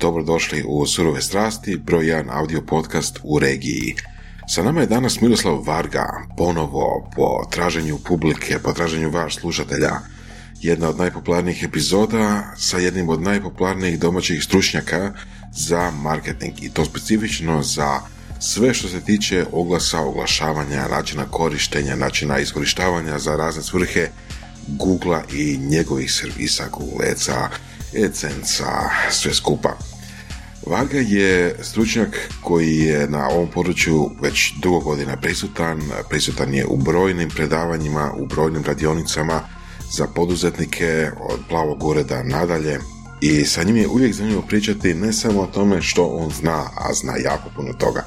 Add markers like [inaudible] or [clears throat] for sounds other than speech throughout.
dobrodošli u Surove strasti, broj 1 audio podcast u regiji. Sa nama je danas Miroslav Varga, ponovo po traženju publike, po traženju vaš slušatelja. Jedna od najpopularnijih epizoda sa jednim od najpopularnijih domaćih stručnjaka za marketing i to specifično za sve što se tiče oglasa, oglašavanja, načina korištenja, načina iskorištavanja za razne svrhe Google i njegovih servisa Google Ads-a, AdSense-a, sve skupa. Varga je stručnjak koji je na ovom području već dugo godina prisutan, prisutan je u brojnim predavanjima, u brojnim radionicama za poduzetnike od plavog ureda nadalje i sa njim je uvijek zanimljivo pričati ne samo o tome što on zna, a zna jako puno toga,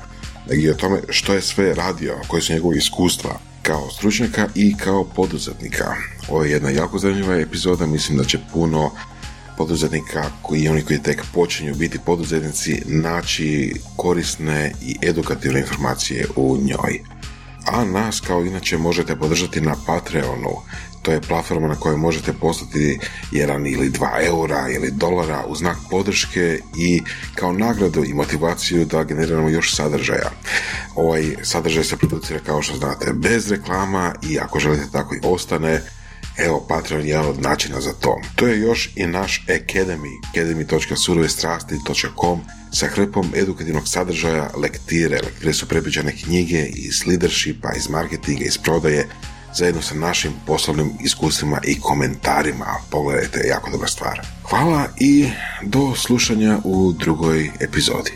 nego i o tome što je sve radio, koje su njegove iskustva kao stručnjaka i kao poduzetnika. Ovo je jedna jako zanimljiva epizoda, mislim da će puno poduzetnika koji oni koji tek počinju biti poduzetnici naći korisne i edukativne informacije u njoj. A nas kao inače možete podržati na Patreonu. To je platforma na kojoj možete poslati jedan ili dva eura ili dolara u znak podrške i kao nagradu i motivaciju da generiramo još sadržaja. Ovaj sadržaj se producira kao što znate bez reklama i ako želite tako i ostane Evo, Patreon je jedan od načina za to. To je još i naš Academy, academy.surovestrasti.com sa hrpom edukativnog sadržaja lektire. Lektire su prepričane knjige iz leadershipa, iz marketinga, iz prodaje, zajedno sa našim poslovnim iskustvima i komentarima. Pogledajte, jako dobra stvar. Hvala i do slušanja u drugoj epizodi.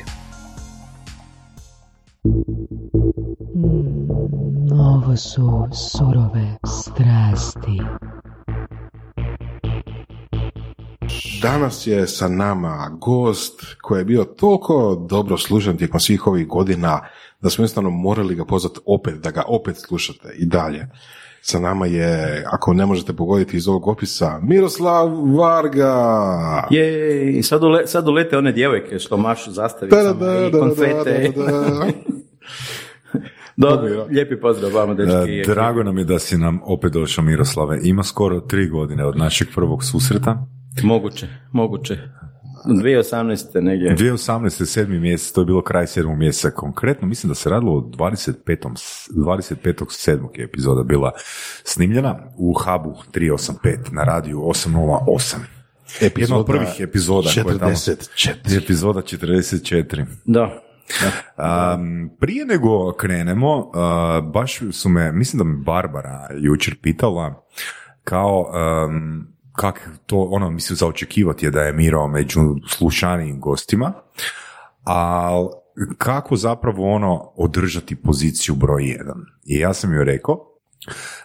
Ovo su surove strasti. Danas je sa nama gost koji je bio toliko dobro slušan tijekom svih ovih godina da smo jednostavno morali ga pozvati opet, da ga opet slušate i dalje. Sa nama je, ako ne možete pogoditi iz ovog opisa, Miroslav Varga. Je, sad, ule, sad ulete one djevojke što mašu zastavicama i konfete. [laughs] Dobro, lijepi pozdrav vama, dečki. Drago nam je da si nam opet došao, Miroslave. Ima skoro tri godine od našeg prvog susreta. Moguće, moguće. 2018. negdje. 2018. sedmi mjesec, to je bilo kraj sedmog mjeseca konkretno. Mislim da se radilo o 25. 25. je epizoda bila snimljena u Hubu 385 na radiju 808. Epizoda Jedna od prvih epizoda. koja je tamo- 44. Epizoda 44. Da. Um, prije nego krenemo, uh, baš su me, mislim da me Barbara jučer pitala kao um, kak to, ono, mislim za očekivati je da je Miro među slušanijim gostima, ali kako zapravo ono održati poziciju broj jedan. I ja sam joj rekao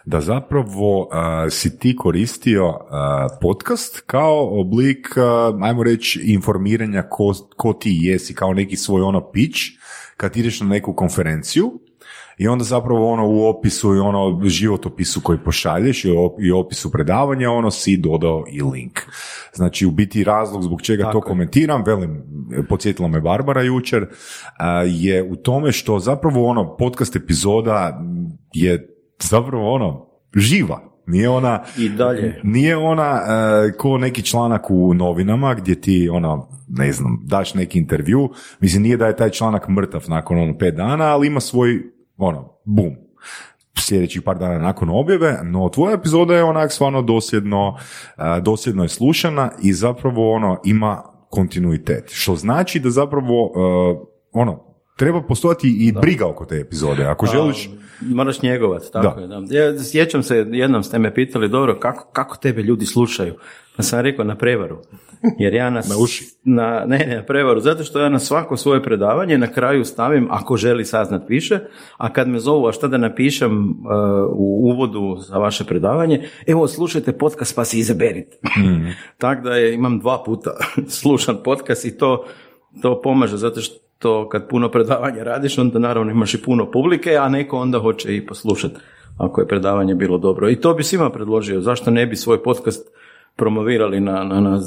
da zapravo uh, si ti koristio uh, podcast kao oblik, uh, ajmo reći, informiranja ko, ko ti jesi, kao neki svoj ono pitch, kad ideš na neku konferenciju i onda zapravo ono u opisu i ono životopisu koji pošalješ i op- i opisu predavanja ono si dodao i link. Znači u biti razlog zbog čega to Tako je. komentiram, velim, podsjetila me Barbara jučer, je u tome što zapravo ono podcast epizoda je zapravo ono živa. Nije ona, I dalje. nije ona e, ko neki članak u novinama gdje ti ono, ne znam, daš neki intervju, mislim nije da je taj članak mrtav nakon ono pet dana, ali ima svoj ono, bum sljedećih par dana nakon objave, no tvoja epizoda je onak stvarno dosljedno, e, dosljedno je slušana i zapravo ono ima kontinuitet, što znači da zapravo e, ono, treba postojati i briga oko te epizode. Ako želiš, Moraš njegovat, tako Da. je. Da. Ja sjećam se, jednom ste me pitali, dobro, kako, kako tebe ljudi slušaju? Pa sam rekao na prevaru. Jer ja na, [laughs] Na uši. Na, ne, ne, na prevaru. Zato što ja na svako svoje predavanje na kraju stavim, ako želi saznat više, a kad me zovu, a šta da napišem uh, u uvodu za vaše predavanje, evo, slušajte podcast pa si izaberite. Mhm. [laughs] Tako da je, imam dva puta [laughs] slušan podcast i to, to pomaže, zato što kad puno predavanja radiš, onda naravno imaš i puno publike, a neko onda hoće i poslušati ako je predavanje bilo dobro. I to bi svima predložio, zašto ne bi svoj podcast promovirali na, na, na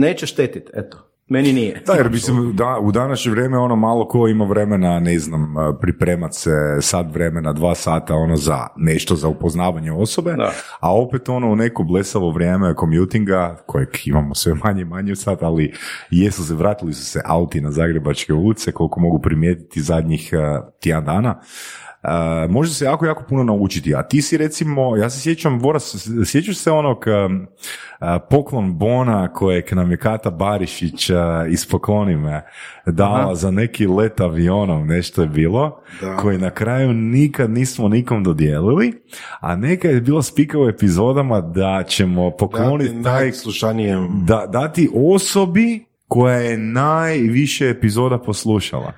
neće štetiti, eto. Meni nije. Da, jer mislim, da, u današnje vrijeme ono malo ko ima vremena, ne znam, pripremat se sad vremena, dva sata ono za nešto za upoznavanje osobe, Da. a opet ono u neko blesavo vrijeme commutinga, kojeg imamo sve manje i manje sad, ali jesu se, vratili su se auti na Zagrebačke ulice, koliko mogu primijetiti zadnjih uh, tjedan dana. Uh, može se jako, jako puno naučiti. A ti si recimo, ja se sjećam, Boras, sjećaš se onog um, uh, poklon Bona kojeg nam je Kata Barišić uh, iz Pokloni me dala Aha. za neki let avionom, nešto je bilo, Da. koji na kraju nikad nismo nikom dodijelili, a neka je bilo spika u epizodama da ćemo pokloniti taj da, dati osobi koja je najviše epizoda poslušala.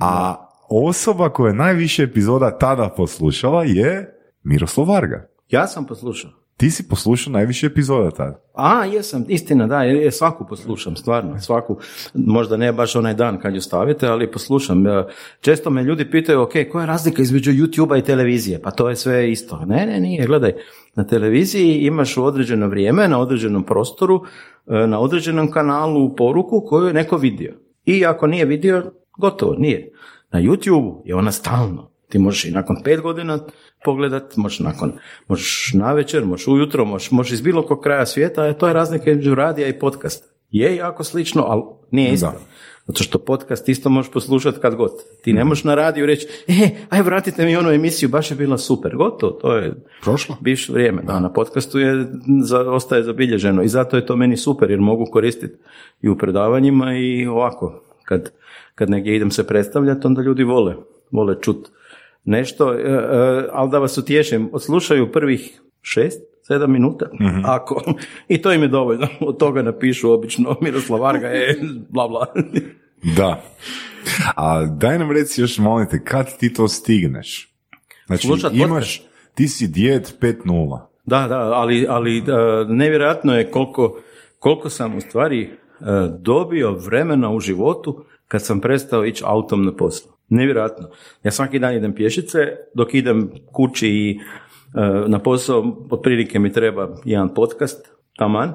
A osoba koja je najviše epizoda tada poslušala je Miroslav Varga. Ja sam poslušao. Ti si poslušao najviše epizoda tada. A, jesam, istina, da, jer svaku poslušam, stvarno, svaku, možda ne baš onaj dan kad ju stavite, ali poslušam. E, Često me ljudi pitaju, ok, koja je razlika između YouTube-a i televizije? Pa to je sve isto. Ne, ne, nije, gledaj, na televiziji imaš u određeno vrijeme, na određenom prostoru, e, na određenom kanalu poruku koju je neko vidio. I ako nije vidio, gotovo, nije. Na YouTube je ona stalno. Ti možeš i nakon pet godina pogledat, možeš nakon, možeš navečer, možeš ujutro, možeš, možeš iz bilo kog kraja svijeta, a to je razlika između radija i podcasta. Je jako slično, ali nije isto. Da. Zato što podcast isto možeš poslušati kad god. Ti ne možeš na radiju reći, e, aj vratite mi onu emisiju, baš je bila super. Gotovo, to je prošlo. bivše vrijeme. Da, na podcastu je, za, ostaje zabilježeno i zato je to meni super jer mogu koristiti i u predavanjima i ovako. Kad, kad negdje idem se predstavljati, onda ljudi vole, vole čut nešto, e, e, ali da vas utješim, odslušaju prvih šest, sedam minuta, ako, i to im je dovoljno, od toga napišu obično Miroslav Varga je bla bla. Da. A daj nam reci još, molim te, kad ti to stigneš? Znači, Slušat imaš, ti si djed 5.0. Da, da, ali, ali e, nevjerojatno je koliko, koliko sam u stvari dobio vremena u životu kad sam prestao ići autom na posao. Nevjerojatno. Ja svaki dan idem pješice, dok idem kući i e, na posao, otprilike mi treba jedan podcast, taman,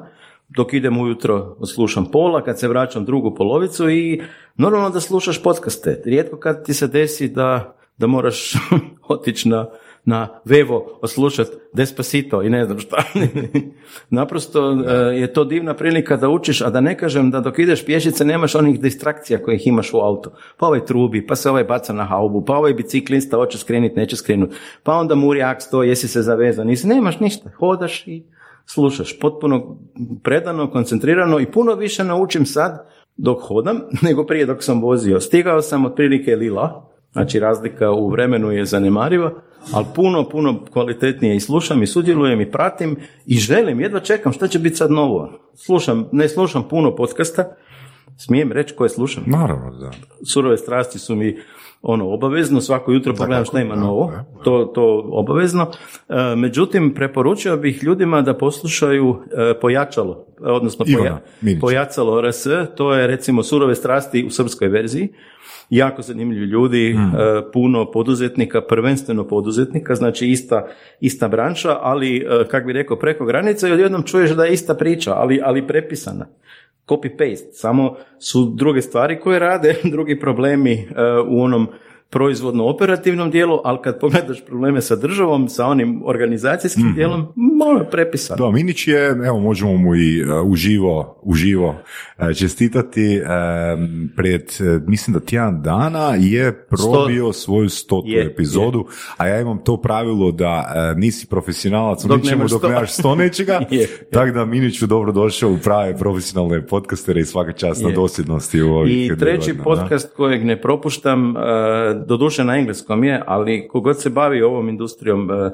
dok idem ujutro slušam pola, kad se vraćam drugu polovicu i normalno da slušaš podcaste. Rijetko kad ti se desi da, da moraš [laughs] otići na, na Vevo oslušat Despacito i ne znam šta. [laughs] Naprosto e, je to divna prilika da učiš, a da ne kažem da dok ideš pješice nemaš onih distrakcija kojih imaš u autu. Pa ovaj trubi, pa se ovaj baca na haubu, pa ovaj biciklista hoće skrenit, neće skrenut, pa onda murijak stoji, jesi se zavezan, nisi, nemaš ništa, hodaš i slušaš, potpuno predano, koncentrirano i puno više naučim sad dok hodam [laughs] nego prije dok sam vozio. Stigao sam otprilike lila, znači razlika u vremenu je zanemariva, ali puno, puno kvalitetnije i slušam i sudjelujem i pratim i želim, jedva čekam šta će biti sad novo. Slušam, ne slušam puno podcasta, smijem reći koje slušam. Naravno, da. Surove strasti su mi ono obavezno, svako jutro pogledam šta ima novo, to, to obavezno. E, međutim, preporučio bih ljudima da poslušaju e, pojačalo, odnosno Ivana poja, pojacalo RS, to je recimo surove strasti u srpskoj verziji. Jako zanimljivi ljudi, Mm. puno poduzetnika, prvenstveno poduzetnika, znači ista, ista branša, ali, e, kak bi rekao, preko granice i odjednom čuješ da je ista priča, ali, ali prepisana copy-paste, samo su druge stvari koje rade, [laughs] drugi problemi e, u onom proizvodno-operativnom dijelu, ali kad pogledaš probleme sa državom, sa onim organizacijskim dijelom, je prepisano. Da, Minić je, evo možemo mu i uh, uživo, uživo uh, čestitati, um, pred, mislim da tjedan dana je probio svoju stotu Je, epizodu, a ja imam to pravilo da uh, nisi profesionalac u Dok ničemu dok sto. nemaš sto nečega, [laughs] Je, je. tako da Miniću dobro došao u prave profesionalne podcastere i svaka čast na Je. dosljednosti u ovih I treći godine, da. podcast kojeg ne propuštam, e, doduše na engleskom je, ali kogod se bavi ovom industrijom e,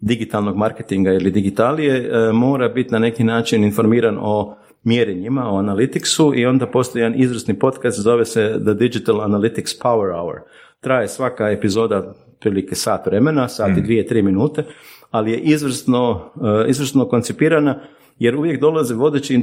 digitalnog marketinga ili digitalije, e, mora biti na neki način informiran o mjerenjima, o analyticsu i onda postoji jedan izvrsni podcast, zove se The Digital Analytics Power Hour. Traje svaka epizoda prilike sat vremena, sat i dvije, tri minute, ali je izvrsno, e, izvrsno koncipirana jer uvijek dolaze vodeći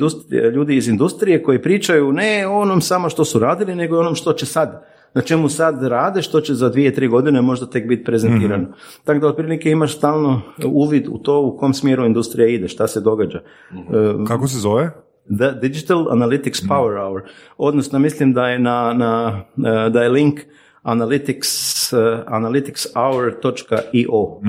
ljudi iz industrije koji pričaju ne o onom samo što su radili, nego o onom što će sad, na čemu sad rade, što će za dvije, tri godine možda tek biti prezentirano. Tako da otprilike imaš stalno uvid u to u kom smjeru industrija ide, šta se događa. E, Kako se zove? The Digital Analytics Power Hour. Odnosno, mislim da je na, na e, da je link analytics, e, analyticshour.io.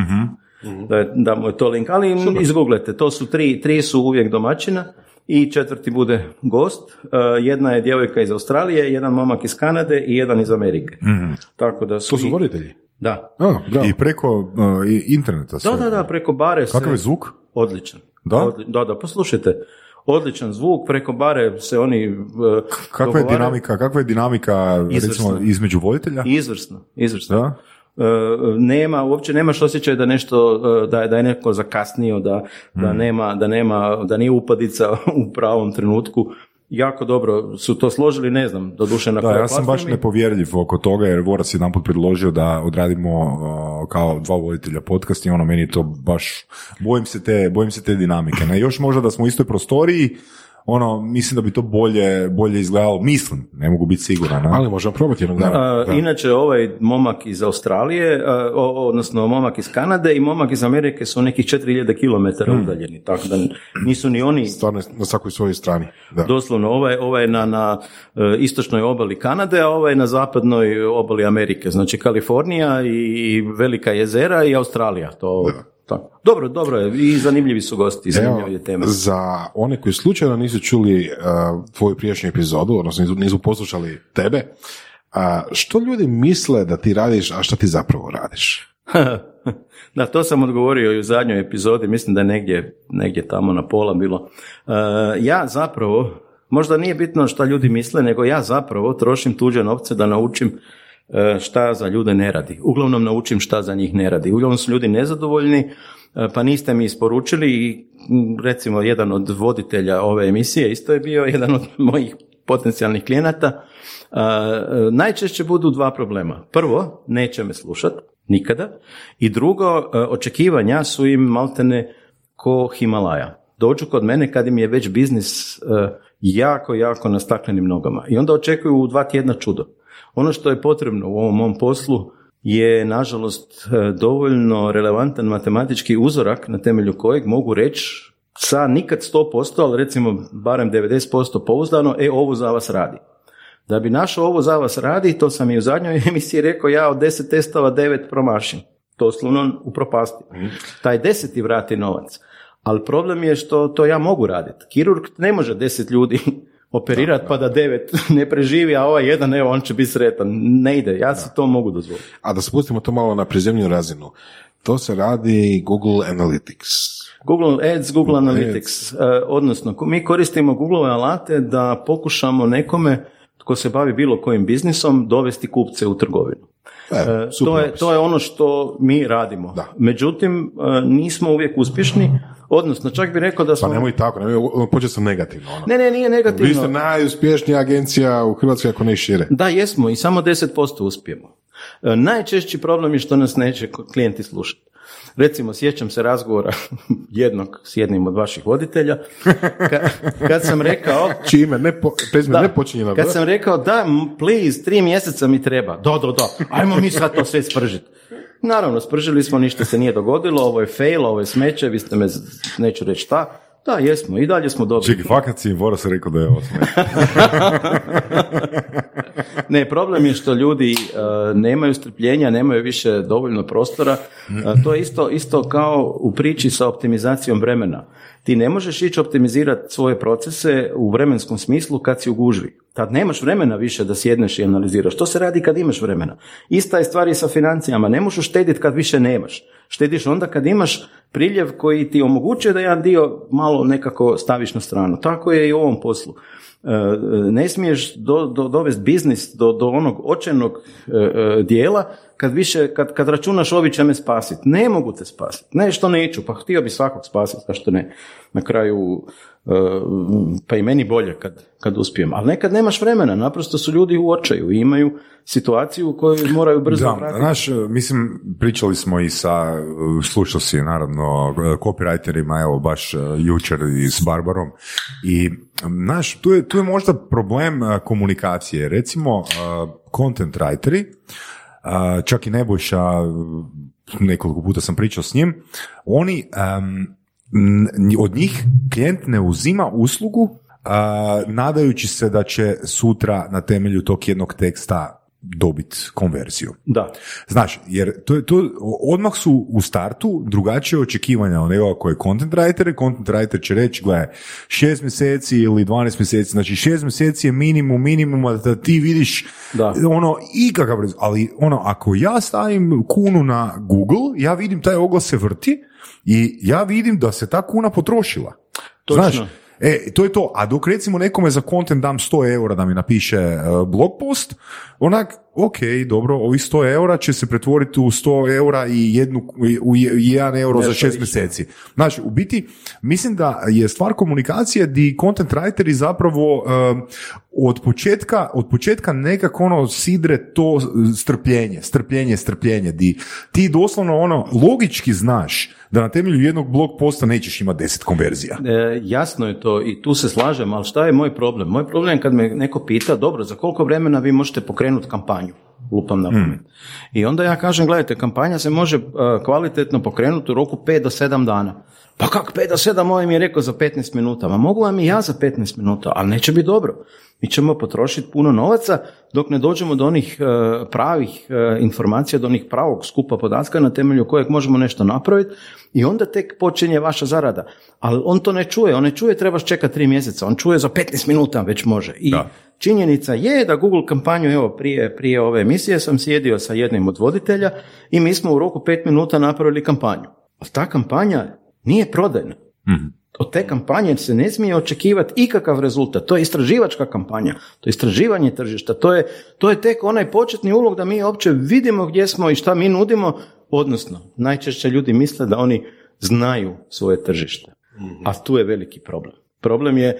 Da, je, da mu je to link, ali izgooglete, to su tri, tri su uvijek domaćina i četvrti bude gost. E, jedna je djevojka iz Australije, jedan momak iz Kanade i jedan iz Amerike. Tako da su... To su i- voditelji? Da. A, bravo. I preko uh, i interneta sve. Da, da, da, preko bare se... Kakav je zvuk? Odličan. Da? Odli- da, da, poslušajte. Odličan zvuk, preko bare se oni... e, Kakva je dinamika, kakva je dinamika Izvrsno. recimo između voditelja? Izvrsno, izvrsno. Da? E, nema, uopće nemaš osjećaj da nešto, e, da je, da je neko zakasnio, da, da, nema, da nema, da nije upadica [laughs] u pravom trenutku. Jako dobro su to složili, ne znam, doduše na Da, ja sam baš nepovjerljiv oko toga jer Vorac je jedanput predložio da odradimo uh, kao dva voditelja podcast i ono meni je to baš, bojim se te, bojim se te dinamike. Ne, još možda da smo u istoj prostoriji, ono, mislim da bi to bolje, bolje izgledalo, mislim, ne mogu biti siguran. ne? Ali možemo probati jednog dana. A, Da. Inače, ovaj momak iz Australije, a, o- odnosno momak iz Kanade i momak iz Amerike su nekih 4000 km Hmm. udaljeni, tako da nisu ni oni Stvarno na svakoj svojoj strani. Da. Doslovno, ovaj, ovaj je na, na e, istočnoj obali Kanade, a ovaj je na zapadnoj obali Amerike. Znači Kalifornija i Velika jezera i Australija. To, tako. Dobro, dobro je. I zanimljivi su gosti, i Evo, teme. za one koji slučajno nisu čuli uh, tvoju prijašnju epizodu, odnosno nisu, nisu poslušali tebe, a što ljudi misle da ti radiš, a što ti zapravo radiš? [laughs] da, to sam odgovorio i u zadnjoj epizodi, mislim da je negdje, negdje tamo na pola bilo. E, ja zapravo, možda nije bitno šta ljudi misle, nego ja zapravo trošim tuđe novce da naučim e, šta za ljude ne radi. Uglavnom naučim šta za njih ne radi. Uglavnom su ljudi nezadovoljni, e, pa niste mi isporučili i recimo jedan od voditelja ove emisije isto je bio [laughs] jedan od mojih potencijalnih klijenata. E, e, najčešće budu dva problema. Prvo, neće me slušat, nikada. I drugo, e, očekivanja su im maltene ko Himalaja. Dođu kod mene kad im je već biznis e, jako, jako na staklenim nogama. I onda očekuju u dva tjedna čudo. Ono što je potrebno u ovom mom poslu je, nažalost, e, dovoljno relevantan matematički uzorak na temelju kojeg mogu reći sa nikad 100%, ali recimo barem 90% pouzdano, e, ovo za vas radi. Da bi našao ovo za vas radi, to sam i u zadnjoj [laughs] emisiji rekao, ja od 10 testova 9 promašim. Doslovno upropasti. Taj deseti vrati novac. Ali problem je što to ja mogu raditi. Kirurg ne može 10 ljudi operirati pa da devet [laughs] ne preživi, a ovaj jedan, evo, on će biti sretan. Ne ide, ja si to mogu dozvoliti. A da spustimo to malo na prizemniju razinu. To se radi Google Analytics. Google Ads, Google Google Analytics, e, odnosno mi koristimo Google alate da pokušamo nekome tko se bavi bilo kojim biznisom dovesti kupce u trgovinu. Evo, E, to, je, to je ono što mi radimo. Da. Međutim, e, nismo uvijek uspješni, odnosno čak bi rekao da smo... Pa nemoj tako, nemoj, počeo sam negativno. Ono. Ne, ne, nije negativno. Vi ste najuspješnija agencija u Hrvatskoj, ako ne šire. Da, jesmo i samo 10% uspijemo. E, Najčešći problem je što nas neće klijenti slušati. Recimo, sjećam se razgovora [laughs] jednog s jednim od vaših voditelja, ka- kad sam rekao, [laughs] Čime, ne, po, da, ne počinje na kad sam rekao da, please, tri mjeseca mi treba, da, da, da, ajmo mi sad to sve spržiti. Naravno, spržili smo, ništa se nije dogodilo, ovo je fail, ovo je smeće, vi ste me, neću reći šta, da, jesmo, i dalje smo dobri. Čekaj, fakat si im Voras rekao da je ovo. [laughs] Ne, problem je što ljudi uh, nemaju strpljenja, nemaju više dovoljno prostora. Uh, to je isto, isto kao u priči sa optimizacijom vremena. Ti ne možeš ići optimizirati svoje procese u vremenskom smislu kad si u gužvi. Tad nemaš vremena više da sjedneš i analiziraš. To se radi kad imaš vremena. Ista je stvar i sa financijama. Ne možeš štediti kad više nemaš. Štediš onda kad imaš priljev koji ti omogućuje da jedan dio malo nekako staviš na stranu. Tako je i u ovom poslu. E, ne smiješ do, do, dovesti biznis do, do onog očajnog e, e, dijela kad više, kad, kad računaš ovi će me spasiti. Ne mogu te spasiti. Ne što neću, pa htio bi svakog spasiti, zašto ne? Na kraju, e, pa i meni bolje kad, kad uspijem. Ali nekad nemaš vremena, naprosto su ljudi u očaju i imaju situaciju u kojoj moraju brzo Da, vratiti. znaš, mislim, pričali smo i sa, slušao si naravno, copywriterima, evo baš e, jučer i s Barbarom i, znaš, tu je, tu je možda problem e, komunikacije. Recimo, e, content writeri, e, čak i Nebojša, nekoliko puta sam pričao s njim, oni, n- od njih klijent ne uzima uslugu a, nadajući se da će sutra na temelju tog jednog teksta dobiti konverziju. Da. Znaš, jer to, to, odmah su u startu drugačije očekivanja od nekoga koji je content writer, content writer će reći, gledaj, šest mjeseci ili 12 mjeseci, znači šest mjeseci je minimum minimuma da ti vidiš Da. ono ikakav, ali ono, ako ja stavim kunu na Google, ja vidim taj oglas se vrti i ja vidim da se ta kuna potrošila. Točno. Znaš, E, to je to. A dok recimo nekome za content dam 100 eura da mi napiše e, blog post, onak, ok, dobro, ovih 100 eura će se pretvoriti u 100 eura i jednu, u je- jedan euro za Nešto šest mjeseci. Znači, u biti, mislim da je stvar komunikacije di content writeri zapravo um, od početka, od početka nekako ono sidre to strpljenje, strpljenje, strpljenje, di ti doslovno ono logički znaš da na temelju jednog blog posta nećeš imati 10 konverzija. E, jasno je to i tu se slažem, ali šta je moj problem? Moj problem je kad me neko pita, dobro, za koliko vremena vi možete pokrenuti kampanju? Lupam na pamet. I onda ja kažem, gledajte, kampanja se može e, kvalitetno pokrenuti u roku 5 do 7 dana. Pa kak 5 do 7, ovaj mi je rekao za 15 minuta. Ma mogu vam i ja za 15 minuta, ali neće biti dobro. Mi ćemo potrošiti puno novaca dok ne dođemo do onih e, pravih e, informacija, do onih pravog skupa podatka na temelju kojeg možemo nešto napraviti i onda tek počinje vaša zarada. Ali on to ne čuje, on ne čuje trebaš čekati tri mjeseca, on čuje za 15 minuta već može. I Da. činjenica je da Google kampanju, evo prije, prije ove emisije sam sjedio sa jednim od voditelja i mi smo u roku pet minuta napravili kampanju. Ali ta kampanja nije prodajna. Od te kampanje se ne smije očekivati ikakav rezultat. To je istraživačka kampanja, to je istraživanje tržišta, to je, to je tek onaj početni ulog da mi uopće vidimo gdje smo i šta mi nudimo, odnosno najčešće ljudi misle da oni znaju svoje tržište. A tu je veliki problem. Problem je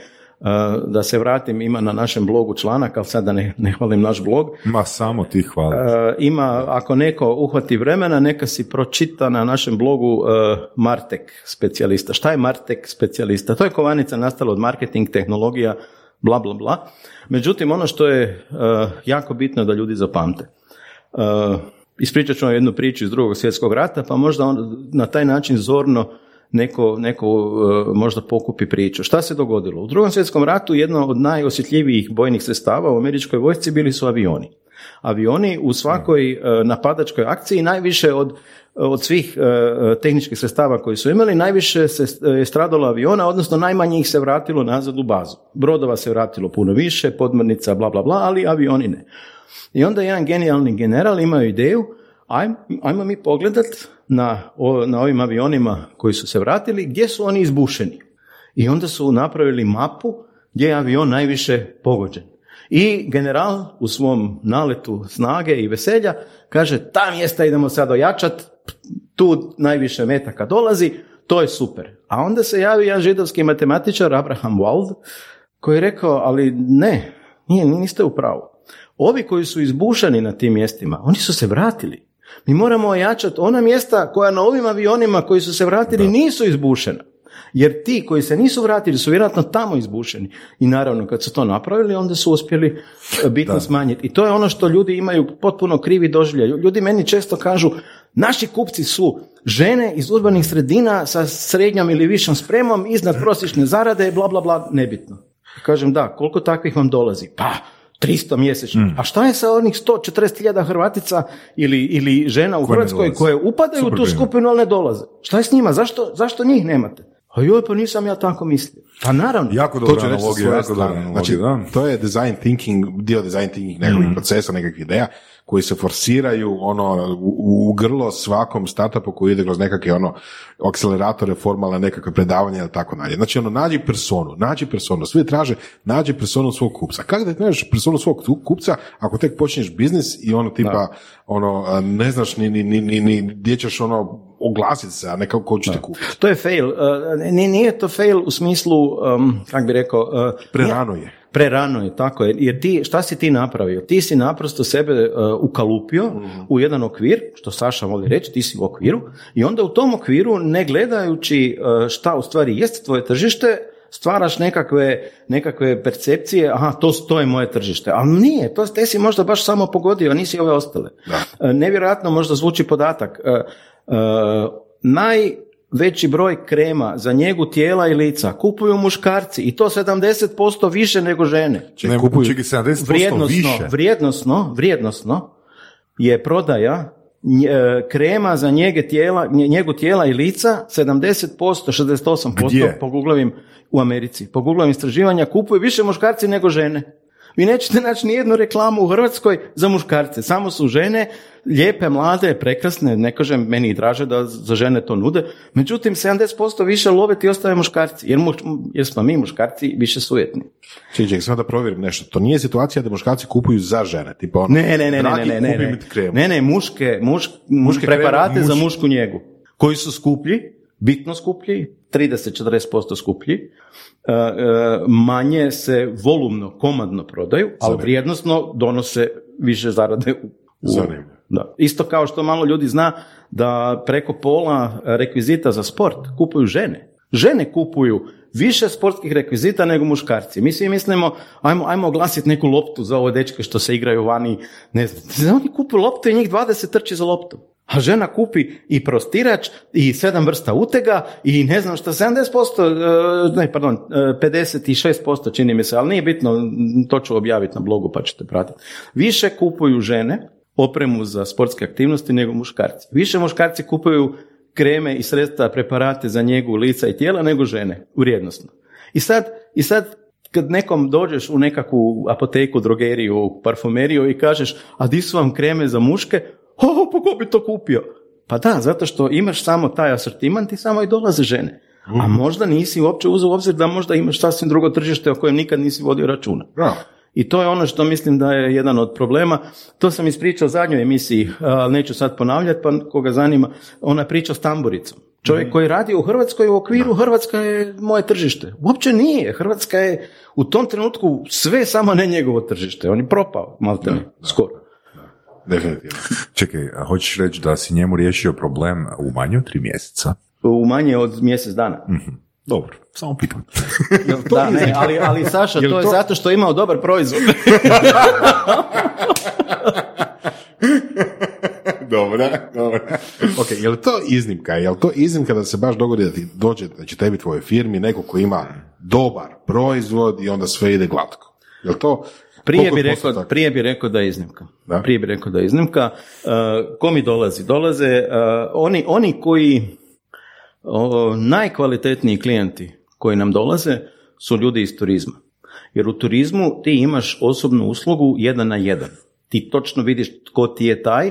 da se vratim, ima na našem blogu članak, ali sad da ne, ne hvalim naš blog, Ma samo ti hvala. E, ima, ako neko uhvati vremena, neka si pročita na našem blogu e, Martek specijalista. Šta je Martek specijalista? To je kovanica nastala od marketing, tehnologija, bla, bla, bla. Međutim, ono što je jako bitno da ljudi zapamte. Ispričat ću vam jednu priču iz drugog svjetskog rata, pa možda on, na taj način zorno neko, neko e, možda pokupi priču. Šta se dogodilo? U drugom svjetskom ratu jedno od najosjetljivijih bojnih sredstava u američkoj vojsci bili su avioni. Avioni u svakoj e, napadačkoj akciji najviše od od svih e, tehničkih sredstava koji su imali, najviše se je stradalo aviona, odnosno najmanje ih se vratilo nazad u bazu. Brodova se vratilo puno više, podmornica, bla, bla, bla, ali avioni ne. I onda jedan genijalni general imao ideju, ajmo, ajmo mi pogledat na, o- na ovim avionima koji su se vratili, gdje su oni izbušeni. I onda su napravili mapu gdje je avion najviše pogođen. I general u svom naletu snage i veselja kaže ta mjesta idemo sad ojačat, tu najviše metaka dolazi, to je super. A onda se javi jedan židovski matematičar Abraham Wald koji je rekao, ali ne, nije, niste u pravu. Ovi koji su izbušani na tim mjestima, oni su se vratili. Mi moramo ojačati ona mjesta koja na ovim avionima koji su se vratili nisu izbušena. Jer ti koji se nisu vratili su vjerojatno tamo izbušeni. I naravno kad su to napravili onda su uspjeli e, bitno smanjiti. I to je ono što ljudi imaju potpuno krivi doživljaj. Ljudi meni često kažu naši kupci su žene iz urbanih sredina sa srednjom ili višom spremom iznad prosječne zarade, bla bla bla, nebitno. Kažem da, koliko takvih vam dolazi? Pa, 300 mjesečno. A šta je sa onih 140.000 Hrvatica ili, ili žena u Koje Hrvatskoj koje upadaju u tu primjer. skupinu, ali ne dolaze? Šta je s njima? Zašto, zašto njih nemate? A joj, pa nisam ja tako mislio. Pa naravno. Jako To dobra analogija, jako analogija, Znači, da. to je design thinking, dio design thinking nekakvih procesa, nekakvih ideja koji se forsiraju ono u, u grlo svakom startupu koji ide kroz nekakve ono akceleratore, formalne nekakve predavanja ili tako dalje. Znači ono nađi personu, nađi personu, svi traže nađi personu svog kupca. Kako da nađeš personu svog kupca ako tek počneš biznis i ono tipa ono a, ne znaš ni, ni, ni, ni, ni gdje ćeš ono oglasiti se, a ne kako ko će te kupiti. To je fail. Uh, nije, nije to fail u smislu, um, kako bi rekao... uh, Prerano je. Prerano je, tako je. Jer ti, šta si ti napravio? Ti si naprosto sebe uh, ukalupio u jedan okvir, što Saša voli reći, ti si u okviru, i onda u tom okviru, ne gledajući uh, šta u stvari jest tvoje tržište, stvaraš nekakve, nekakve percepcije, aha, to, to je moje tržište. Ali nije, to te si možda baš samo pogodio, a nisi ove ostale. Uh, nevjerojatno možda zvuči podatak. Uh, uh, naj veći broj krema za njegu tijela i lica kupuju muškarci i to 70% više nego žene. Ne, Ne kupuju- čekaj, 70% Vrijednosno, više. vrijednosno, vrijednosno je prodaja e, krema za njege tijela, nje- njegu tijela i lica 70%, 68% Gdje? po Googlovim u Americi. Po Googlovim istraživanja kupuju više muškarci nego žene. Vi nećete naći nijednu reklamu u Hrvatskoj za muškarce. Samo su žene, lijepe, mlade, prekrasne, ne kažem, meni i draže da za žene to nude. Međutim, 70% više love ti ostave muškarci, jer, muš- jer smo mi muškarci više sujetni. Čekaj, čekaj, samo da provjerim nešto. To nije situacija da muškarci kupuju za žene. Tipa ono, Ne, ne, ne, ne, ne, ne, ne, ne, ne, muške, muš, Muške preparate kreme, za muš- mušku njegu, koji su skuplji, bitno skuplji, 30-40% skuplji, e, e, manje se volumno, komadno prodaju, ali vrijednosno donose više zarade u, da. Isto kao što malo ljudi zna da preko pola rekvizita za sport kupuju žene. Žene kupuju više sportskih rekvizita nego muškarci. Mi svi mislimo, ajmo, ajmo oglasiti neku loptu za ove dečke što se igraju vani, ne znam. Oni kupuju loptu i njih 20 trči za loptu. A žena kupi i prostirač i sedam vrsta utega i ne znam što, 70%, e, ne, pardon, e, 56% čini mi se, ali nije bitno, to ću objaviti na blogu pa ćete pratiti. Više kupuju žene opremu za sportske aktivnosti nego muškarci. Više muškarci kupuju kreme i sredstva, preparate za njegu lica i tijela nego žene, vrijednosno. I sad, I sad kad nekom dođeš u nekakvu apoteku, drogeriju, parfumeriju i kažeš, a di su vam kreme za muške? O, pa ko bi to kupio? Pa da, zato što imaš samo taj asortiman i samo i dolaze žene. A možda nisi uopće uzeo u obzir da možda imaš sasvim drugo tržište o kojem nikad nisi vodio računa. Bravo. I to je ono što mislim da je jedan od problema. To sam ispričao u zadnjoj emisiji, ali neću sad ponavljati, pa koga zanima, ona priča s tamburicom. Čovjek koji radi u Hrvatskoj u okviru Hrvatska je moje tržište. Uopće nije. Hrvatska je u tom trenutku sve samo ne njegovo tržište. On je propao, malte skoro. Definitivno. [laughs] Čekaj, a hoćeš reći da si njemu riješio problem u manje od tri mjeseca? U manje od mjesec dana. Dobro, samo pitam. [laughs] Da, ne, ali, ali Saša, [laughs] to je zato što je imao dobar proizvod. Dobra, dobra. Ok, je li to iznimka? Je li to iznimka da se baš dogodi da ti dođe, da će tebi tvojoj firmi neko ko ima dobar proizvod i onda sve ide glatko? Je li to... Prije bi, rekao, postotak? prije bi rekao da je iznimka. Da? Prije bi rekao da je iznimka. Uh, ko mi dolazi? Dolaze uh, oni, oni koji o, najkvalitetniji klijenti koji nam dolaze su ljudi iz turizma. Jer u turizmu ti imaš osobnu uslugu jedan na jedan. Ti točno vidiš tko ti je taj.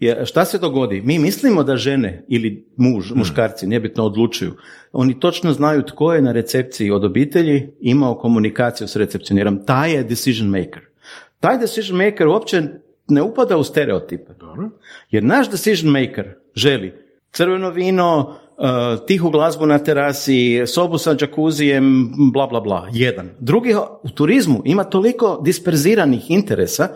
Jer šta se dogodi? Mi mislimo da žene ili muž, muškarci, nebitno odlučuju. Oni točno znaju tko je na recepciji od obitelji imao komunikaciju s recepcionirom. Taj je decision maker. Taj decision maker uopće ne upada u stereotipe. Jer naš decision maker želi crveno vino, uh, tihu glazbu na terasi, sobu sa džakuzijem, bla, bla, bla. Jedan. Drugi u turizmu ima toliko disperziranih interesa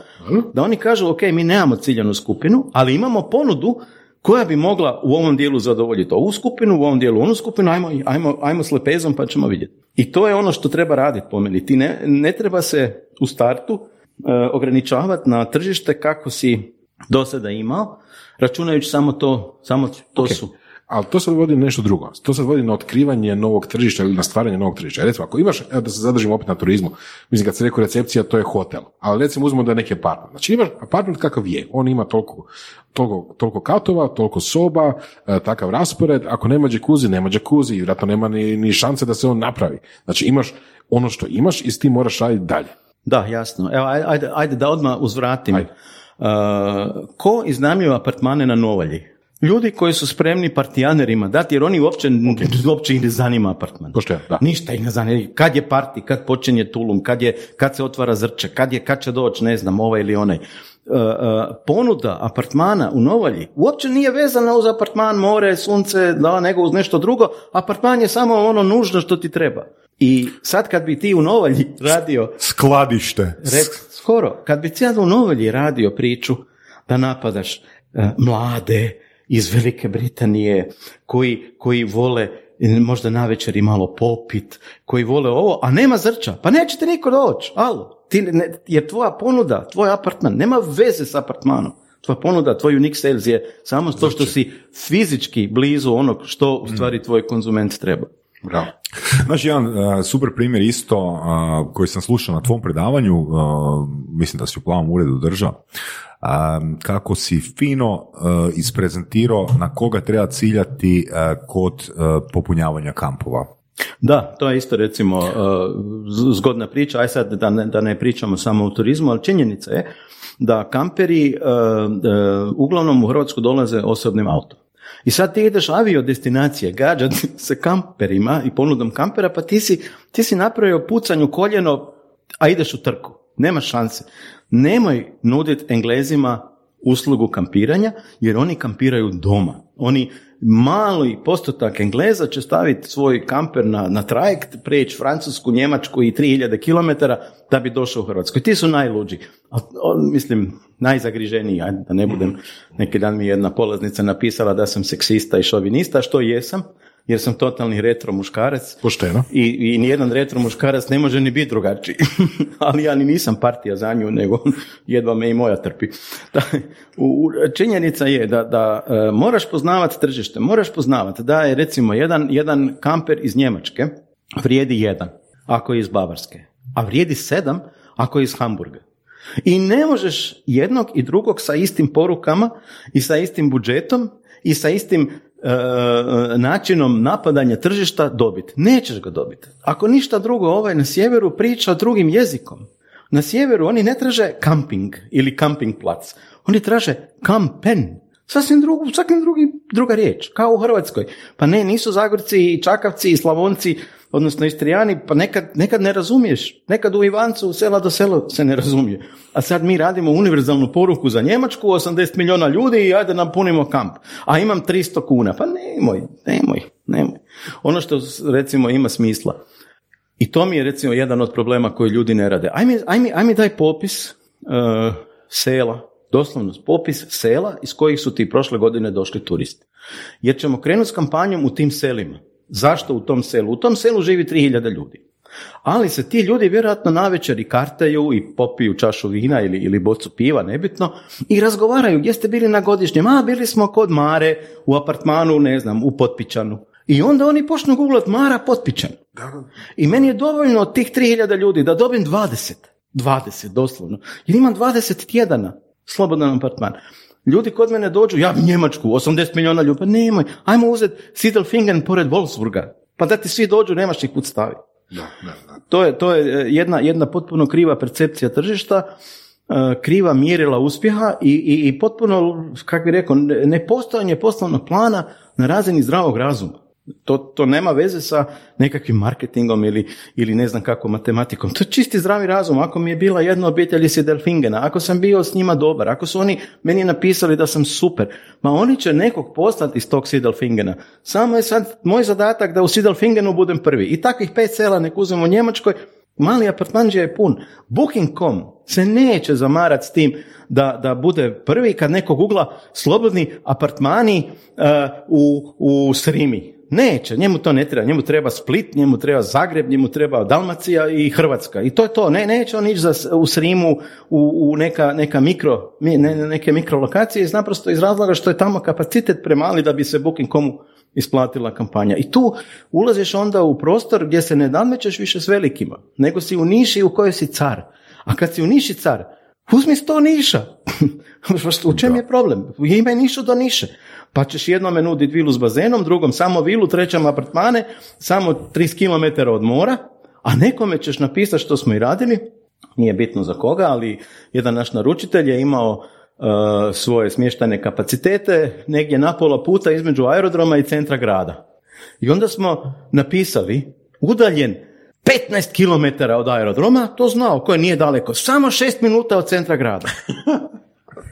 da oni kažu, ok, mi nemamo ciljanu skupinu, ali imamo ponudu koja bi mogla u ovom dijelu zadovoljiti ovu skupinu, u ovom dijelu onu skupinu, ajmo, ajmo, ajmo s lepezom pa ćemo vidjeti. I to je ono što treba raditi po meni. Ti ne, ne treba se u startu uh, ograničavati na tržište kako si do sada imao, računajući samo to, samo to su. Ali to se vodi nešto drugo. To se vodi na otkrivanje novog tržišta ili na stvaranje novog tržišta. Recimo, ako imaš, evo da se zadržimo opet na turizmu, mislim kad se rekao recepcija, to je hotel. Ali recimo uzmemo da je neki apartment. Znači imaš apartment kakav je. On ima toliko, toliko, toliko katova, toliko soba, e, takav raspored. Ako nema džekuzi, nema džekuzi. Vjerojatno nema ni, ni šanse da se on napravi. Znači imaš ono što imaš i s tim moraš raditi dalje. Da, jasno. Evo, aj- ajde, ajde da odmah uzvratim. Ajde. Ko iznajmljuje apartmane na Novalji? Ljudi koji su spremni partijanerima dati, jer oni uopće, uopće ih ne zanima apartman. Pošteno, da. Ništa ih ne zanima. Kad je parti, kad počinje tulum, kad, je, kad se otvara zrče, kad, je, kad će doći, ne znam, ovaj ili onaj. Uh, uh, ponuda apartmana u Novalji uopće nije vezana uz apartman, more, sunce, da, nego uz nešto drugo. Apartman je samo ono nužno što ti treba. I sad kad bi ti u Novalji radio Skladište. Rec, skoro, kad bi cijelo u Novelji radio priču da napadaš e, mlade iz Velike Britanije koji, koji vole možda navečer i malo popit, koji vole ovo, a nema zrča, pa nećete niko doći, alo, ti ne, jer tvoja ponuda, tvoj apartman, nema veze s apartmanom. Tvoja ponuda, tvoj unique sales je samo to što si fizički blizu onog što u stvari tvoj konzument treba. Bravo. Znaš, jedan uh, super primjer isto uh, koji sam slušao na tvom predavanju, uh, mislim da si u plavom uredu držao, um, kako si fino isprezentirao na koga treba ciljati kod popunjavanja kampova. Da, to je isto recimo zgodna priča, aj sad da ne, da ne pričamo samo o turizmu, ali činjenica je da kamperi uglavnom u Hrvatsku dolaze osobnim autom. I sad ti ideš avio destinacije, gađati se kamperima i ponudom kampera, pa ti si, ti si napravio pucanju koljeno, a ideš u trku. Nema šanse. Nemoj nuditi Englezima uslugu kampiranja, jer oni kampiraju doma. Oni mali postotak Engleza će staviti svoj kamper na, na trajekt, preći Francusku, Njemačku i 3000 km da bi došao u Hrvatsku. Ti su najluđi. A, o, mislim, najzagriženiji, ajde da ne budem, neki dan mi je jedna polaznica napisala da sam seksista i šovinista, što jesam, jer sam totalni retro muškarac. Pošteno. I, i nijedan retro muškarac ne može ni biti drugačiji. [laughs] Ali ja ni nisam partija za nju, nego jedva me i moja trpi. Da, u, u- činjenica je da, da e, moraš poznavati tržište, moraš poznavati da je recimo jedan, jedan kamper iz Njemačke vrijedi jedan, ako je iz Bavarske, a vrijedi sedam ako je iz Hamburga. I ne možeš jednog i drugog sa istim porukama i sa istim budžetom i sa istim načinom napadanja tržišta dobiti. Nećeš ga dobiti. Ako ništa drugo, ovaj na sjeveru priča drugim jezikom. Na sjeveru oni ne traže camping ili camping plac. Oni traže kampen. Sasvim drugu, sasvim drugi, druga riječ, kao u Hrvatskoj. Pa ne, nisu Zagorci i Čakavci i Slavonci, odnosno Istrijani, pa nekad, nekad ne razumiješ. Nekad u Ivancu, u sela do sela se ne razumije. A sad mi radimo univerzalnu poruku za Njemačku, 80 milijuna ljudi i ajde nam punimo kamp. A imam 300 kuna. Pa nemoj, nemoj, nemoj. Ono što recimo ima smisla. I to mi je recimo jedan od problema koji ljudi ne rade. Ajme, ajme, ajme daj popis uh, sela, doslovno popis sela iz kojih su ti prošle godine došli turisti. Jer ćemo krenuti s kampanjom u tim selima. Zašto u tom selu? U tom selu živi 3000 ljudi. Ali se ti ljudi vjerojatno navečer i kartaju i popiju čašu vina ili, ili bocu piva, nebitno, i razgovaraju gdje ste bili na godišnjem. A, bili smo kod Mare, u apartmanu, ne znam, u Potpičanu. I onda oni počnu googlat Mara Potpičan. I meni je dovoljno od tih 3000 ljudi da dobijem 20. 20, doslovno. Jer imam 20 tjedana slobodan apartman. Ljudi kod mene dođu, ja bi Njemačku, 80 milijuna ljudi, pa nemoj, ajmo uzeti Siedelfingen pored Wolfsburga, pa da ti svi dođu, nemaš ih kud staviti. Da, da, da. To je, to je e, jedna, jedna potpuno kriva percepcija tržišta, e, kriva mjerila uspjeha i, i, i potpuno, kako bi rekao, ne- nepostojanje poslovnog plana na razini zdravog razuma. To, to nema veze sa nekakvim marketingom ili, ili ne znam kako matematikom. To je čisti zdravi razum. Ako mi je bila jedna obitelj iz Delfingena, ako sam bio s njima dobar, ako su oni meni napisali da sam super, ma oni će nekog poslati iz tog Sidelfingena. Samo je sad moj zadatak da u Sidelfingenu budem prvi. I takvih pet sela nek uzmemo u Njemačkoj, mali apartmanđe je pun. Booking.com se neće zamarati s tim da, da bude prvi kad neko googla slobodni apartmani uh, u, u Srimi. Neće, njemu to ne treba. Njemu treba Split, njemu treba Zagreb, njemu treba Dalmacija i Hrvatska. I to je to. Ne, neće on ići za, u Srimu u, u neka, neka mikro, mi- ne, ne- neke mikrolokacije iz naprosto iz razloga što je tamo kapacitet premali da bi se Booking.comu isplatila kampanja. I tu ulaziš onda u prostor gdje se ne nadmećeš više s velikima, nego si u niši u kojoj si car. A kad si u niši car, uzmi sto niša. [laughs] [laughs] u čem je problem? Imaj nišu do niše. Pa ćeš jednome nuditi vilu s bazenom, drugom samo vilu, trećem apartmane, samo 30 km od mora, a nekome ćeš napisati što smo i radili, nije bitno za koga, ali jedan naš naručitelj je imao uh, svoje smještajne kapacitete negdje na pola puta između aerodroma i centra grada. I onda smo napisali udaljen 15 km od aerodroma, to znao, koje nije daleko, samo 6 minuta od centra grada. [laughs]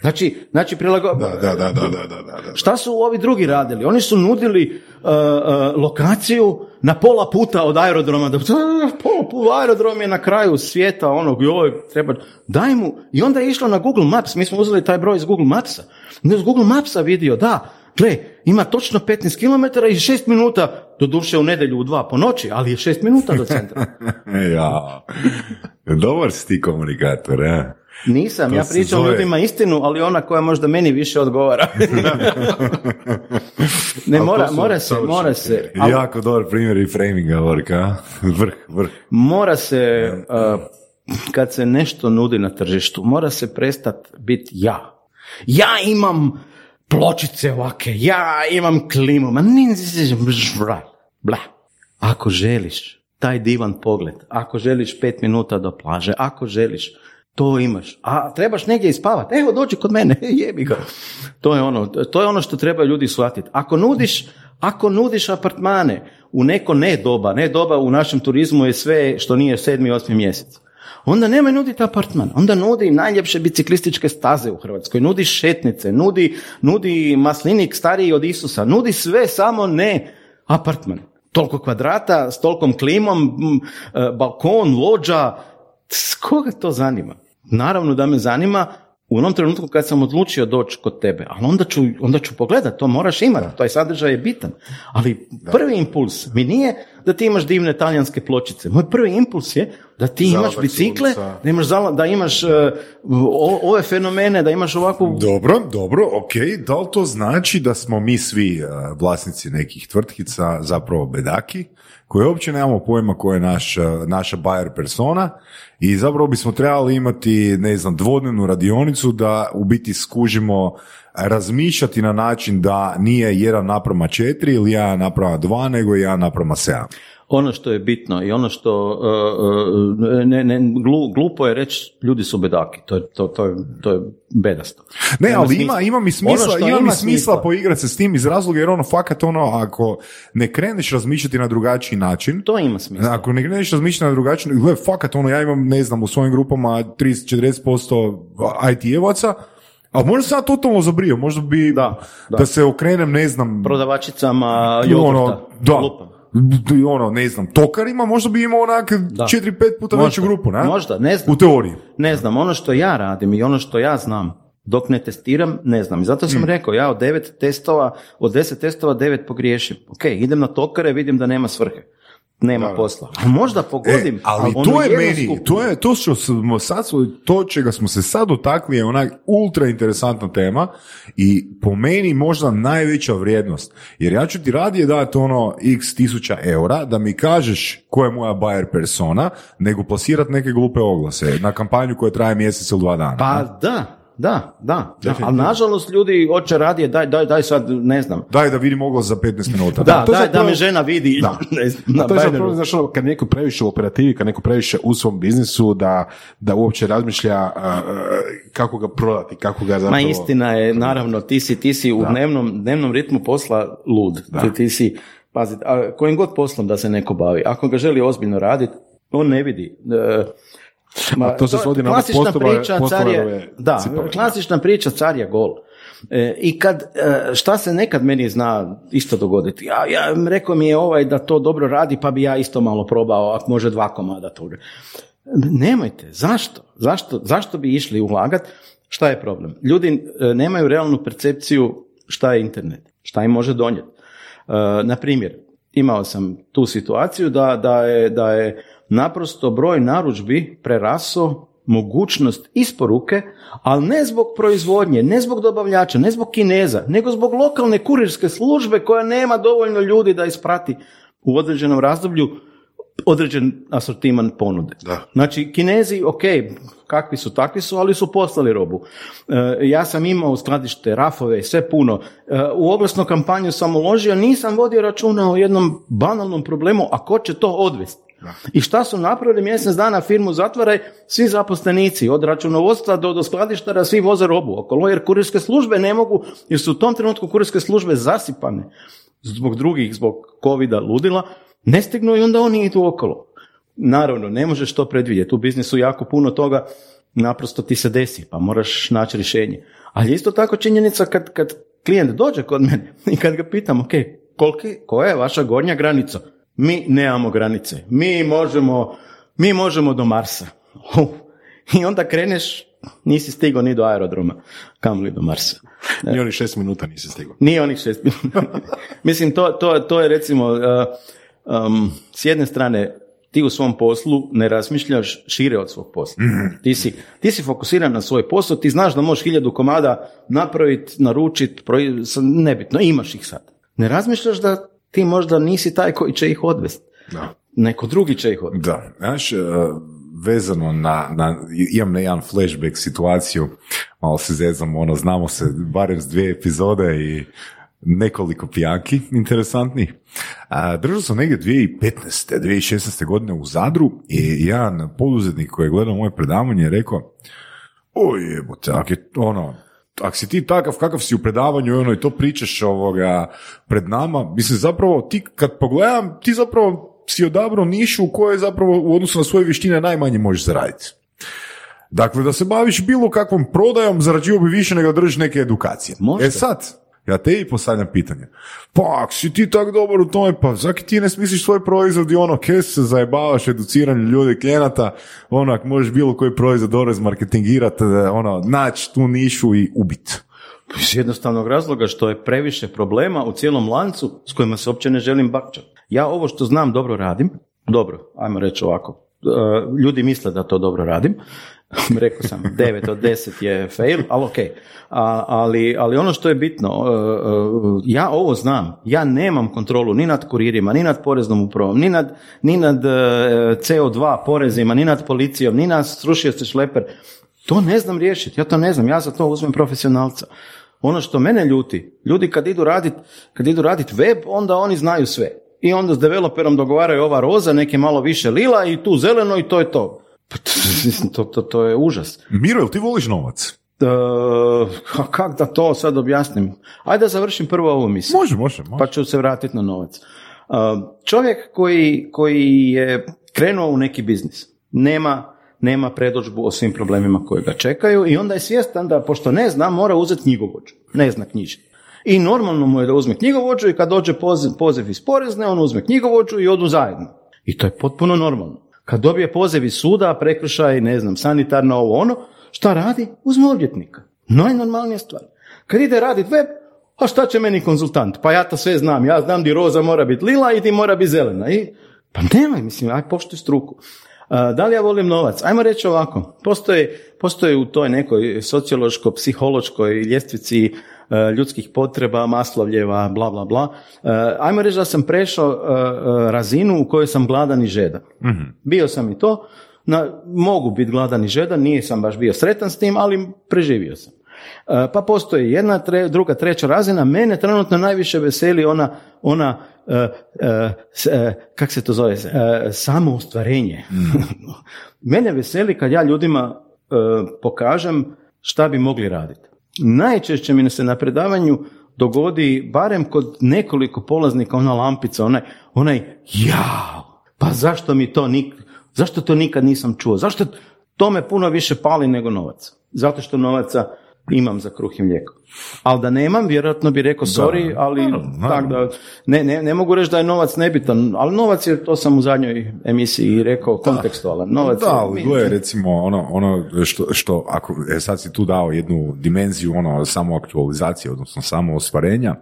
Znači, znači prilago... Da, da, da, da, da, da. Šta su ovi drugi radili? Oni su nudili uh, uh, lokaciju na pola puta od aerodroma. Da, "Ah, pola puta, aerodrom je na kraju svijeta, onog, joj, treba, daj mu. I onda je išlo na Google Maps, mi smo uzeli taj broj iz Google Mapsa. Onda je iz Google Mapsa vidio, da, gle, ima točno 15 km i 6 minuta, doduše u nedjelju u dva po noći, ali je 6 minuta do centra. [laughs] ja. Dobar si ti komunikator, ja. Nisam, To ja pričam zove- ljudima istinu, ali ona koja možda meni više odgovara. [laughs] ne, mora, mora se, mora se, ali Jako dobar primjer i framinga, Vorka. [laughs] Vrh, vrh. mora se, uh, kad se nešto nudi na tržištu, mora se prestati biti ja. Ja imam pločice ovake, ja imam klimu, ma bla. Ako želiš taj divan pogled, ako želiš pet minuta do plaže, ako želiš, to imaš. A trebaš negdje ispavati, evo dođi kod mene, [laughs] jebi ga. To je ono, to je ono što treba ljudi shvatiti. Ako nudiš, ako nudiš apartmane u neko ne doba, ne doba u našem turizmu je sve što nije sedmi, osmi mjesec. Onda nemoj nuditi apartman, onda nudi najljepše biciklističke staze u Hrvatskoj, nudi šetnice, nudi, nudi maslinik stariji od Isusa, nudi sve, samo ne apartman. Toliko kvadrata, s tolkom klimom, e, balkon, lođa, koga to zanima? Naravno da me zanima u onom trenutku kad sam odlučio doći kod tebe, ali onda ću, onda ću pogledat, to moraš imati, taj sadržaj je bitan. Ali prvi impuls mi nije da ti imaš divne talijanske pločice. Moj prvi impuls je da ti imaš Zalazak bicikle, sunca. da imaš, zala- da imaš e, o- ove fenomene, da imaš ovakvu... Dobro, dobro, ok. Da li to znači da smo mi svi uh, vlasnici nekih tvrtkica zapravo bedaki, koji uopće nemamo pojma ko je naš, uh, naša buyer persona i zapravo bismo trebali imati, ne znam, dvodnevnu radionicu da u biti skužimo razmišljati na način da nije jedan naprama četiri ili jedan naprama dva, nego jedan naprama sedam. Ono što je bitno i ono što e, e, ne, ne, glu- glupo je reći ljudi su bedaki, to je, to, to je, to je bedasto. Ne, Nema ali smisla. ima, ima mi Ono smisla, što ima, mi smisla smisla. poigrati se s tim iz razloga jer ono fakat ono ako ne kreneš razmišljati na drugačiji način, To ima smisla. ako ne kreneš razmišljati na drugačiji način, gle, fakat ono ja imam ne znam u svojim grupama 30-40% IT-evaca, ali možda sam ja totalno zabrio, možda bi Da, da, da. se okrenem ne znam Prodavačicama jogurta. ono, da. I ono, ne znam, tokarima, možda bi imao onak 4-5 puta Možda, veću grupu, ne? možda, ne znam. U teoriji. Ne znam, ono što ja radim i ono što ja znam, dok ne testiram, ne znam. I zato sam rekao, ja od devet testova, od deset testova devet pogriješim. Ok, idem na tokare, vidim da nema svrhe. Nema posla. A možda pogodim. E, ali to je meni, skupinu. to je to što smo sad, to čega smo se sad dotakli je onak ultra interesantna tema i po meni možda najveća vrijednost. Jer ja ću ti radije dati ono x tisuća eura da mi kažeš ko je moja buyer persona, nego plasirati neke glupe oglase na kampanju koja traje mjesec ili dva dana. Pa da, da, da. da. Ali nažalost ljudi hoće radije, daj, daj, daj sad, ne znam. Daj da vidim oglas za 15 minuta. Da, to daj, zapravo- da me žena vidi. Da. [laughs] ne znam, na to je zapravo, znaš, kad neko previše u operativi, kad neko previše u svom biznisu, da, da uopće razmišlja a, kako ga prodati, kako ga zapravo... Ma istina je, naravno, ti si, ti si u dnevnom, dnevnom ritmu posla lud. Ti, ti si, pazi, a kojim god poslom da se neko bavi, ako ga želi ozbiljno raditi, on ne vidi. E, ma, to se svodi na klasična postove- priča, car je, da, cipele. klasična priča, car je gol. E, I kad, e, šta se nekad meni zna isto dogoditi? Ja, ja, rekao mi je ovaj da to dobro radi, pa bi ja isto malo probao, ako može dva komada toga. Nemojte, zašto? Zašto, zašto bi išli ulagat? Šta je problem? Ljudi e, nemaju realnu percepciju šta je internet, šta im može donijeti. E, na primjer, imao sam tu situaciju da, da, je, da je naprosto broj narudžbi preraso mogućnost isporuke, ali ne zbog proizvodnje, ne zbog dobavljača, ne zbog kineza, nego zbog lokalne kurirske službe koja nema dovoljno ljudi da isprati u određenom razdoblju određen asortiman ponude. Da. Znači, kinezi, ok, kakvi su, takvi su, ali su poslali robu. E, ja sam imao skladište, rafove, sve puno. E, u oglasnu kampanju sam uložio, nisam vodio računa o jednom banalnom problemu, a ko će to odvesti? I šta su napravili mjesec dana firmu zatvaraj, svi zaposlenici, od računovodstva do, do skladištara, svi voze robu okolo, jer kurirske službe ne mogu, jer su u tom trenutku kurirske službe zasipane zbog drugih, zbog covida, ludila, ne stignu i onda oni idu okolo. Naravno, ne možeš to predvidjeti. U biznisu jako puno toga naprosto ti se desi, pa moraš naći rješenje. Ali isto tako činjenica kad, kad klijent dođe kod mene [laughs] i kad ga pitam, ok, koliki, koja je vaša gornja granica? Mi nemamo granice. Mi možemo, mi možemo do Marsa. I onda kreneš, nisi stigao ni do aerodroma, kamoli do Marsa. Ni oni šest minuta nisi stigao. Nije onih šest minuta. [laughs] Mislim, to, to, to je recimo, uh, um, s jedne strane ti u svom poslu ne razmišljaš šire od svog posla. Ti, si, ti si fokusiran na svoj posao, ti znaš da možeš hiljadu komada napraviti, naručiti, nebitno, imaš ih sad. Ne razmišljaš da ti možda nisi taj koji će ih odvesti. Da. Neko drugi će ih odvesti. Da, znaš, e, vezano na, na, imam na jedan flashback situaciju, malo se zezamo, ono, znamo se barem s dvije epizode i nekoliko pijanki interesantnih. Držao sam negdje 2015. 2016. godine u Zadru i jedan poduzetnik koji je gledao moje predavanje je rekao oj jebote, ako je ono, ako si ti takav kakav si u predavanju i ono i to pričaš ovoga pred nama, mislim zapravo ti kad pogledam, ti zapravo si odabrao nišu u kojoj zapravo u odnosu na svoje vještine najmanje možeš zaraditi. Dakle, da se baviš bilo kakvom prodajom, zarađivo bi više nego držiš neke edukacije. Možda. E sad, ja te i postavljam pitanje. Pa, ako si ti tako dobar u tome, pa zaki ti ne smisliš svoj proizvod i ono, ke se zajebavaš educiranju ljudi, klijenata, ono, ako možeš bilo koji proizvod dobro marketingirati, ono, naći tu nišu i ubit. Iz jednostavnog razloga što je previše problema u cijelom lancu s kojima se uopće ne želim bakćati. Ja ovo što znam dobro radim, dobro, ajmo reći ovako, e, ljudi misle da to dobro radim, [laughs] rekao sam 9 od 10 je fail, ali ok. A, ali, ali ono što je bitno, e, e, ja ovo znam, ja nemam kontrolu ni nad kuririma, ni nad poreznom upravom, ni nad, ni nad CO2 porezima, ni nad policijom, ni nad srušio se šleper. To ne znam riješiti, ja to ne znam, ja za to uzmem profesionalca. Ono što mene ljuti, ljudi kad idu radit, kad idu radit web, onda oni znaju sve. I onda s developerom dogovaraju ova roza, neke malo više lila i tu zeleno i to je to. Pa to, to, to je užas. Miro, jel ti voliš novac? Uh, kak da to sad objasnim? Ajde da završim prvo ovu misiju. Može, može, može. Pa ću se vratiti na novac. čovjek koji, koji je krenuo u neki biznis, nema nema predođbu o svim problemima koji ga čekaju i onda je svjestan da, pošto ne zna, mora uzeti knjigovođu. Ne zna knjižiti. I normalno mu je da uzme knjigovođu i kad dođe poziv, poziv iz porezne, on uzme knjigovođu i odu zajedno. I to je potpuno normalno. Kad dobije poziv iz suda, prekršaj, ne znam, sanitarno, ovo ono, šta radi? Uzme odvjetnika. Najnormalnija stvar. Kad ide raditi web, a šta će meni konzultant? Pa ja to sve znam. Ja znam di roza mora biti lila i ti mora biti zelena. I, pa nemaj, mislim, aj poštuj struku. Da li ja volim novac? Ajmo reći ovako, postoji, postoji u toj nekoj sociološko-psihološkoj ljestvici ljudskih potreba, maslovljeva, bla, bla, bla. E, ajmo reći da sam prešao e, razinu u kojoj sam gladan i žedan. mm Bio sam i to, na, mogu biti gladan i žedan, nije sam baš bio sretan s tim, ali preživio sam. Pa postoji jedna, druga, treća razina. Mene trenutno najviše veseli ona, ona uh, uh, kak se to zove, samo ostvarenje. Mm. [laughs] Mene veseli kad ja ljudima pokažem šta bi mogli raditi. Najčešće mi se na predavanju dogodi, barem kod nekoliko polaznika, ona lampica, onaj, onaj jao, pa zašto mi to nik, zašto to nikad nisam čuo, zašto to me puno više pali nego novac. Zato što novaca imam za kruh i mlijeko. Ali da nemam, vjerojatno bi rekao sorry, ali tak da, ne, ne, ne, mogu reći da je novac nebitan, ali novac je, to sam u zadnjoj emisiji rekao, kontekstualan. Novac da, ali je recimo ono, ono što, što ako, e, sad si tu dao jednu dimenziju ono, samo aktualizacije, odnosno samo ostvarenja,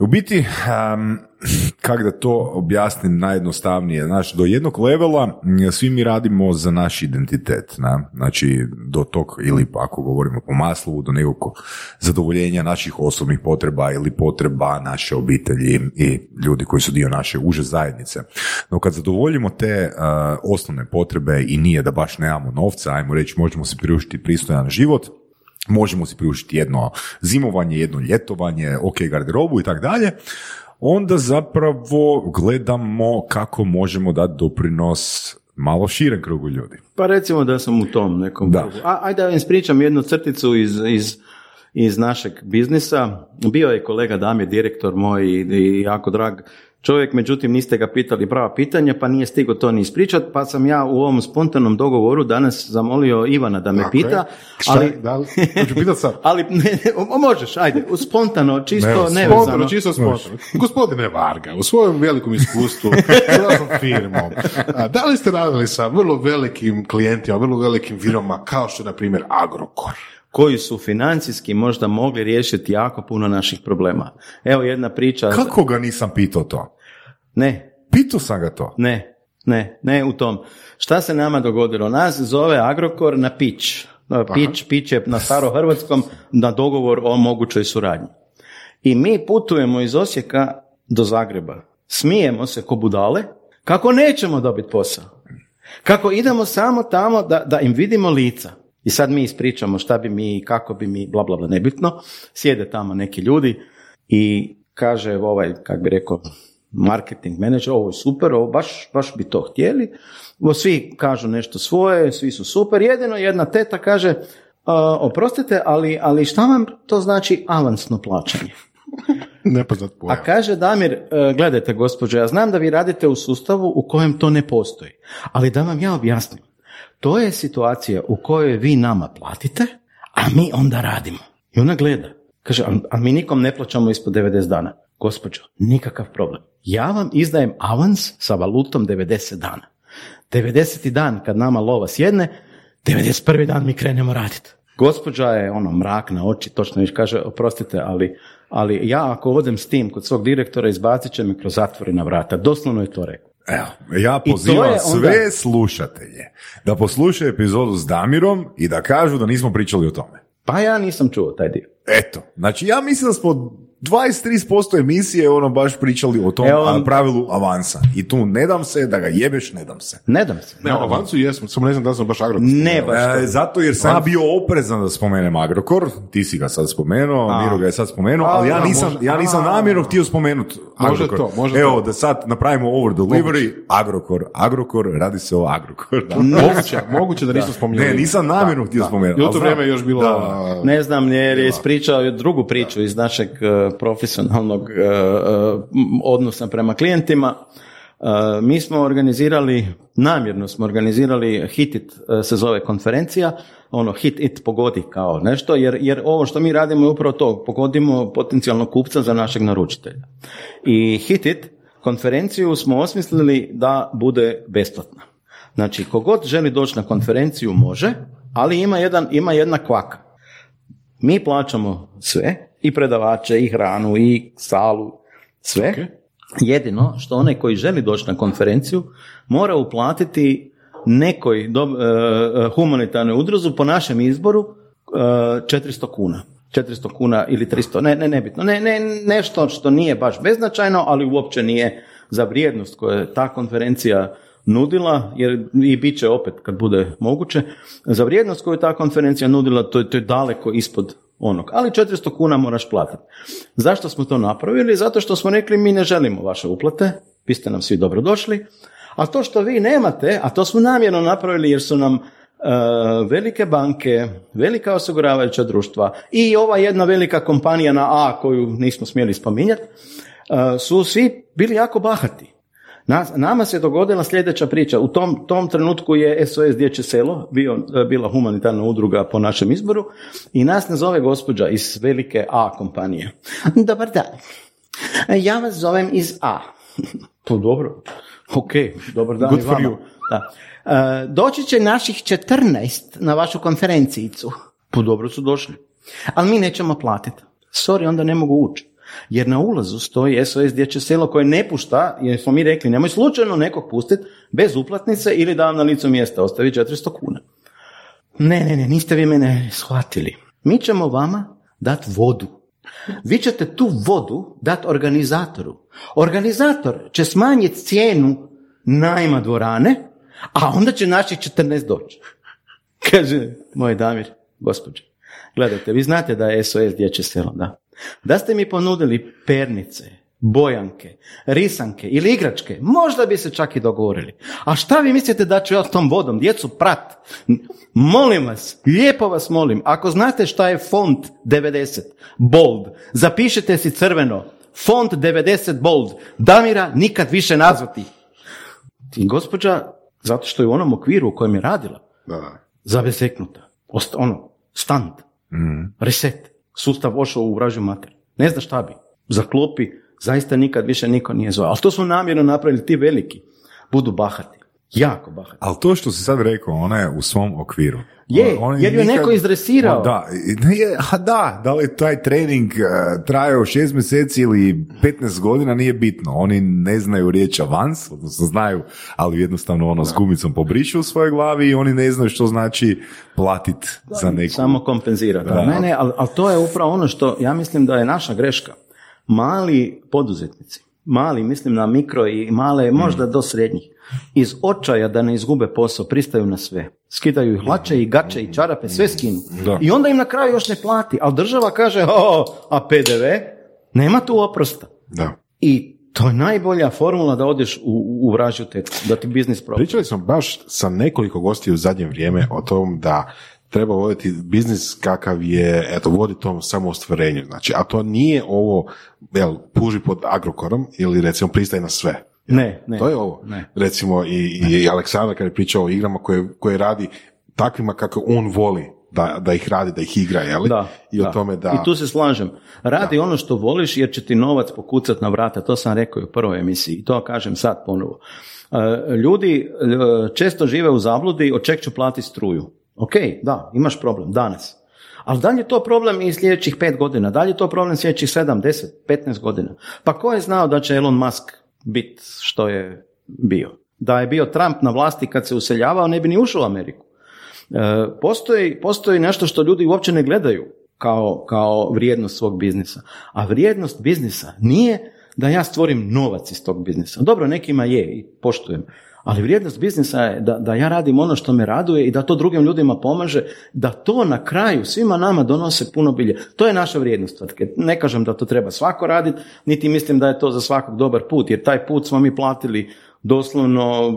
u biti, um, [clears throat] kako da to objasnim najjednostavnije, znači do jednog levela svi mi radimo za naš identitet, na? znači do tog, ili ako govorimo po maslu, do nekog zadovoljenja naših osobnih potreba ili potreba naše obitelji i ljudi koji su dio naše uže zajednice. No kad zadovoljimo te osnovne potrebe i nije da baš nemamo novca, ajmo reći možemo se priuštiti pristojan život, možemo si priuštiti jedno zimovanje, jedno ljetovanje, ok, garderobu i tako dalje, onda zapravo gledamo kako možemo dati doprinos malo širem krugu ljudi. Pa recimo da sam u tom nekom da. krugu. A, ajde da vam ispričam jednu crticu iz, iz, iz našeg biznisa. Bio je kolega Damir, direktor moj i, jako drag čovjek, međutim niste ga pitali prava pitanja, pa nije stigao to ni ispričat, pa sam ja u ovom spontanom dogovoru danas zamolio Ivana da me pita. Ali, da li, sad? [laughs] ali ne, možeš, ajde, spontano, čisto ne, Spontano, čisto spontano. Gospodine Varga, u svojem velikom iskustvu, [laughs] firmom, da li ste radili sa vrlo velikim klijentima, vrlo velikim firmama, kao što je, na primjer, Agrokor? Koji su financijski možda mogli riješiti jako puno naših problema. Evo jedna priča. Kako ga nisam pitao to? Ne. Pitao sam ga to. Ne. Ne, ne u tom. Šta se nama dogodilo? Nas zove Agrokor na pić. Pić, pić je na starohrvatskom na dogovor o mogućoj suradnji. I mi putujemo iz Osijeka do Zagreba. Smijemo se ko budale, kako nećemo dobiti posao. Kako idemo samo tamo da, da im vidimo lica. I sad mi ispričamo šta bi mi, kako bi mi, bla bla bla, nebitno. Sjede tamo neki ljudi i kaže ovaj, kak bi rekao, marketing manager, ovo je super, ovo baš, baš bi to htjeli. Svi kažu nešto svoje, svi su super. Jedino jedna teta kaže, oprostite, ali, ali šta vam to znači avansno plaćanje? [laughs] Nepoznat A kaže Damir, e, gledajte gospođo, ja znam da vi radite u sustavu u kojem to ne postoji, ali da vam ja objasnim, to je situacija u kojoj vi nama platite, a mi onda radimo. I ona gleda. Kaže, a mi nikom ne plaćamo ispod 90 dana. Gospođo, nikakav problem. Ja vam izdajem avans sa valutom 90 dana. 90. dan kad nama lova sjedne, 91. dan mi krenemo raditi. Gospođa je ono mrak na oči, točno viš kaže, oprostite, ali, ali ja ako odem s tim kod svog direktora, izbacit će me kroz zatvorena vrata. Doslovno je to rekao. Evo, ja pozivam sve slušatelje da poslušaju epizodu s Damirom i da kažu da nismo pričali o tome. Pa ja nisam čuo taj dio. Eto, znači ja mislim da smo 23% emisije ono baš pričali o tom Evo, pravilu avansa. I tu ne dam se, da ga jebeš, ne dam se. Ne dam se. Ne, avansu jesmo, samo ne znam da sam baš Agrokor. Ne baš. E, zato jer sam ja bio oprezan da spomenem Agrokor, ti si ga sad spomenuo, Miro ga je sad spomenuo, ali ja nisam, ja nisam namjerno htio spomenuti Može to, može Evo, da sad napravimo over delivery, Agrokor, Agrokor, radi se o Agrokor. [laughs] moguće, moguće da nisam spomenuo. Ne, nisam namjerno htio spomenuti. I u to vrijeme još bilo... Ne znam, jer je ispričao drugu priču iz našeg e, profesionalnog e, e, odnosa prema klijentima. E, mi smo organizirali, namjerno smo organizirali Hitit se zove konferencija, ono hit it pogodi kao nešto, jer, jer ovo što mi radimo je upravo to, pogodimo potencijalnog kupca za našeg naručitelja. I Hitit konferenciju smo osmislili da bude besplatna. Znači, kogod želi doći na konferenciju može, ali ima, jedan, ima jedna kvaka. Mi plaćamo sve, i predavače, i hranu, i salu, sve. Jedino što onaj koji želi doći na konferenciju mora uplatiti nekoj do, uh, humanitarnoj udruzu po našem izboru uh, e, 400 kuna. 400 kuna ili 300, ne, ne, nebitno. Ne, ne, nešto što nije baš beznačajno, ali uopće nije za vrijednost koju je ta konferencija nudila, jer i bit će opet kad bude moguće, za vrijednost koju je ta konferencija nudila, to je, to je daleko ispod onog. Ali 400 kuna moraš platiti. Zašto smo to napravili? Zato što smo rekli mi ne želimo vaše uplate, vi ste nam svi dobrodošli, a to što vi nemate, a to smo namjerno napravili jer su nam e, velike banke, velika osiguravajuća društva i ova jedna velika kompanija na A koju nismo smjeli spominjati, e, su svi bili jako bahati. Nama se dogodila sljedeća priča. U tom, tom trenutku je SOS Dječje selo bio, e, bila humanitarna udruga po našem izboru i nas ne zove gospođa iz velike A kompanije. [laughs] Dobar dan. Ja vas zovem iz A. To [laughs] dobro. Ok, dobar dan Good i Da. E, doći će naših 14 na vašu konferencijicu. Po dobro su došli. Ali mi nećemo platiti. Sorry, onda ne mogu ući. Jer na ulazu stoji SOS dječje selo koje ne pušta, jer smo mi rekli nemoj slučajno nekog pustiti bez uplatnice ili da vam na licu mjesta ostavi 400 kuna. Ne, ne, ne, niste vi mene shvatili. Mi ćemo vama dati vodu. Vi ćete tu vodu dati organizatoru. Organizator će smanjiti cijenu najma dvorane, a onda će naših 14 doći. Kaže moj Damir, gospođe, gledajte, vi znate da je SOS dječje selo, da. Da ste mi ponudili pernice, bojanke, risanke ili igračke, možda bi se čak i dogovorili. A šta vi mislite da ću ja s tom vodom djecu prat? Molim vas, lijepo vas molim, ako znate šta je font 90, bold, zapišite si crveno, font 90 bold, Damira nikad više nazvati. I gospođa, zato što je u onom okviru u kojem je radila, da. zaveseknuta, ono, stand, mm. reset sustav ošao u vražju mater. Ne zna šta bi. Zaklopi, zaista nikad više niko nije zvao. Ali to smo namjerno napravili, ti veliki budu bahati. Jako bahat. Ali to što si sad rekao, ona je u svom okviru. Je, Ona jer ju je neko izdresirao. Da, i- je, a da, da li taj trening uh, trajao šest mjeseci ili 15 godina, nije bitno. Oni ne znaju riječ avans, odnosno znaju, ali jednostavno ono s gumicom pobrišu u svojoj glavi i oni ne znaju što znači platit za neku. Samo kompenzirati. Da. Ne, ne, ali, ali to je upravo ono što ja mislim da je naša greška. Mali poduzetnici, mali, mislim na mikro i male, možda do srednjih, iz očaja da ne izgube posao, pristaju na sve. Skidaju i hlače i gače i čarape, sve skinu. Da. I onda im na kraju još ne plati. Ali država kaže, o, a PDV? Nema tu oprosta. Da. I to je najbolja formula da odeš u, u vražju da ti biznis prođe. Pričali smo baš sa nekoliko gostiju u zadnje vrijeme o tom da treba voditi biznis kakav je, eto, vodi tom samoostvarenju. Znači, a to nije ovo, jel, puži pod Agrokorom ili recimo pristaje na sve. Ne, ne. To je ovo. Ne. Recimo i, i Aleksandar kad je pričao o igrama koje, koje radi takvima kako on voli da, da ih radi, da ih igra, jel? Da, I o da. tome da... I tu se slažem. Radi ono što voliš jer će ti novac pokucat na vrata. To sam rekao i u prvoj emisiji i to kažem sad ponovo. E, Ljudi e, često žive u zabludi od čeg ću platiti struju. Ok, da, imaš problem danas. Ali da li je to problem i sljedećih pet godina? Da li je to problem sljedećih sedam, deset, petnaest godina? Pa ko je znao da će Elon Musk biti što je bio? Da je bio Trump na vlasti kad se useljavao, ne bi ni ušao u Ameriku. E, postoji, postoji nešto što ljudi uopće ne gledaju kao, kao vrijednost svog biznisa. A vrijednost biznisa nije da ja stvorim novac iz tog biznisa. Dobro, nekima je i poštujem. Ali vrijednost biznisa je da, da ja radim ono što me raduje i da to drugim ljudima pomaže, da to na kraju svima nama donose puno bilje. To je naša vrijednost. Ne kažem da to treba svako raditi, niti mislim da je to za svakog dobar put, jer taj put smo mi platili doslovno,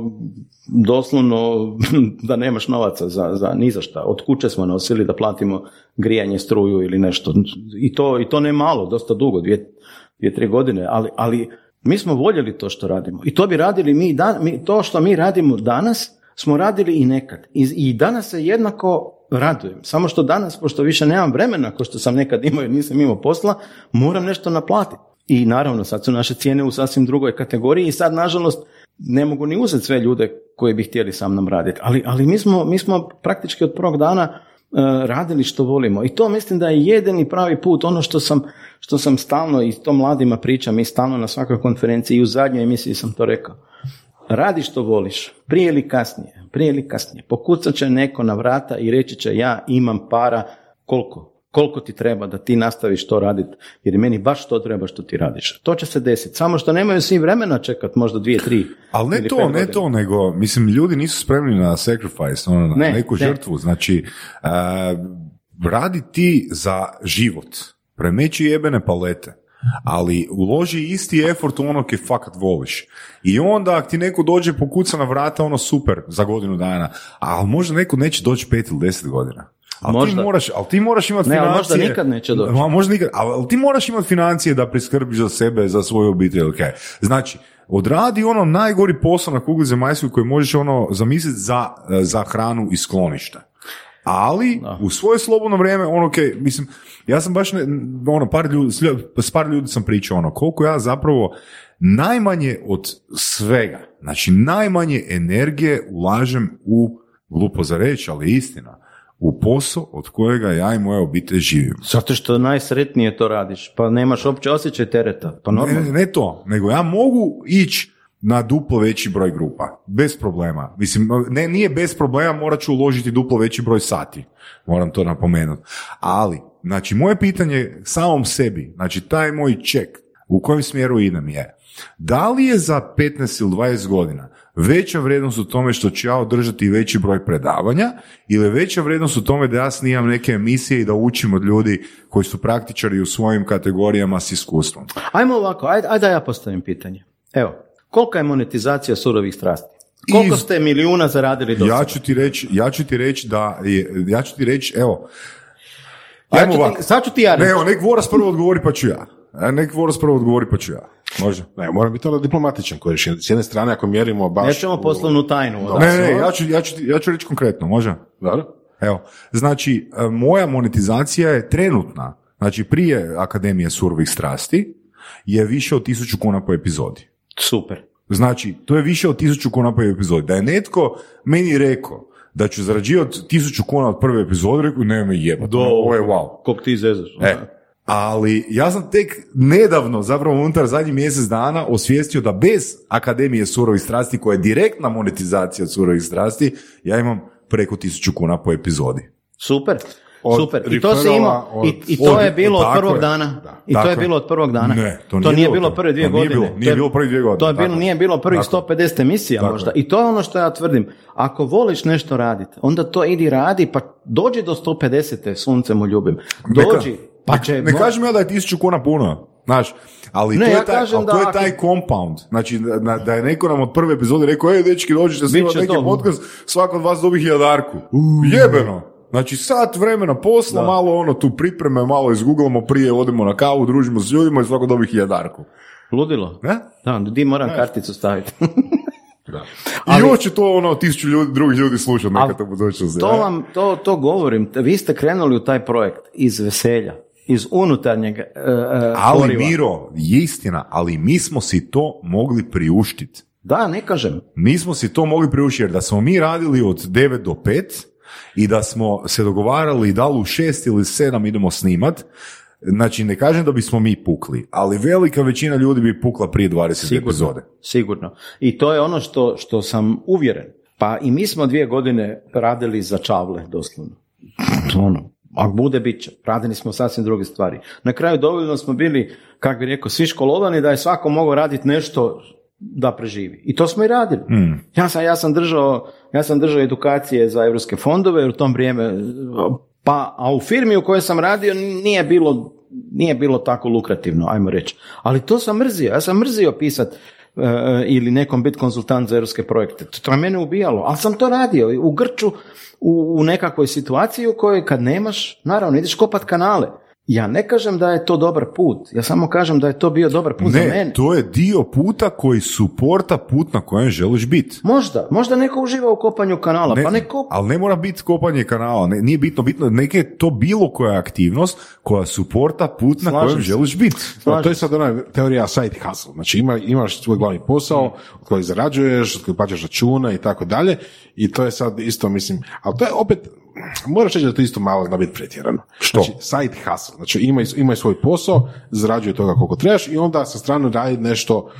doslovno [laughs] da nemaš novaca za, za ni za šta. Od kuće smo nosili da platimo grijanje, struju ili nešto. I to, i to ne malo, dosta dugo, dvije, dvije tri godine, ali, ali mi smo voljeli to što radimo. I to bi radili mi, dan, mi to što mi radimo danas, smo radili i nekad. I, I danas se jednako radujem. Samo što danas, pošto više nemam vremena, kao što sam nekad imao jer nisam imao posla, moram nešto naplatiti. I naravno, sad su naše cijene u sasvim drugoj kategoriji i sad, nažalost, ne mogu ni uzeti sve ljude koji bi htjeli sa mnom raditi. Ali, ali mi, smo, mi smo praktički od prvog dana radili što volimo. I to mislim da je jedini pravi put, ono što sam, što sam stalno i to mladima pričam i stalno na svakoj konferenciji i u zadnjoj emisiji sam to rekao. Radi što voliš, prije ili kasnije, prije ili kasnije. Pokucat će neko na vrata i reći će ja imam para, koliko? Koliko ti treba da ti nastaviš to raditi, jer meni baš to treba što ti radiš. To će se desiti, samo što nemaju svi vremena čekat možda dvije, tri. Ali ne to, ne to, nego, mislim, ljudi nisu spremni na sacrifice, ono, na Ne, neku ne. žrtvu. Znači, e, radi ti za život, premeći jebene palete, ali uloži isti effort u ono ke fakat voliš. I onda ako ti neko dođe pokuca na vrata, ono super, za godinu dana, a možda neko neće doći pet ili deset godina. Ali ti Možda. moraš, ali ti moraš imati Ne, financije. možda nikad neće doći. Ma, možda nikad, ali ti moraš imati financije da priskrbiš za sebe, za svoju obitelj, ok. Znači, odradi ono najgori posao na kugli zemaljskoj koji možeš ono zamisliti za, za hranu i sklonište. Ali, u svoje slobodno vrijeme, ono, ok, mislim, ja sam baš, ne, ono, par ljudi, s par ljudi sam pričao, ono, koliko ja zapravo najmanje od svega, znači najmanje energije ulažem u, glupo za reći, ali istina, u posao od kojega ja i moja obitelj živimo. Zato što najsretnije to radiš, pa nemaš uopće osjećaj tereta. Pa Ne, normalno. ne to, nego ja mogu ići na duplo veći broj grupa, bez problema. Mislim, ne, nije bez problema, morat ću uložiti duplo veći broj sati, moram to napomenuti. Ali, znači, moje pitanje samom sebi, znači, taj moj ček, u kojem smjeru idem je, da li je za 15 ili 20 godina veća vrijednost u tome što ću ja održati veći broj predavanja ili veća vrijednost u tome da ja snimam neke emisije i da učim od ljudi koji su praktičari u svojim kategorijama s iskustvom? Ajmo ovako, ajde, ajde da ja postavim pitanje. Evo, kolika je monetizacija surovih strasti? Koliko ste milijuna zaradili do Ja ću ti reći, ja ću ti reći da je, ja ću ti reći, evo, Ja ću ti- sad ću ti ja Ne, reći. evo, nek Voras prvo odgovori pa ću ja. E, Nek Voras prvo odgovori pa ću ja. Može? Ne, mora biti onda diplomatičan koji rješenje. S jedne strane, ako mjerimo baš... Nećemo poslovnu tajnu. Da. da. Ne, ne, ja ću, ja, ću, ja ću reći konkretno, može? Dobro? Evo, znači, e, moja monetizacija je trenutna, znači prije Akademije surovih strasti, je više od tisuću kuna po epizodi. Super. Znači, to je više od tisuću kuna po epizodi. Da je netko meni rekao da ću zarađivati tisuću kuna od prve epizode, rekao, ne me jebati, ono, ovo je wow. Kog ti zezaš. E, ali ja sam tek nedavno, zapravo unutar zadnjih mjesec dana, osvijestio da bez Akademije surovih strasti, koja je direktna monetizacija surovih strasti, ja imam preko tisuću kuna po epizodi. Super. Od Super. I to referrala, imao. od- I, I to od- je bilo od prvog je. dana. Da. I to je bilo od prvog dana. Ne, to to nije nije bilo prve dvije To nije godine. bilo. Nije bilo prve dvije godine. To je bilo, nije bilo prvih Tako je. 150 emisija Tako možda. I to je ono što ja tvrdim. Ako voliš nešto raditi, onda to idi radi, pa dođi do 150. Sunce mu ljubim. Dođi, pa će... Ne kažem ja da je tisuću kuna puno, znaš, ali Ne, to je ja taj, kažem ali da to je ako- taj compound. Znači, da, da je neko nam od prve epizode rekao, ej, dečki, dođite snimati će neki to. podcast, svako od vas dobi hiljadarku. Jebeno! Znači, sat vremena posla, malo ono, tu pripreme, malo izgooglamo prije, odemo na kavu, družimo s ljudima i svako dobi hiljadarku. Ludilo. Ne? Da, di moram karticu staviti. [laughs] I još će to ono, tisuću ljudi, drugih ljudi slušati nekad u budućnosti. To ne? vam, to, to govorim. Vi ste krenuli u taj projekt iz veselja, iz unutarnjeg e, e, Ali poriva. Miro, je istina, ali mi smo si to mogli priuštiti. Da, ne kažem. Nismo si to mogli priuštiti jer da smo mi radili od 9 do 5 i da smo se dogovarali da li u 6 ili 7 idemo snimat, znači ne kažem da bismo mi pukli, ali velika većina ljudi bi pukla prije 20 Sigurno, epizode. sigurno. I to je ono što, što sam uvjeren. Pa i mi smo dvije godine radili za čavle, doslovno. Ono, ako bude, bit će. Radili smo sasvim druge stvari. Na kraju dovoljno smo bili, kako bi rekao, svi školovani da je svako mogao raditi nešto da preživi. I to smo i radili. Ja, sam, ja, sam držao, ja sam držao edukacije za europske fondove jer u tom vrijeme, pa, a u firmi u kojoj sam radio nije bilo, nije bilo tako lukrativno, ajmo reći. Ali to sam mrzio. Ja sam mrzio pisat e, ili nekom biti konzultant za europske projekte. To je mene ubijalo, ali sam to radio u grču, u, u nekakvoj situaciji u kojoj kad nemaš, naravno ideš kopat kanale. Ja ne kažem da je to dobar put, ja samo kažem da je to bio dobar put za Ne, mene. to je dio puta koji suporta put na kojem želiš biti. Možda, možda neko uživa u kopanju kanala, pa ne kopa. ali ne mora biti kopanje kanala, ne, nije bitno, bitno neke je to bilo koja aktivnost koja suporta put na Slažem kojem se. želiš biti. To je sad ona teorija side hustle. Znači ima, imaš svoj glavni posao od kojeg zarađuješ, od kojeg plaćaš računa i tako dalje i to je sad isto, mislim, ali to je opet, moraš reći da to isto malo zna biti pretjerano. Što? Znači side hustle, znači imaj, imaj svoj posao, zarađuje toga koliko trebaš i onda sa strane radi nešto,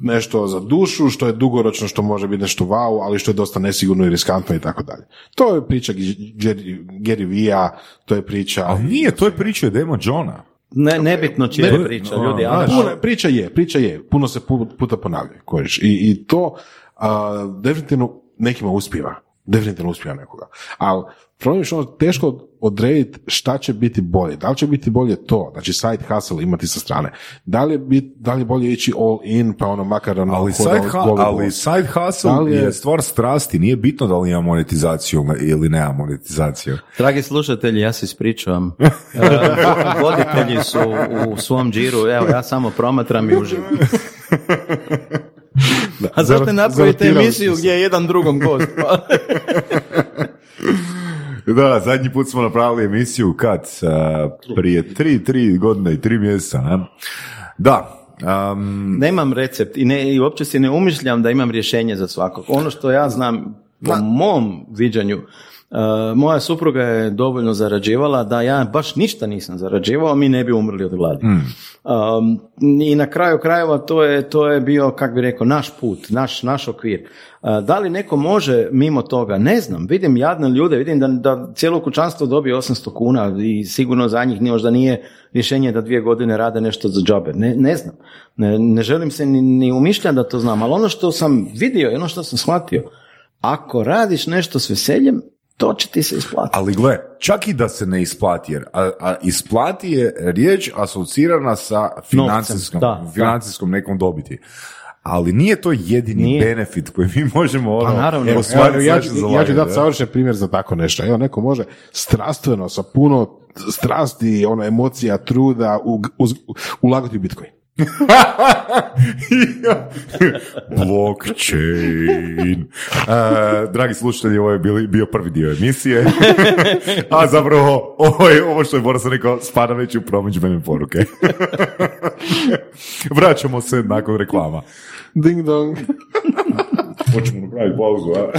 nešto za dušu, što je dugoročno, što može biti nešto wow, ali što je dosta nesigurno i riskantno i tako dalje. To je priča Gary, Gary Vee-a, to je priča... Ali nije, to je priča od Dema Johna. Ne, nebitno čija je priča, ljudi. ali- Puno, priča je, priča je, puno se pu- puta ponavlja, kojiš. I, i to a, definitivno nekima uspjeva, definitivno uspjeva nekoga. Ali problem je što ono teško odrediti šta će biti bolje. Da li će biti bolje to, znači side hustle imati sa strane. Da li je, bit, da li je bolje ići all in, pa ono makar ono, Ali side, hu- goli ali side hustle je... je- stvar strasti, nije bitno da li ima monetizaciju ili nema monetizaciju. Dragi slušatelji, ja se ispričavam. [laughs] E, Voditelji su u svom džiru, evo ja samo promatram i uživam. [laughs] A zašto ne napravite emisiju gdje je jedan drugom gost? Pa- [laughs] Da, zadnji put smo napravili emisiju kad? A, prije tri, tri godine i tri mjeseca. ne? Da. um, Nemam recept i, ne, i uopće si ne umišljam da imam rješenje za svakog. Ono što ja znam po mom viđanju, moja supruga je dovoljno zarađivala da ja baš ništa nisam zarađivao, mi ne bi umrli od gladi. Um, I na kraju krajeva to je, to je bio, kak bi rekao, naš put, naš, naš okvir. Uh, da li neko može mimo toga? Ne znam. Vidim jadne ljude, vidim da, da cijelo kućanstvo dobije 800 kuna i sigurno za njih možda nije rješenje da dvije godine rade nešto za džabe. Ne, ne znam. Ne, ne želim se ni, ni umišljati da to znam, ali ono što sam vidio i ono što sam shvatio, ako radiš nešto s veseljem, to će ti se isplatiti. ali gle, čak i da se ne isplati, jer a, a isplati je riječ asocirana sa financijskom, da, da. financijskom nekom dobiti. Ali nije to jedini Nije. benefit koji mi možemo ono, naravno. Evo, ostvariti ja, ja, ću, ja ću dati savršen primjer za tako nešto. Evo, neko može strastveno, sa puno strasti, ono, emocija, truda, u, uz, ulagati u Bitcoin. [laughs] Blockchain. Uh, dragi slušatelji, ovo je bili, bio prvi dio emisije. [laughs] A zapravo, ovo, je, ovo što je Boris rekao, spada već u promidžbene poruke. [laughs] Vraćamo se nakon reklama. Ding dong. Hoćemo napraviti pauzu, a?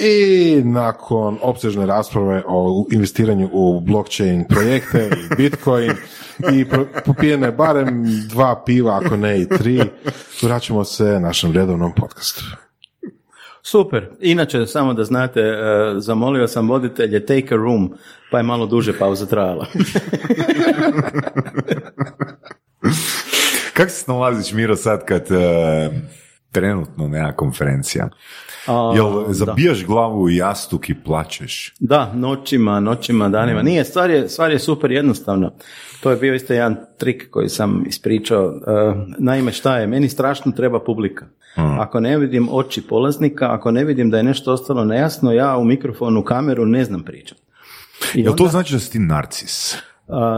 I nakon opsežne rasprave o investiranju u blockchain projekte i bitcoin i popijene barem dva piva, ako ne i tri, vraćamo se našem redovnom podcastu. Super. Inače, samo da znate, e, zamolio sam voditelje take a room, pa je malo duže pauza trajala. [laughs] Kako se nalaziš, Miro, sad kad e, trenutno nema konferencija? A, Jel da. zabijaš glavu u jastuk i plačeš? Da, noćima, noćima, danima. Nije, stvar je, stvar je super jednostavna. To je bio isto jedan trik koji sam ispričao. E, naime, šta je? Meni strašno treba publika. Ako ne vidim oči polaznika, ako ne vidim da je nešto ostalo nejasno, ja u mikrofonu, kameru ne znam pričati. Jel to onda- znači da si ti narcis?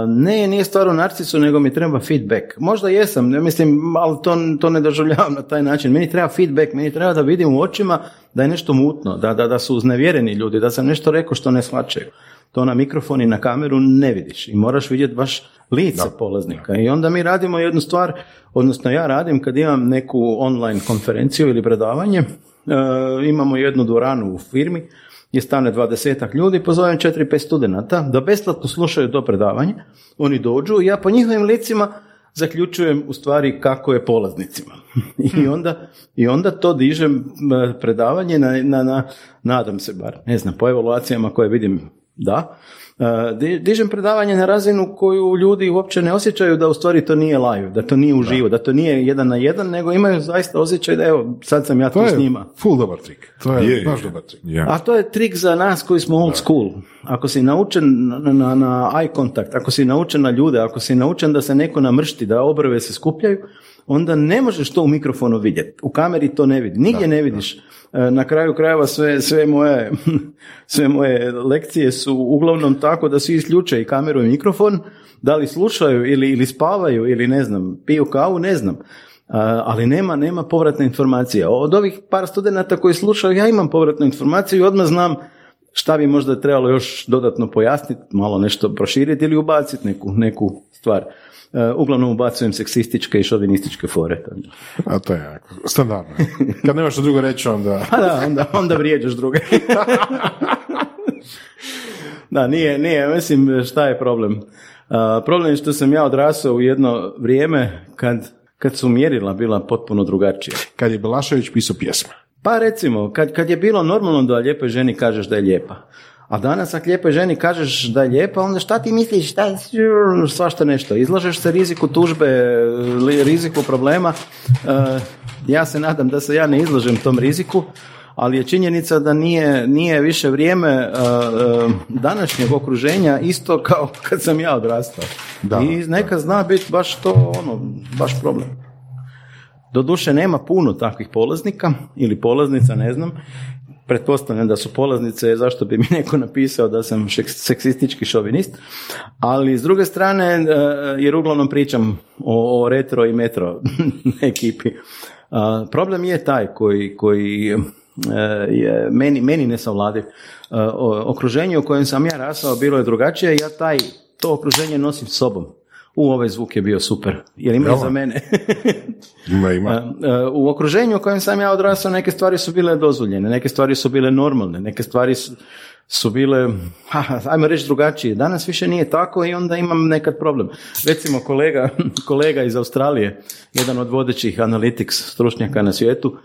Ne, nije stvar u narcisu, nego mi treba feedback. Možda jesam, ne mislim, ali to, to ne doživljavam na taj način. Meni treba feedback, meni treba da vidim u očima da je nešto mutno, da, da, da su uznevjereni ljudi, da sam nešto rekao što ne shvaćaju. To na mikrofon i na kameru ne vidiš i moraš vidjeti baš lice polaznika. I onda mi radimo jednu stvar, odnosno ja radim kad imam neku online konferenciju ili predavanje, e, imamo jednu dvoranu u firmi, gdje stane dvadesetak ljudi, pozovem četiri, pet studenata da besplatno slušaju to predavanje, oni dođu i ja po njihovim licima zaključujem u stvari kako je polaznicima. [laughs] I onda, i onda to dižem predavanje na, na, na, nadam se bar, ne znam, po evaluacijama koje vidim da, dižem predavanje na razinu koju ljudi uopće ne osjećaju da u stvari to nije live, da to nije uživo, da to nije jedan na jedan, nego imaju zaista osjećaj da evo, sad sam ja tu To s je njima. full dobar trik. To je, Je, baš dobar trik. Ja. A to je trik za nas koji smo old school. Ako si naučen na, na, na eye contact, ako si naučen na ljude, ako si naučen da se neko namršti, da obrve se skupljaju, onda ne možeš to u mikrofonu vidjeti. U kameri to ne vidi. Nigdje ne vidiš. E, Na kraju krajeva sve, sve, moje, [laughs] sve moje lekcije su uglavnom tako da svi isključe i kameru i mikrofon, da li slušaju ili, ili spavaju ili ne znam, piju kavu, ne znam. A, ali nema, nema povratne informacije. Od ovih par studenata koji slušaju, ja imam povratnu informaciju i odmah znam šta bi možda trebalo još dodatno pojasniti, malo nešto proširiti ili ubaciti neku, neku stvar. E, uglavnom ubacujem seksističke i šovinističke fore. A to je jako standardno. Kad nemaš što drugo reći, onda... Pa da, onda, onda vrijeđaš druge. [laughs] da, nije, nije, mislim, šta je problem? A, problem je što sam ja odrasao u jedno vrijeme kad, kad su mjerila bila potpuno drugačija. Kad je Belašević pisao pjesme. Pa recimo, kad, kad je bilo normalno da lijepoj ženi kažeš da je lijepa, a danas ako lijepoj ženi kažeš da je lijepa, onda šta ti misliš, šta, svašta nešto, izlažeš se riziku tužbe, riziku problema, E, ja se nadam da se ja ne izlažem tom riziku, ali je činjenica da nije, nije više vrijeme e, e, današnjeg okruženja isto kao kad sam ja odrastao. Da, I neka zna biti baš to, ono, baš problem. Doduše nema puno takvih polaznika ili polaznica, ne znam. Pretpostavljam da su polaznice, zašto bi mi neko napisao da sam seksistički šovinist. Ali s druge strane, e, jer uglavnom pričam o, retro i metro [laughs] ekipi. A, problem je taj koji, koji e, je meni, meni nesavladiv. E, Okruženje u kojem sam ja rasao bilo je drugačije, ja taj, to okruženje nosim sobom. U, ovaj zvuk je bio super, jer ima i za mene. [laughs] Ima, ima. [laughs] U okruženju u kojem sam ja odrastao neke stvari su bile dozvoljene, neke stvari su bile normalne, neke stvari su, su bile, [laughs] ha, ajmo reći drugačije. Danas više nije tako i onda imam nekad problem. Recimo kolega, kolega iz Australije, jedan od vodećih analytics stručnjaka na svijetu,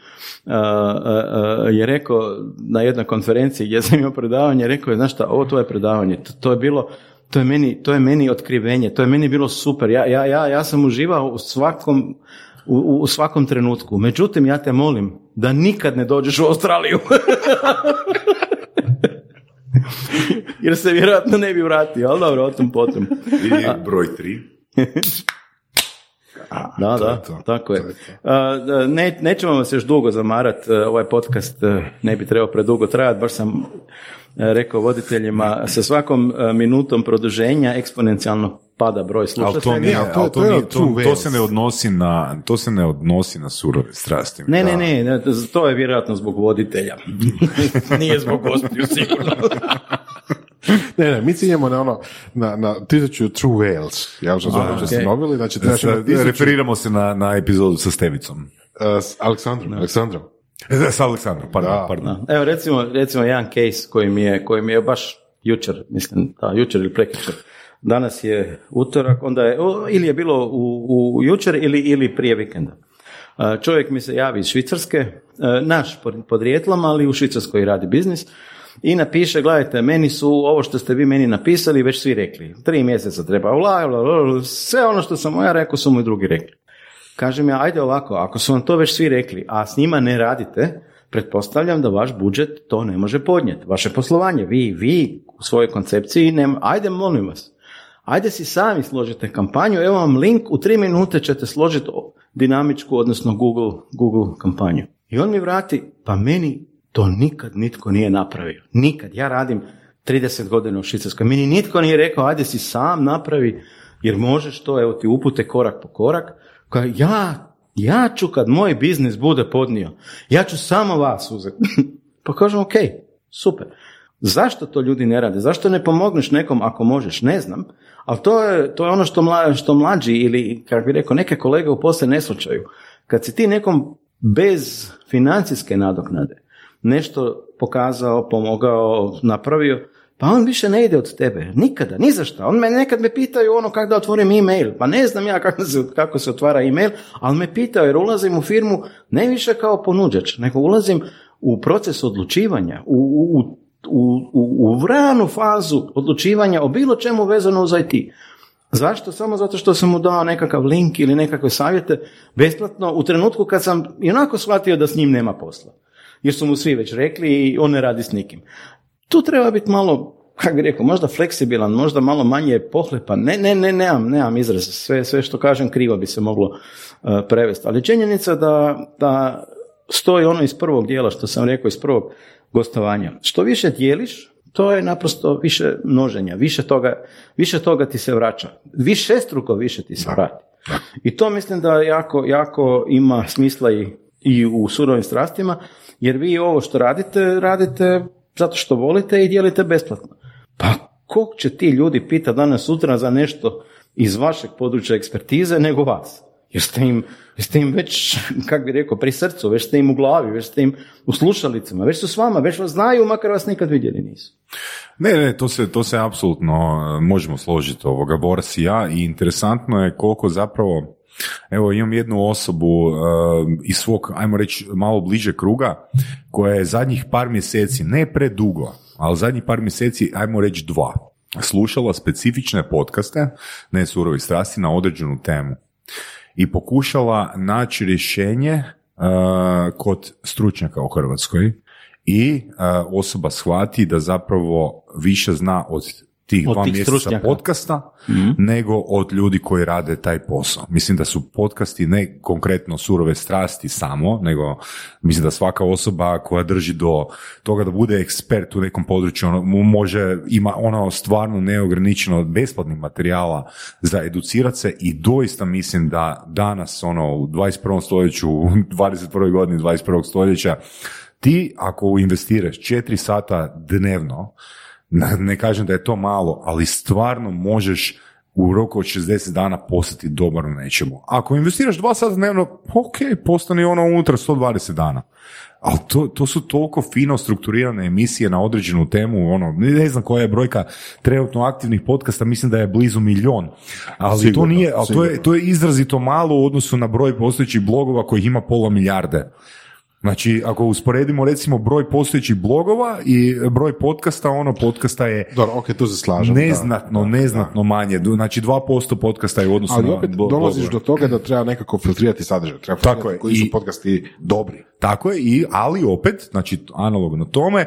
je rekao na jednoj konferenciji gdje sam imao predavanje, rekao je, znaš šta, ovo tvoje predavanje, to, to je bilo To je meni, to je meni otkrivenje, to je meni bilo super. Ja, ja, ja, ja sam uživao u svakom, u, u svakom trenutku. Međutim, ja te molim da nikad ne dođeš u Australiju. [laughs] Jer se vjerojatno ne bi vratio, ali dobro, o tom potom. I broj tri. [laughs] Da, da, tako je. Ne, nećemo vas još dugo zamarati, ovaj podcast ne bi trebao predugo trajati, baš sam rekao voditeljima, sa svakom minutom produženja eksponencijalno pada broj slušatelja. Ali to, to, to, to, se ne odnosi na, to se ne odnosi na surove strasti. Ne, ne, ne, to je vjerojatno zbog voditelja. [laughs] Nije zbog gostiju sigurno. [laughs] ne, ne, mi ciljamo na ono, na, na tisuću True Whales, ja što znam što ste nobili, znači tisuću... Referiramo se na, na epizodu sa Stevicom. Uh, s Aleksandrom, Aleksandrom. E, s Aleksandrom, pardon, pardon. Evo recimo, recimo jedan case koji mi je, koji mi je baš jučer, mislim, da, jučer ili prekjučer, danas je utorak, onda je, ili je bilo u, u jučer ili, ili prije vikenda. Čovjek mi se javi iz Švicarske, naš podrijetlom, ali u Švicarskoj radi biznis, i napiše, gledajte, meni su ovo što ste vi meni napisali već svi rekli. Tri mjeseca treba, sve ono što sam ja rekao su mu i drugi rekli. Kažem ja, ajde ovako, ako su vam to već svi rekli, a s njima ne radite, pretpostavljam da vaš budžet to ne može podnijeti. Vaše poslovanje, vi, vi u svojoj koncepciji, nema, ajde molim vas, ajde si sami složite kampanju, evo vam link, u tri minute ćete složiti dinamičku, odnosno Google, Google kampanju. I on mi vrati, pa meni to nikad nitko nije napravio. Nikad. Ja radim 30 godina u Švicarskoj. Meni nitko nije rekao, ajde si sam napravi, jer možeš to, evo ti upute korak po korak. Kao, ja, ja ću kad moj biznis bude podnio, ja ću samo vas uzeti. [laughs] pa kažem, ok, super. Zašto to ljudi ne rade? Zašto ne pomogneš nekom ako možeš? Ne znam. Ali to je, to je ono što, mla, što mlađi ili, kako bi rekao, neke kolege u poslije ne slučaju. Kad si ti nekom bez financijske nadoknade nešto pokazao, pomogao, napravio, pa on više ne ide od tebe. Nikada, ni za šta. On me nekad me pitaju ono kako da otvorim e-mail. Pa ne znam ja kako se, kako se otvara e-mail, ali me pitao jer ulazim u firmu ne više kao ponuđač, nego ulazim u proces odlučivanja, u, u, u, u, u vranu fazu odlučivanja o bilo čemu vezano uz IT. Zašto? Samo zato što sam mu dao nekakav link ili nekakve savjete besplatno u trenutku kad sam i onako shvatio da s njim nema posla jer su mu svi već rekli i on ne radi s nikim. Tu treba biti malo, kako bi rekao, možda fleksibilan, možda malo manje pohlepan. Ne, ne, ne, nemam, nemam izraz. Sve, sve što kažem krivo bi se moglo uh, prevesti. Ali činjenica da, da stoji ono iz prvog dijela što sam rekao iz prvog gostovanja. Što više dijeliš, to je naprosto više množenja, više toga, više toga ti se vraća. Više struko više ti se vrati. I to mislim da jako, jako ima smisla i, i u surovim strastima, jer vi ovo što radite, radite zato što volite i dijelite besplatno. Pa kog će ti ljudi pita danas sutra za nešto iz vašeg područja ekspertize nego vas? Jer ste im, ste im već, [laughs] kak bi rekao, pri srcu, već ste im u glavi, već ste im u slušalicama, već su s vama, već vas znaju, makar vas nikad vidjeli nisu. Ne, ne, to se, to se apsolutno e, možemo složiti ovoga, Boras i ja, i interesantno je koliko zapravo Evo imam jednu osobu uh, iz svog, ajmo reći, malo bliže kruga, koja je zadnjih par mjeseci, ne predugo, ali zadnjih par mjeseci, ajmo reći dva, slušala specifične podcaste, ne surovi strasti, na određenu temu. I pokušala naći rješenje uh, kod stručnjaka u Hrvatskoj i uh, osoba shvati da zapravo više zna od tih dva mjeseca podcasta mhm. nego od ljudi koji rade taj posao. Mislim da su podcasti ne konkretno surove strasti samo, nego mislim da svaka osoba koja drži do toga da bude ekspert u nekom području, ono, može, ima ono stvarno neograničeno besplatnih materijala za educirati se i doista mislim da danas ono u 21. stoljeću, u 21. godini 21. stoljeća ti ako investiraš 4 sata dnevno, ne kažem da je to malo, ali stvarno možeš u roku od 60 dana postati dobar u nečemu. Ako investiraš dva sata dnevno, ok, postani ono unutra 120 dana. Ali to, to su toliko fino strukturirane emisije na određenu temu, ono, ne znam koja je brojka trenutno aktivnih podcasta, mislim da je blizu milion. Ali to nije, ali to je, to je izrazito malo u odnosu na broj postojećih blogova kojih ima pola milijarde. Znači, ako usporedimo recimo broj postojećih blogova i broj podcasta, ono podcasta je Dobro, ok, tu se slažem. da. neznatno, Da, da. neznatno manje. Du- Znači 2% podcasta je u odnosu Ali na opet blo- dolaziš do toga da treba nekako filtrirati sadržaj. Treba Tako je, koji su i- podcasti dobri. Tako je, i, ali opet, znači analogno tome,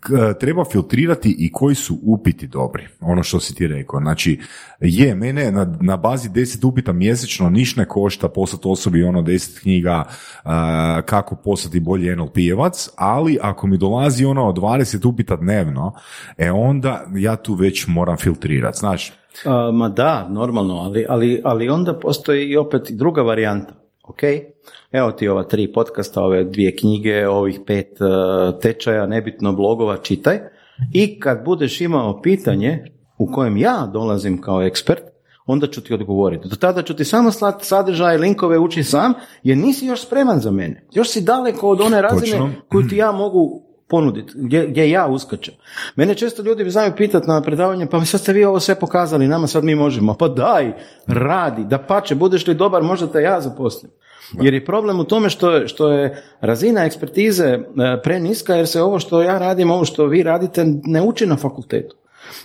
k- treba filtrirati i koji su upiti dobri, ono što si ti rekao. Znači, je, mene na, na bazi 10 upita mjesečno niš ne košta poslati osobi ono 10 knjiga a, kako postati bolji NLP-evac, ali ako mi dolazi ono 20 upita dnevno, e onda ja tu već moram filtrirati, znaš. A, ma da, normalno, ali, ali, ali onda postoji i opet druga varijanta. Ok, evo ti ova tri podcasta, ove dvije knjige, ovih pet uh, tečaja, nebitno blogova, čitaj. I kad budeš imao pitanje u kojem ja dolazim kao ekspert, onda ću ti odgovoriti. Do tada ću ti samo slati sadržaje, linkove, uči sam, jer nisi još spreman za mene. Još si daleko od one razine Točno. koju ti ja mogu ponuditi, gdje, gdje ja uskačem. Mene često ljudi znaju pitati na predavanje, pa sad ste vi ovo sve pokazali, nama sad mi možemo. Pa daj, radi, da pače, budeš li dobar, možda te ja zaposlim. Jer je problem u tome što je, što je razina ekspertize e, preniska, jer se ovo što ja radim, ovo što vi radite, ne uči na fakultetu.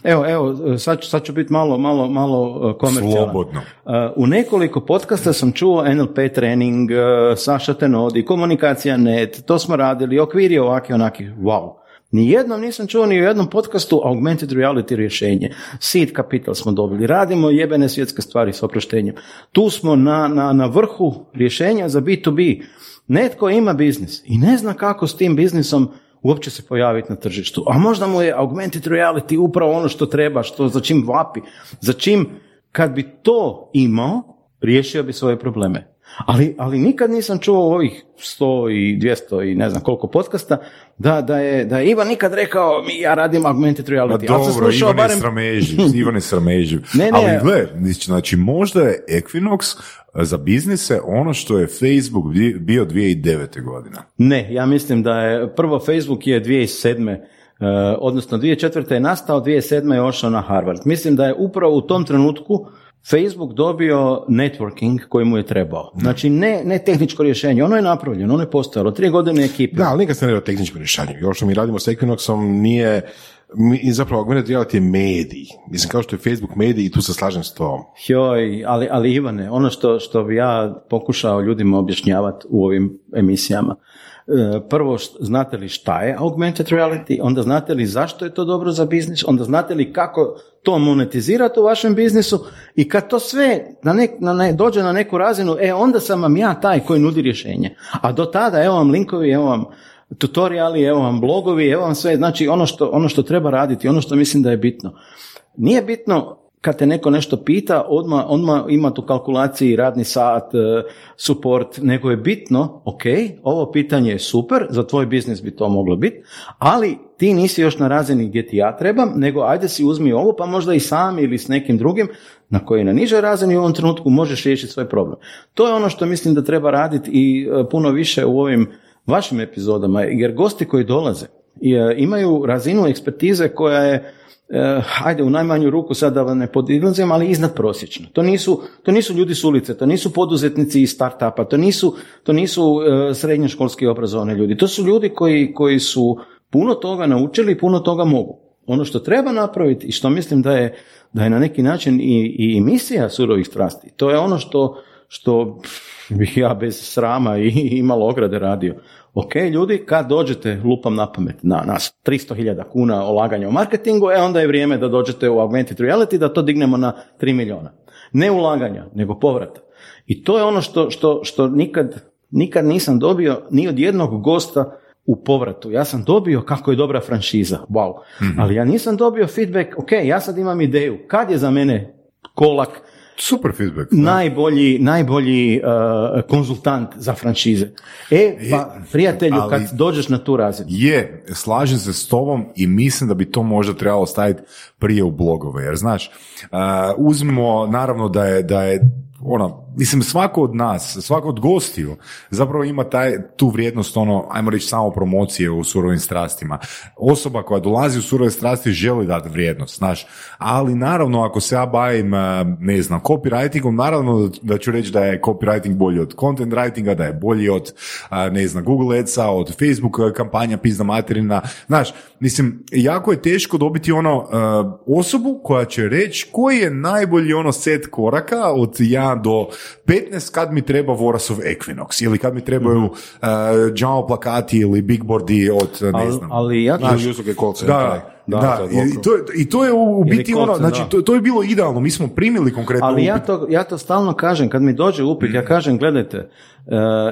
Evo, evo, sad, ću- sad ću biti malo, malo, malo e, komercijalan. Slobodno. Uh, U nekoliko podcasta sam čuo NLP trening, uh, Saša Tenodi, komunikacija net, to smo radili, okvir je ovaki onaki, wow. Nijednom nisam čuo ni u jednom podcastu augmented reality rješenje. Seed Capital smo dobili, radimo jebene svjetske stvari s oproštenjem. Tu smo na, na, na vrhu rješenja za B2B. Netko ima biznis i ne zna kako s tim biznisom uopće se pojaviti na tržištu. A možda mu je augmented reality upravo ono što treba, što, za čim vapi, za čim kad bi to imao, riješio bi svoje probleme. Ali, ali nikad nisam čuo ovih 100 i 200 i ne znam koliko podcasta da, da, je, da je Ivan nikad rekao mi ja radim augmented Pa reality. Ali sam dobro, slušao Ivan je barem- srameživ, [laughs] Ivan je srameživ. Ne, ne. Ali gle, znači možda je Equinox za biznise ono što je Facebook bi- bio 2009. godine. Ne, ja mislim da je prvo Facebook je 2007. Uh, odnosno 2004. je nastao, 2007. je ošao na Harvard. Mislim da je upravo u tom trenutku Facebook dobio networking koji mu je trebao. Znači ne, ne tehničko rješenje, ono je napravljeno, ono je postojalo, tri godine ekipe. Da, ali nikad se ne radi o tehničkom rješenju. I ovo što mi radimo s Equinoxom nije, mi, i zapravo augmented reality je medij. Mislim, kao što je Facebook medij i tu se slažem s tom. Joj, ali, ali Ivane, ono što, što bi ja pokušao ljudima objašnjavati u ovim emisijama, prvo, št- znate li šta je augmented reality, onda znate li zašto je to dobro za biznis, onda znate li kako to monetizirati u vašem biznisu i kad to sve na nek, na ne, dođe na neku razinu, e onda sam vam ja taj koji nudi rješenje. A do tada evo vam linkovi, evo vam tutoriali, evo vam blogovi, evo vam sve, znači ono što, ono što treba raditi, ono što mislim da je bitno. Nije bitno kad te neko nešto pita, odmah, odmah ima tu kalkulaciji radni sat, e, support, nego je bitno, ok, ovo pitanje je super, za tvoj biznis bi to moglo biti, ali ti nisi još na razini gdje ti ja trebam, nego ajde si uzmi ovo, pa možda i sam ili s nekim drugim, na koji na nižoj razini u ovom trenutku možeš riješiti svoj problem. To je ono što mislim da treba raditi i e, puno više u ovim vašim epizodama, jer gosti koji dolaze imaju razinu ekspertize koja je eh, ajde u najmanju ruku sad da vam ne podilazim, ali iznad prosječno. To nisu, to nisu ljudi s ulice, to nisu poduzetnici iz startupa, to nisu, to nisu eh, srednjoškolski obrazovani ljudi. To su ljudi koji, koji su puno toga naučili i puno toga mogu. Ono što treba napraviti i što mislim da je, da je na neki način i, i misija surovih strasti, to je ono što, što bih ja bez srama i, i malo ograde radio. Ok, ljudi, kad dođete, lupam na pamet, na nas 300.000 kuna ulaganja u marketingu, e onda je vrijeme da dođete u augmented reality, da to dignemo na 3 milijuna. Ne ulaganja, nego povrata. I to je ono što, što, što nikad, nikad nisam dobio ni od jednog gosta u povratu. Ja sam dobio kako je dobra franšiza, wow. Ali ja nisam dobio feedback, ok, ja sad imam ideju, kad je za mene kolak, Super feedback. najbolji, najbolji uh, konzultant za franšize. E, pa, prijatelju, ali- kad dođeš na tu razinu. Je, slažem se s tobom i mislim da bi to možda trebalo staviti prije u blogove, jer znaš, uh, uzmimo naravno da je, da je ono, mislim svako od nas, svako od gostiju zapravo ima taj, tu vrijednost ono, ajmo reći samo promocije u surovim strastima. Osoba koja dolazi u surove strasti želi dati vrijednost, znaš, ali naravno ako se ja bavim, eh, ne znam, copywritingom, naravno da ću reći da je copywriting bolji od content writinga, da je bolji od, eh, ne znam, Google Adsa, od Facebook eh, kampanja pizna materina, znaš, mislim, jako je teško dobiti ono osobu koja će reći koji je najbolji ono set koraka od ja do 15 kad mi treba Vorasov Equinox ili kad mi trebaju uh, Jao plakati ili big boardi od ne ali, znam. Ali ja Znaš, call Da, da, i, to, je- i to je u, u biti ono, znači to, to je bilo idealno, mi smo primili konkretno Ali ja to, ja to stalno kažem, kad mi dođe upit, ja kažem, gledajte, e,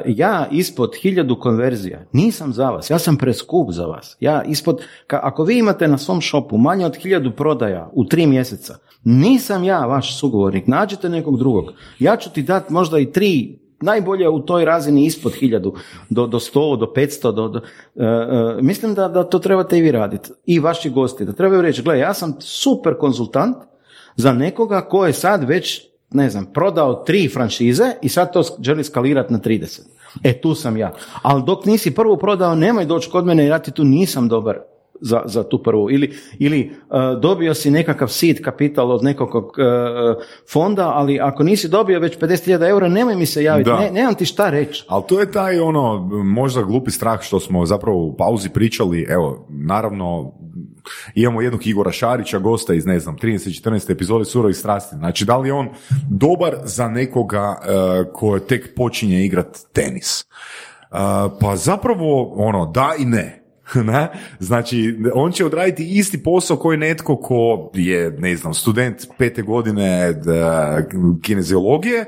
ja ispod hiljadu konverzija nisam za vas, ja sam preskup za vas. Ja ispod, ka- ako vi imate na svom šopu manje od hiljadu prodaja u tri mjeseca, nisam ja vaš sugovornik, nađite nekog drugog. Ja ću ti dati možda i tri najbolje u toj razini ispod hiljadu, do, do 100, do 500, do, do, e, mislim da, da to trebate i vi raditi. I vaši gosti, da trebaju reći, gle, ja sam super konzultant, za nekoga ko je sad već, ne znam, prodao tri franšize i sad to želi skalirati na 30. E, tu sam ja. Ali dok nisi prvu prodao, nemoj doći kod mene jer ja ti tu nisam dobar za, za tu prvu. Ili, ili uh, dobio si nekakav seed kapital od nekog uh, fonda, ali ako nisi dobio već 50.000 eura, nemoj mi se javiti, ne, nemam ti šta reći. Ali to je taj ono, možda glupi strah što smo zapravo u pauzi pričali, evo, naravno, imamo jednog Igora Šarića, gosta iz, ne znam, 13-14 epizode Surovih strasti. Znači, da li je on dobar za nekoga uh, ko tek počinje igrat tenis? Uh, pa zapravo, ono, da i ne. [laughs] Ne? Znači, on će odraditi isti posao koji netko ko je, ne znam, student pete godine kineziologije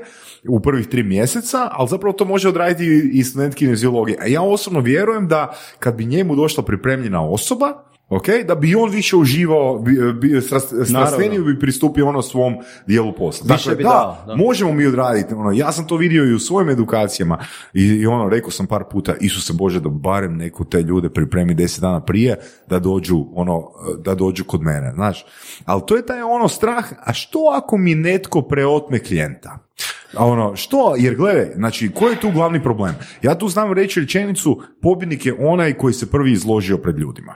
u prvih tri mjeseca, ali zapravo to može odraditi i student kineziologije. A ja osobno vjerujem da kad bi njemu došla pripremljena osoba, ok, da bi on više uživao, bi, bi, strastvenije bi pristupio ono svom dijelu posla. Više dakle, bi da, dao, da. možemo mi odraditi, ono, ja sam to vidio i u svojim edukacijama i, i ono, rekao sam par puta, Isuse Bože, da barem neko te ljude pripremi deset dana prije da dođu, ono, da dođu kod mene, znaš. Ali to je taj ono strah, a što ako mi netko preotme klijenta? A ono, što? Jer gledaj, znači, koji je tu glavni problem? Ja tu znam reći rečenicu, pobjednik je onaj koji se prvi izložio pred ljudima.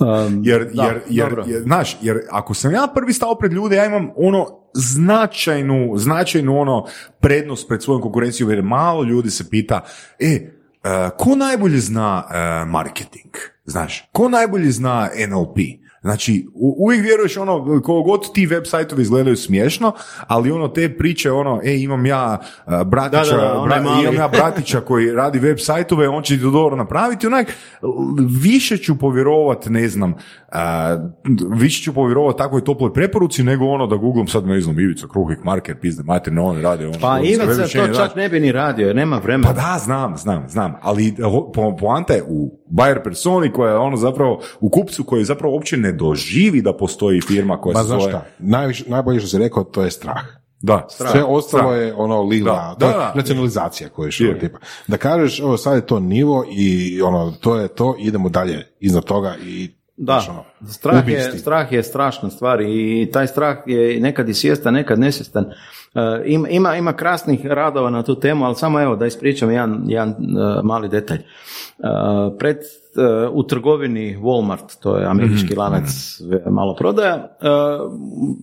Um, Jer, da, jer, jer, jer, znaš, jer ako sam ja prvi stao pred ljude, ja imam ono značajnu, značajnu ono prednost pred svojom konkurencijom, jer malo ljudi se pita, e, e, ko najbolje zna e, marketing? Znaš, ko najbolje zna NLP? Znači, u- uvijek vjeruješ ono, koliko god ti web sajtovi izgledaju smiješno, ali ono te priče, ono, e, imam ja e, bratića, Da, da, da, bra- imam ja bratića koji radi web sajtove, on će ti to dobro napraviti, onak, više ću povjerovat, ne znam, a, više ću povjerovat takvoj toploj preporuci nego ono da googlom sad ne znam, Ivica Kruhik, Marker, pizde, mater, oni rade ono. Pa Ivica to čak ne bi ni radio, jer nema vremena. Pa da, znam, znam, znam, ali po, poanta je u buyer personi koja je ono zapravo, u kupcu koji zapravo uopće ne doživi da postoji firma koja Ma se znaš zove... šta, Najviše, najbolje što si rekao, to je strah. Da, Sve ostalo strah. je ono lila, Da, to je da, da. nacionalizacija koja je što Je. tipa. Da kažeš, ovo sad je to nivo i ono, to je to, idemo dalje iznad toga i Da, ono, strah je, strah je strašna stvar i taj strah je nekad i svjestan, nekad nesvjestan. E, ima, ima, ima krasnih radova na tu temu, ali samo evo da ispričam jedan, jedan e, mali detalj. E, pred, u trgovini Walmart, to je američki lanac maloprodaja, e,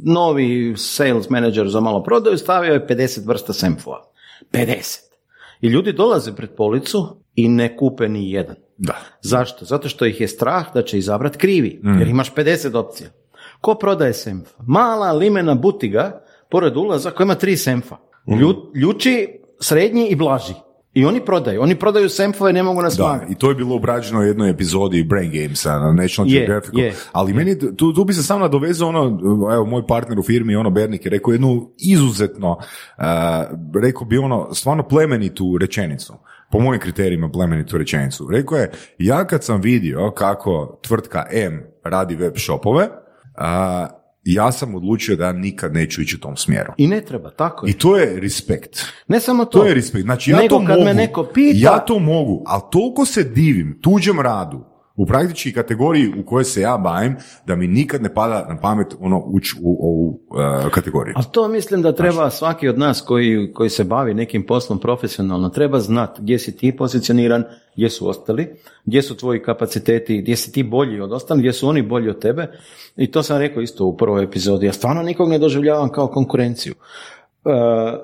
novi sales manager za maloprodaju stavio je 50 vrsta semfova. 50. I ljudi dolaze pred policu i ne kupe ni jedan. Da. Zašto? Zato što ih je strah da će izabrat krivi, jer imaš 50 opcija. Ko prodaje semf? Mala limena butiga, pored ulaza, koja ima tri semfa. Lju- ljuči, srednji i blaži. I oni prodaju. Oni prodaju semfove, ne mogu nas Da, magati. i to je bilo obrađeno u jednoj epizodi Brain Gamesa na National Je, Geographicu. je. Ali meni, tu, tu bi se sam nadovezao ono, evo, moj partner u firmi, ono, Bernik je rekao jednu izuzetno, uh, rekao bi ono, stvarno plemenitu rečenicu. Po mojim kriterijima plemenitu rečenicu. Rekao je, ja kad sam vidio kako tvrtka M radi web shopove, a, ja sam odlučio da ja nikad neću ići u tom smjeru. I ne treba, tako je. I to je respekt. Ne samo to. To je respekt. Znači ja Nego to kad mogu. me neko pita, Ja to mogu, ali toliko se divim tuđem radu u praktički kategoriji u kojoj se ja bavim, da mi nikad ne pada na pamet ono ući u ovu e, kategoriju. Ali to mislim da treba svaki od nas koji, koji se bavi nekim poslom profesionalno, treba znati gdje si ti pozicioniran, gdje su ostali, gdje su tvoji kapaciteti, gdje si ti bolji od ostalih, gdje su oni bolji od tebe. I to sam rekao isto u prvoj epizodi. Ja stvarno nikog ne doživljavam kao konkurenciju. E,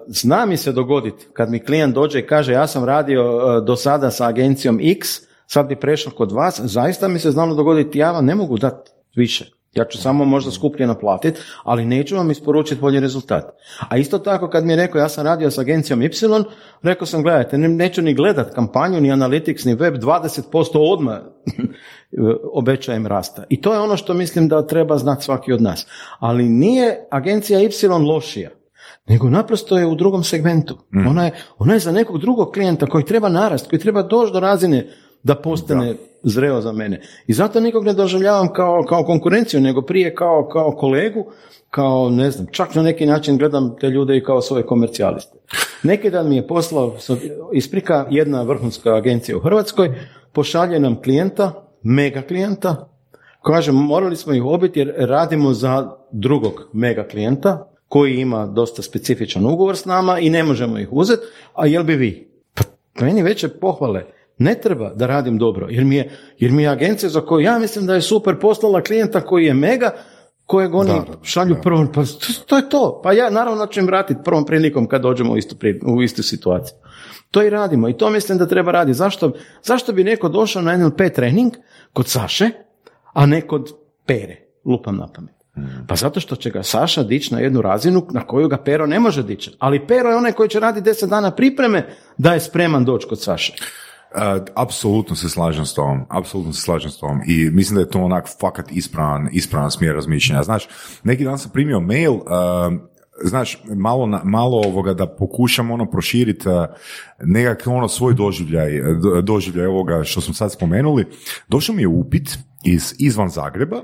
zna mi se dogoditi kad mi klijent dođe i kaže ja sam radio e, do sada sa agencijom X, sad bi prešao kod vas, zaista mi se znalo dogoditi ja vam ne mogu dati više. Ja ću samo možda skuplje naplatiti, ali neću vam isporučiti bolji rezultat. A isto tako kad mi je rekao ja sam radio s agencijom Y, rekao sam gledajte, neću ni gledat kampanju, ni analytics, ni web, 20% odmah [laughs] obećajem rasta. I to je ono što mislim da treba znati svaki od nas. Ali nije agencija Y lošija nego naprosto je u drugom segmentu. Mm. Ona, je, ona je za nekog drugog klijenta koji treba narast, koji treba doći do razine da postane zreo za mene. I zato nikog ne doživljavam kao, kao konkurenciju, nego prije kao, kao kolegu, kao ne znam, čak na neki način gledam te ljude i kao svoje komercijaliste. Neki dan mi je poslao isprika jedna vrhunska agencija u Hrvatskoj, pošalje nam klijenta, mega klijenta, kaže morali smo ih obiti jer radimo za drugog mega klijenta, koji ima dosta specifičan ugovor s nama i ne možemo ih uzeti, a jel bi vi? Pa meni veće pohvale ne treba da radim dobro, jer mi je, jer mi je agencija za koju ja mislim da je super poslala klijenta koji je mega, kojeg oni šalju prvom, pa to, je to. Pa ja naravno ću im vratiti prvom prilikom kad dođemo u istu, u istu situaciju. To i radimo i to mislim da treba raditi. Zašto, zašto bi neko došao na NLP trening kod Saše, a ne kod Pere? Lupam na pamet. Pa zato što će ga Saša dići na jednu razinu na koju ga Pero ne može dići. Ali Pero je onaj koji će raditi deset dana pripreme da je spreman doći kod Saše. Uh, apsolutno se slažem s tom, apsolutno se slažem s tom i mislim da je to onak fakat ispravan, ispravan smjer razmišljanja. Znaš, neki dan sam primio mail, uh, znaš, malo, malo ovoga da pokušam ono proširiti uh, nekakav ono svoj doživljaj, doživljaj ovoga što smo sad spomenuli. Došao mi je upit iz, izvan Zagreba.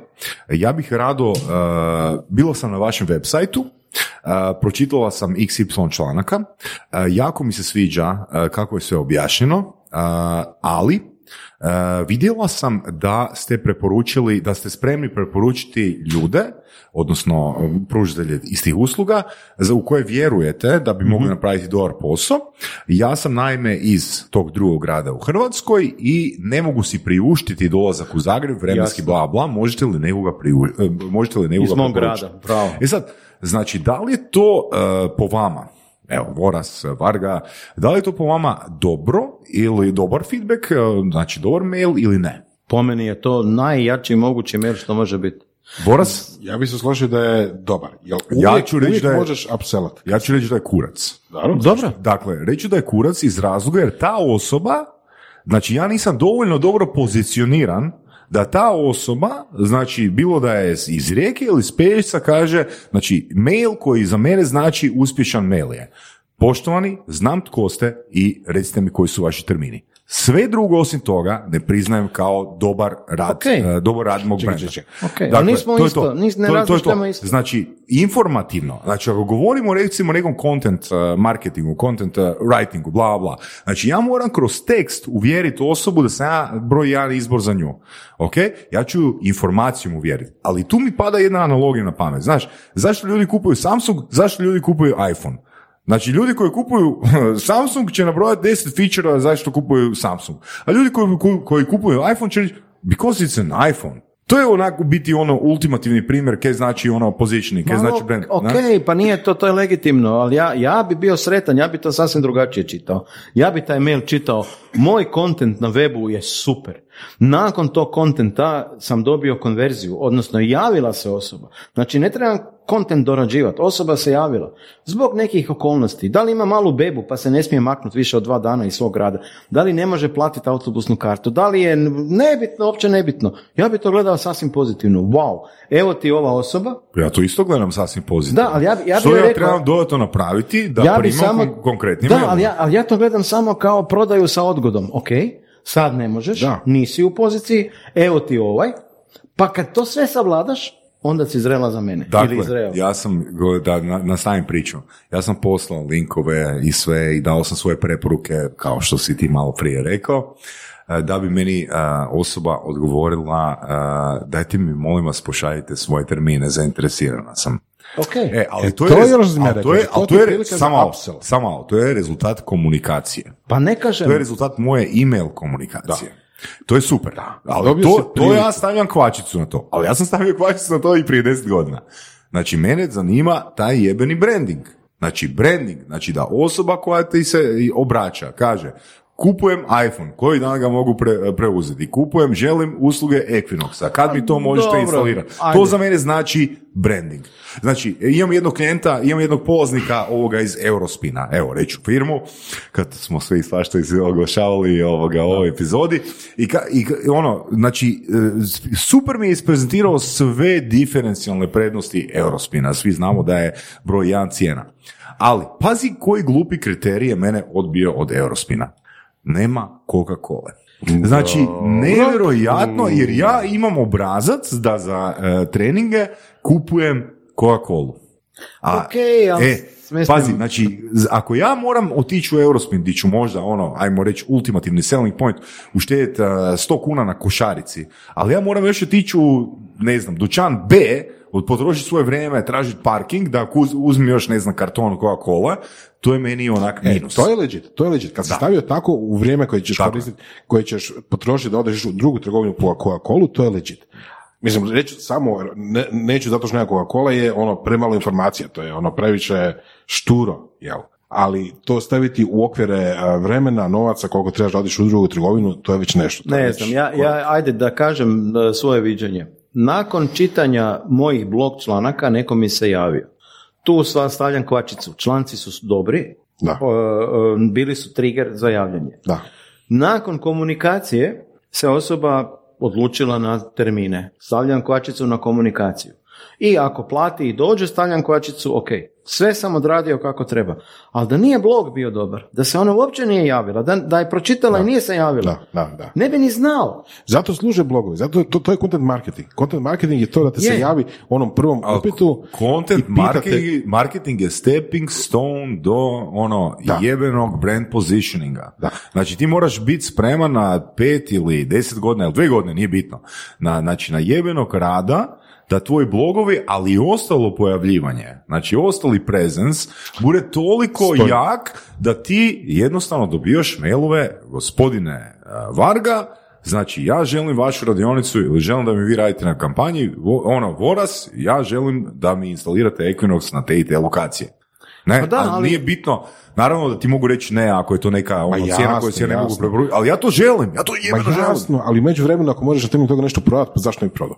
Ja bih rado, uh, bilo sam na vašem web uh, pročitala sam XY članaka, uh, jako mi se sviđa kako je sve objašnjeno, ali vidjela sam da ste preporučili, da ste spremni preporučiti ljude, odnosno pružitelje istih usluga, za u koje vjerujete da bi mogli mhm. napraviti dobar posao. Ja sam naime iz tog drugog grada u Hrvatskoj i ne mogu si priuštiti dolazak u Zagreb, vremenski bla bla, možete li nekoga priuštiti? Možete li nekoga iz mog grada, pravo. E sad, znači, da li je to po vama, evo, Voras, Varga, da li je to po vama dobro ili dobar feedback, e, znači dobar mail ili ne? Po meni je to najjači mogući mail što može biti. Boras? Ja bih se složio da je dobar. Jel uvijek, ja ću reći da je, možeš upsellat. Ja ću reći da je kurac. Dobro. Dakle, reći da je kurac iz razloga jer ta osoba, znači ja nisam dovoljno dobro pozicioniran da ta osoba, znači bilo da je iz rijeke ili iz kaže, znači mail koji za mene znači uspješan mail je. Poštovani, znam tko ste i recite mi koji su vaši termini. Sve drugo osim toga ne priznajem kao dobar rad, okay. uh, dobar rad mog brenda. Okay. Dakle, nismo to isto, nis, ne to, to, to, isto. Znači, informativno, znači ako govorimo recimo o nekom content uh, marketingu, content uh, writingu, bla, bla, znači ja moram kroz tekst uvjeriti osobu da sam ja broj jedan izbor za nju. Ok? Ja ću informacijom uvjeriti. Ali tu mi pada jedna analogija na pamet. Znaš, zašto ljudi kupuju Samsung, zašto ljudi kupuju iPhone? Znači, ljudi koji kupuju [laughs] Samsung će nabrojati 10 feature zašto kupuju Samsung. A ljudi koji, koji kupuju iPhone će reći, because it's an iPhone. To je onako biti ono ultimativni primjer kaj znači ono positioning, kaj znači brand. Ok, pa nije to, to je legitimno, ali ja, ja bi bio sretan, ja bi to sasvim drugačije čitao. Ja bi taj mail čitao, moj kontent na webu je super. Nakon tog kontenta sam dobio konverziju, odnosno javila se osoba. Znači ne trebam kontent dorađivati, osoba se javila. Zbog nekih okolnosti. Da li ima malu bebu pa se ne smije maknuti više od dva dana iz svog rada? Da li ne može platiti autobusnu kartu? Da li je nebitno, uopće nebitno? Ja bi to gledao sasvim pozitivno. Wow, evo ti ova osoba. Ja to isto gledam sasvim pozitivno. Da, ali ja, ja Što ja rekao, trebam dodatno napraviti da ja primam samo, konkretnim Da, ali ja, ali ja to gledam samo kao prodaju sa odgodom. Ok, sad ne možeš, da. nisi u poziciji, evo ti ovaj, pa kad to sve savladaš, onda si zrela za mene. Dakle, ili ja sam, da nastavim priču, ja sam poslao linkove i sve i dao sam svoje preporuke, kao što si ti malo prije rekao. e, da bi meni e, osoba odgovorila e, dajte mi molim vas pošaljite svoje termine, zainteresirana sam. Ok. E, ali E, to, to je, je još ali to je, to ali ti to je za samo samo to je rezultat komunikacije. Pa ne kažem, To je rezultat moje email komunikacije. To je super. Ali Dobio si to, to ja stavljam kvačicu na to. Ali ja sam stavio kvačicu na to i prije 10 godina. Znači, mene zanima taj jebeni branding. Znači, branding, znači da osoba koja ti se obraća, kaže, kupujem iPhone, koji dan ga mogu pre- preuzeti, kupujem, želim usluge Equinoxa, kad mi to možete dobro, instalirati. ajde. To za mene znači branding. Znači, imam jednog klijenta, imam jednog polaznika ovoga iz Eurospina, evo, reću firmu, kad smo sve i svašta oglašavali ovoga, u ovoj epizodi, i, ka, i ono, znači, e, super mi je isprezentirao sve diferencijalne prednosti Eurospina, svi znamo da je broj jedan cijena. Ali, pazi koji glupi kriterij je mene odbio od Eurospina. Nema Coca-Cola. Znači, nevjerojatno, jer ja imam obrazac da za e, treninge kupujem Coca-Colu. A, Ok, ali e, mislim- pazi, znači, ako ja moram otići u Eurospin, gdje ću možda, ono, ajmo reći, ultimativni selling point, uštedjeti uh, 100 kuna na košarici, ali ja moram još otići u, ne znam, dućan B, potrošiti svoje vrijeme, tražiti parking, da ako uz- uzmem još, ne znam, karton Coca-Cola, to je meni onak E, minus. to je legit, to je legit. Kad se stavio tako u vrijeme koje ćeš koristiti, koje ćeš potrošiti da odeš u drugu trgovinu po Coca-Colu, to je legit. Mislim, reći samo, ne, neću zato što nema Coca-Cola je ono premalo informacija, to je ono previše šturo, jel? Ali to staviti u okvire a, vremena, novaca, koliko trebaš da odeš u drugu trgovinu, to je već nešto. to Ne već znam, ja, ja, ajde da kažem e, svoje viđenje. Nakon čitanja mojih blog članaka, neko mi se javio. Tu sva stavljam kvačicu. Članci su dobri, Da. bili su trigger za javljanje. Da. Nakon komunikacije se osoba odlučila na termine. Stavljam kvačicu na komunikaciju. I ako plati i dođe, stavljam kvačicu, ok. Sve sam odradio kako treba. Ali da nije blog bio dobar, da se ona uopće nije javila, da, da je pročitala i nije se javila, Da, da, da. ne bi ni znao. Zato služe blogovi, zato je to, to je content marketing. Content marketing je to da te se Je. javi onom prvom upitu Content marketing, marketing je stepping stone do ono Da. jebenog brand positioninga. Da. Znači ti moraš biti spreman na pet ili deset godina ili dve godine, nije bitno. Na, znači na jebenog rada da tvoji blogovi, ali i ostalo pojavljivanje, znači ostali presence, bude toliko Stoji. jak da ti jednostavno dobijaš mailove, gospodine eh, Varga, Znači, ja želim vašu radionicu ili želim da mi vi radite na kampanji, ono, Voras, ja želim da mi instalirate Equinox na te i te lokacije. Ne, Pa da, ali, ali- nije bitno, naravno da ti mogu reći ne ako je to neka ono, cijena jasno, koju se ja ne mogu preporučiti, ali ja to želim, ja to Ma jebeno želim. jasno, ali u međuvremenu ako možeš na temelju toga nešto prodati, pa zašto ne bi prodao?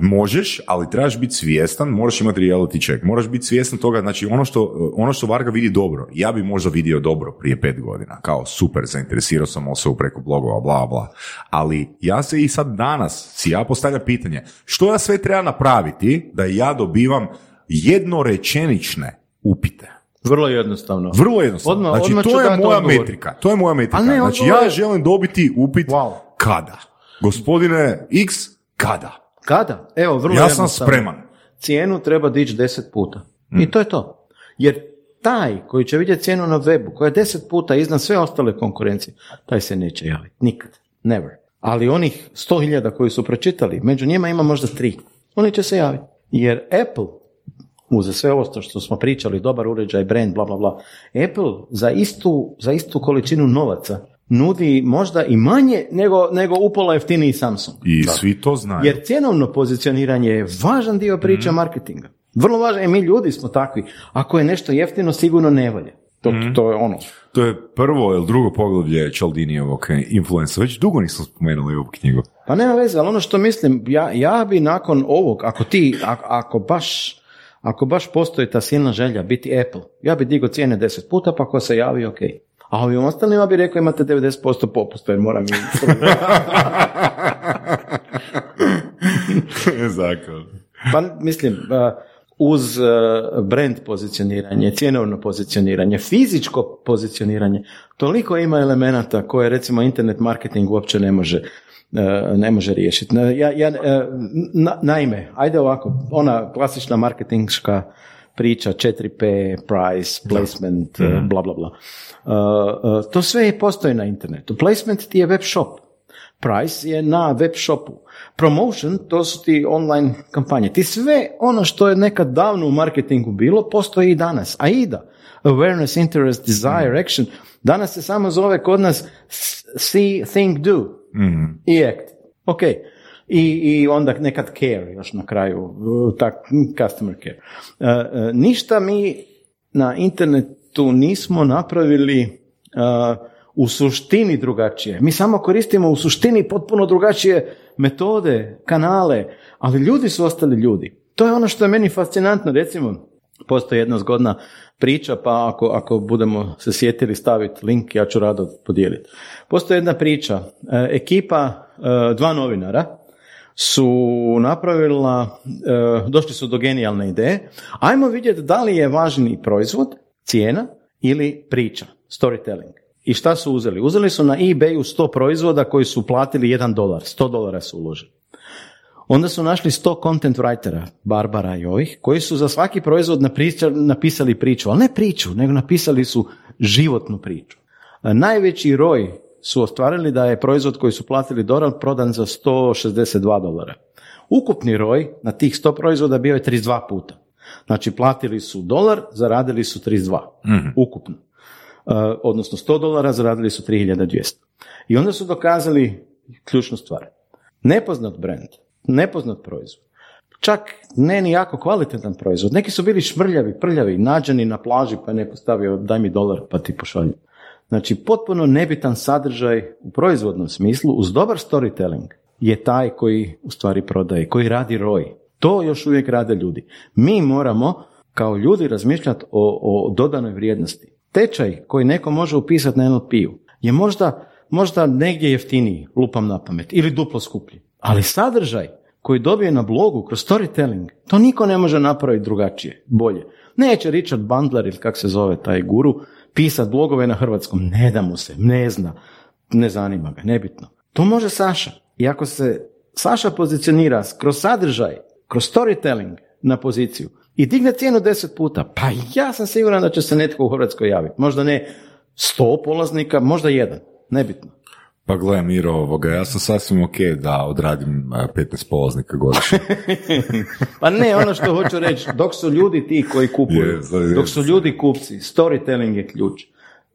Možeš, ali trebaš biti svjestan, moraš imati reality check, moraš biti svjestan toga, znači ono što, ono što Varga vidi dobro, ja bi možda vidio dobro prije pet godina, kao super, zainteresirao sam osobu preko blogova, bla, bla, ali ja se i sad danas, si ja postavljam pitanje, što ja sve treba napraviti da ja dobivam jednorečenične upite? Vrlo jednostavno. Vrlo jednostavno. Odmah- znači, odmah to je moja odgovor. metrika. To je moja metrika. Ne, znači, odgovor ja želim dobiti upit Wow. kada. Gospodine X, kada? Kada? Evo, vrlo Ja sam spreman. Cijenu treba dići deset puta. I to je to. Jer taj koji će vidjeti cijenu na webu, koja je deset puta iznad sve ostale konkurencije, taj se neće javiti. Nikad. Never. Ali onih sto hiljada koji su pročitali, među njima ima možda tri. Oni će se javiti. Jer Apple, uz sve ovo što smo pričali, dobar uređaj, brand, bla, bla, bla, Apple za istu, za istu količinu novaca nudi možda i manje nego, nego upola jeftiniji Samsung. I svi to znaju. Jer cjenovno pozicioniranje je važan dio priča Mhm. marketinga. Vrlo važan, i mi ljudi smo takvi. Ako je nešto jeftino, sigurno ne valje. To, Mhm. to je ono. To je prvo ili drugo poglavlje Čaldinijevog influensa. Već dugo nisam spomenuli ovu knjigu. Pa nema veze, ali ono što mislim, ja, ja bi nakon ovog, ako ti, ako, ako baš ako baš postoji ta silna želja biti Apple, ja bi digo cijene 10 puta, pa ko se javi, ok. A ovim ostalima bi rekao imate 90% popusta, jer moram. [laughs] Zakon. Pa mislim, uz uh, brand pozicioniranje, cjenovno pozicioniranje, fizičko pozicioniranje, toliko ima elemenata koje recimo internet marketing uopće ne može uh, ne može riješiti. Ja, ja, uh, na- naime, ajde ovako, ona klasična marketingška priča 4P, price, placement, uh, bla bla bla. Uh, uh, to sve postoji na internetu. Placement ti je web shop. Price je na web shopu. Promotion, to su ti online kampanje. Ti sve ono što je nekad davno u marketingu bilo, postoji i danas. AIDA, awareness, interest, desire, action, danas se samo zove kod nas see, think, do i act. Ok. I, I onda nekad care još na kraju, uh, tak, customer care. Uh, uh, ništa mi na internetu nismo napravili u suštini drugačije. Mi samo koristimo u suštini potpuno drugačije metode, kanale, ali ljudi su ostali ljudi. To je ono što je meni fascinantno, recimo, postoji jedna zgodna priča, pa ako, ako budemo se sjetili staviti link, ja ću rado podijeliti. Postoji jedna priča, e, ekipa e, dva novinara su napravila, e, došli su do genijalne ideje, ajmo vidjeti da li je važniji proizvod, cijena ili priča, storytelling. I šta su uzeli? Uzeli su na eBayu 100 proizvoda koji su platili 1 dolar, 100 dolara su uložili. Onda su našli 100 content writera, Barbara i ovih, koji su za svaki proizvod napisali priču, ali ne priču, nego napisali su životnu priču. Najveći roj su ostvarili da je proizvod koji su platili dolar prodan za 162 dolara. Ukupni roj na tih 100 proizvoda bio je 32 puta. Znači platili su dolar, zaradili su 32. mm Ukupno. odnosno 100 dolara, zaradili su 3200. I onda su dokazali ključnu stvar. Nepoznat brand nepoznat proizvod. Čak ne ni jako kvalitetan proizvod. Neki su bili šmrljavi, prljavi, nađeni na plaži pa je neko stavio daj mi dolar pa ti pošaljem. Znači potpuno nebitan sadržaj u proizvodnom smislu uz dobar storytelling je taj koji u stvari prodaje, koji radi roj. To još uvijek rade ljudi. Mi moramo kao ljudi razmišljati o, o dodanoj vrijednosti. Tečaj koji neko može upisati na NLP-u je možda, možda negdje jeftiniji, lupam na pamet, ili duplo skuplji. Ali sadržaj koji dobije na blogu kroz storytelling, to niko ne može napraviti drugačije, bolje. Neće Richard Bandler ili kak se zove taj guru pisat blogove na hrvatskom, ne da mu se, ne zna, ne zanima ga, nebitno. To može Saša. I ako se Saša pozicionira kroz sadržaj, kroz storytelling na poziciju i digne cijenu deset puta, pa ja sam siguran da će se netko u Hrvatskoj javiti. Možda ne sto polaznika, možda jedan, nebitno. Pa gle, Miro, ovoga, ja sam sasvim ok da odradim 15 polaznika godišnje. [laughs] pa ne, ono što hoću reći, dok su ljudi ti koji kupuju, dok su ljudi kupci, storytelling je ključ.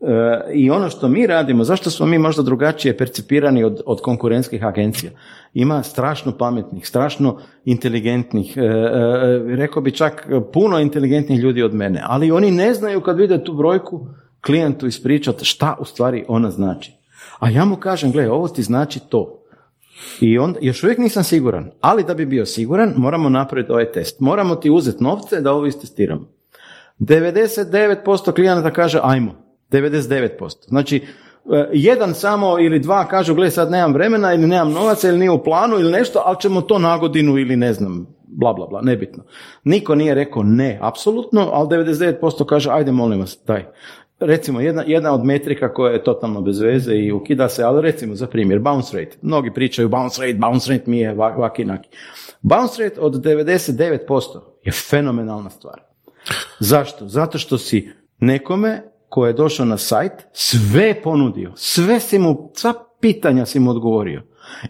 E, I ono što mi radimo, zašto smo mi možda drugačije percipirani od, od konkurentskih agencija? Ima strašno pametnih, strašno inteligentnih, e, e, rekao bi čak puno inteligentnih ljudi od mene, ali oni ne znaju kad vide tu brojku klijentu ispričati šta u stvari ona znači. A ja mu kažem, gle, ovo ti znači to. I onda, još uvijek nisam siguran, ali da bi bio siguran, moramo napraviti ovaj test. Moramo ti uzeti novce da ovo istestiramo. 99% klijenata kaže, ajmo. 99%. Znači, e, jedan samo ili dva kažu, gle, sad nemam vremena ili nemam novaca ili nije u planu ili nešto, ali ćemo to na godinu ili ne znam, bla, bla, bla, nebitno. Niko nije rekao ne, apsolutno, ali 99% kaže, ajde, molim vas, daj recimo jedna, jedna od metrika koja je totalno bez veze i ukida se, ali recimo za primjer bounce rate. Mnogi pričaju bounce rate, bounce rate mi je vaki naki. Bounce rate od 99% je fenomenalna stvar. Zašto? Zato što si nekome ko je došao na sajt sve ponudio, sve si mu, sva pitanja si mu odgovorio.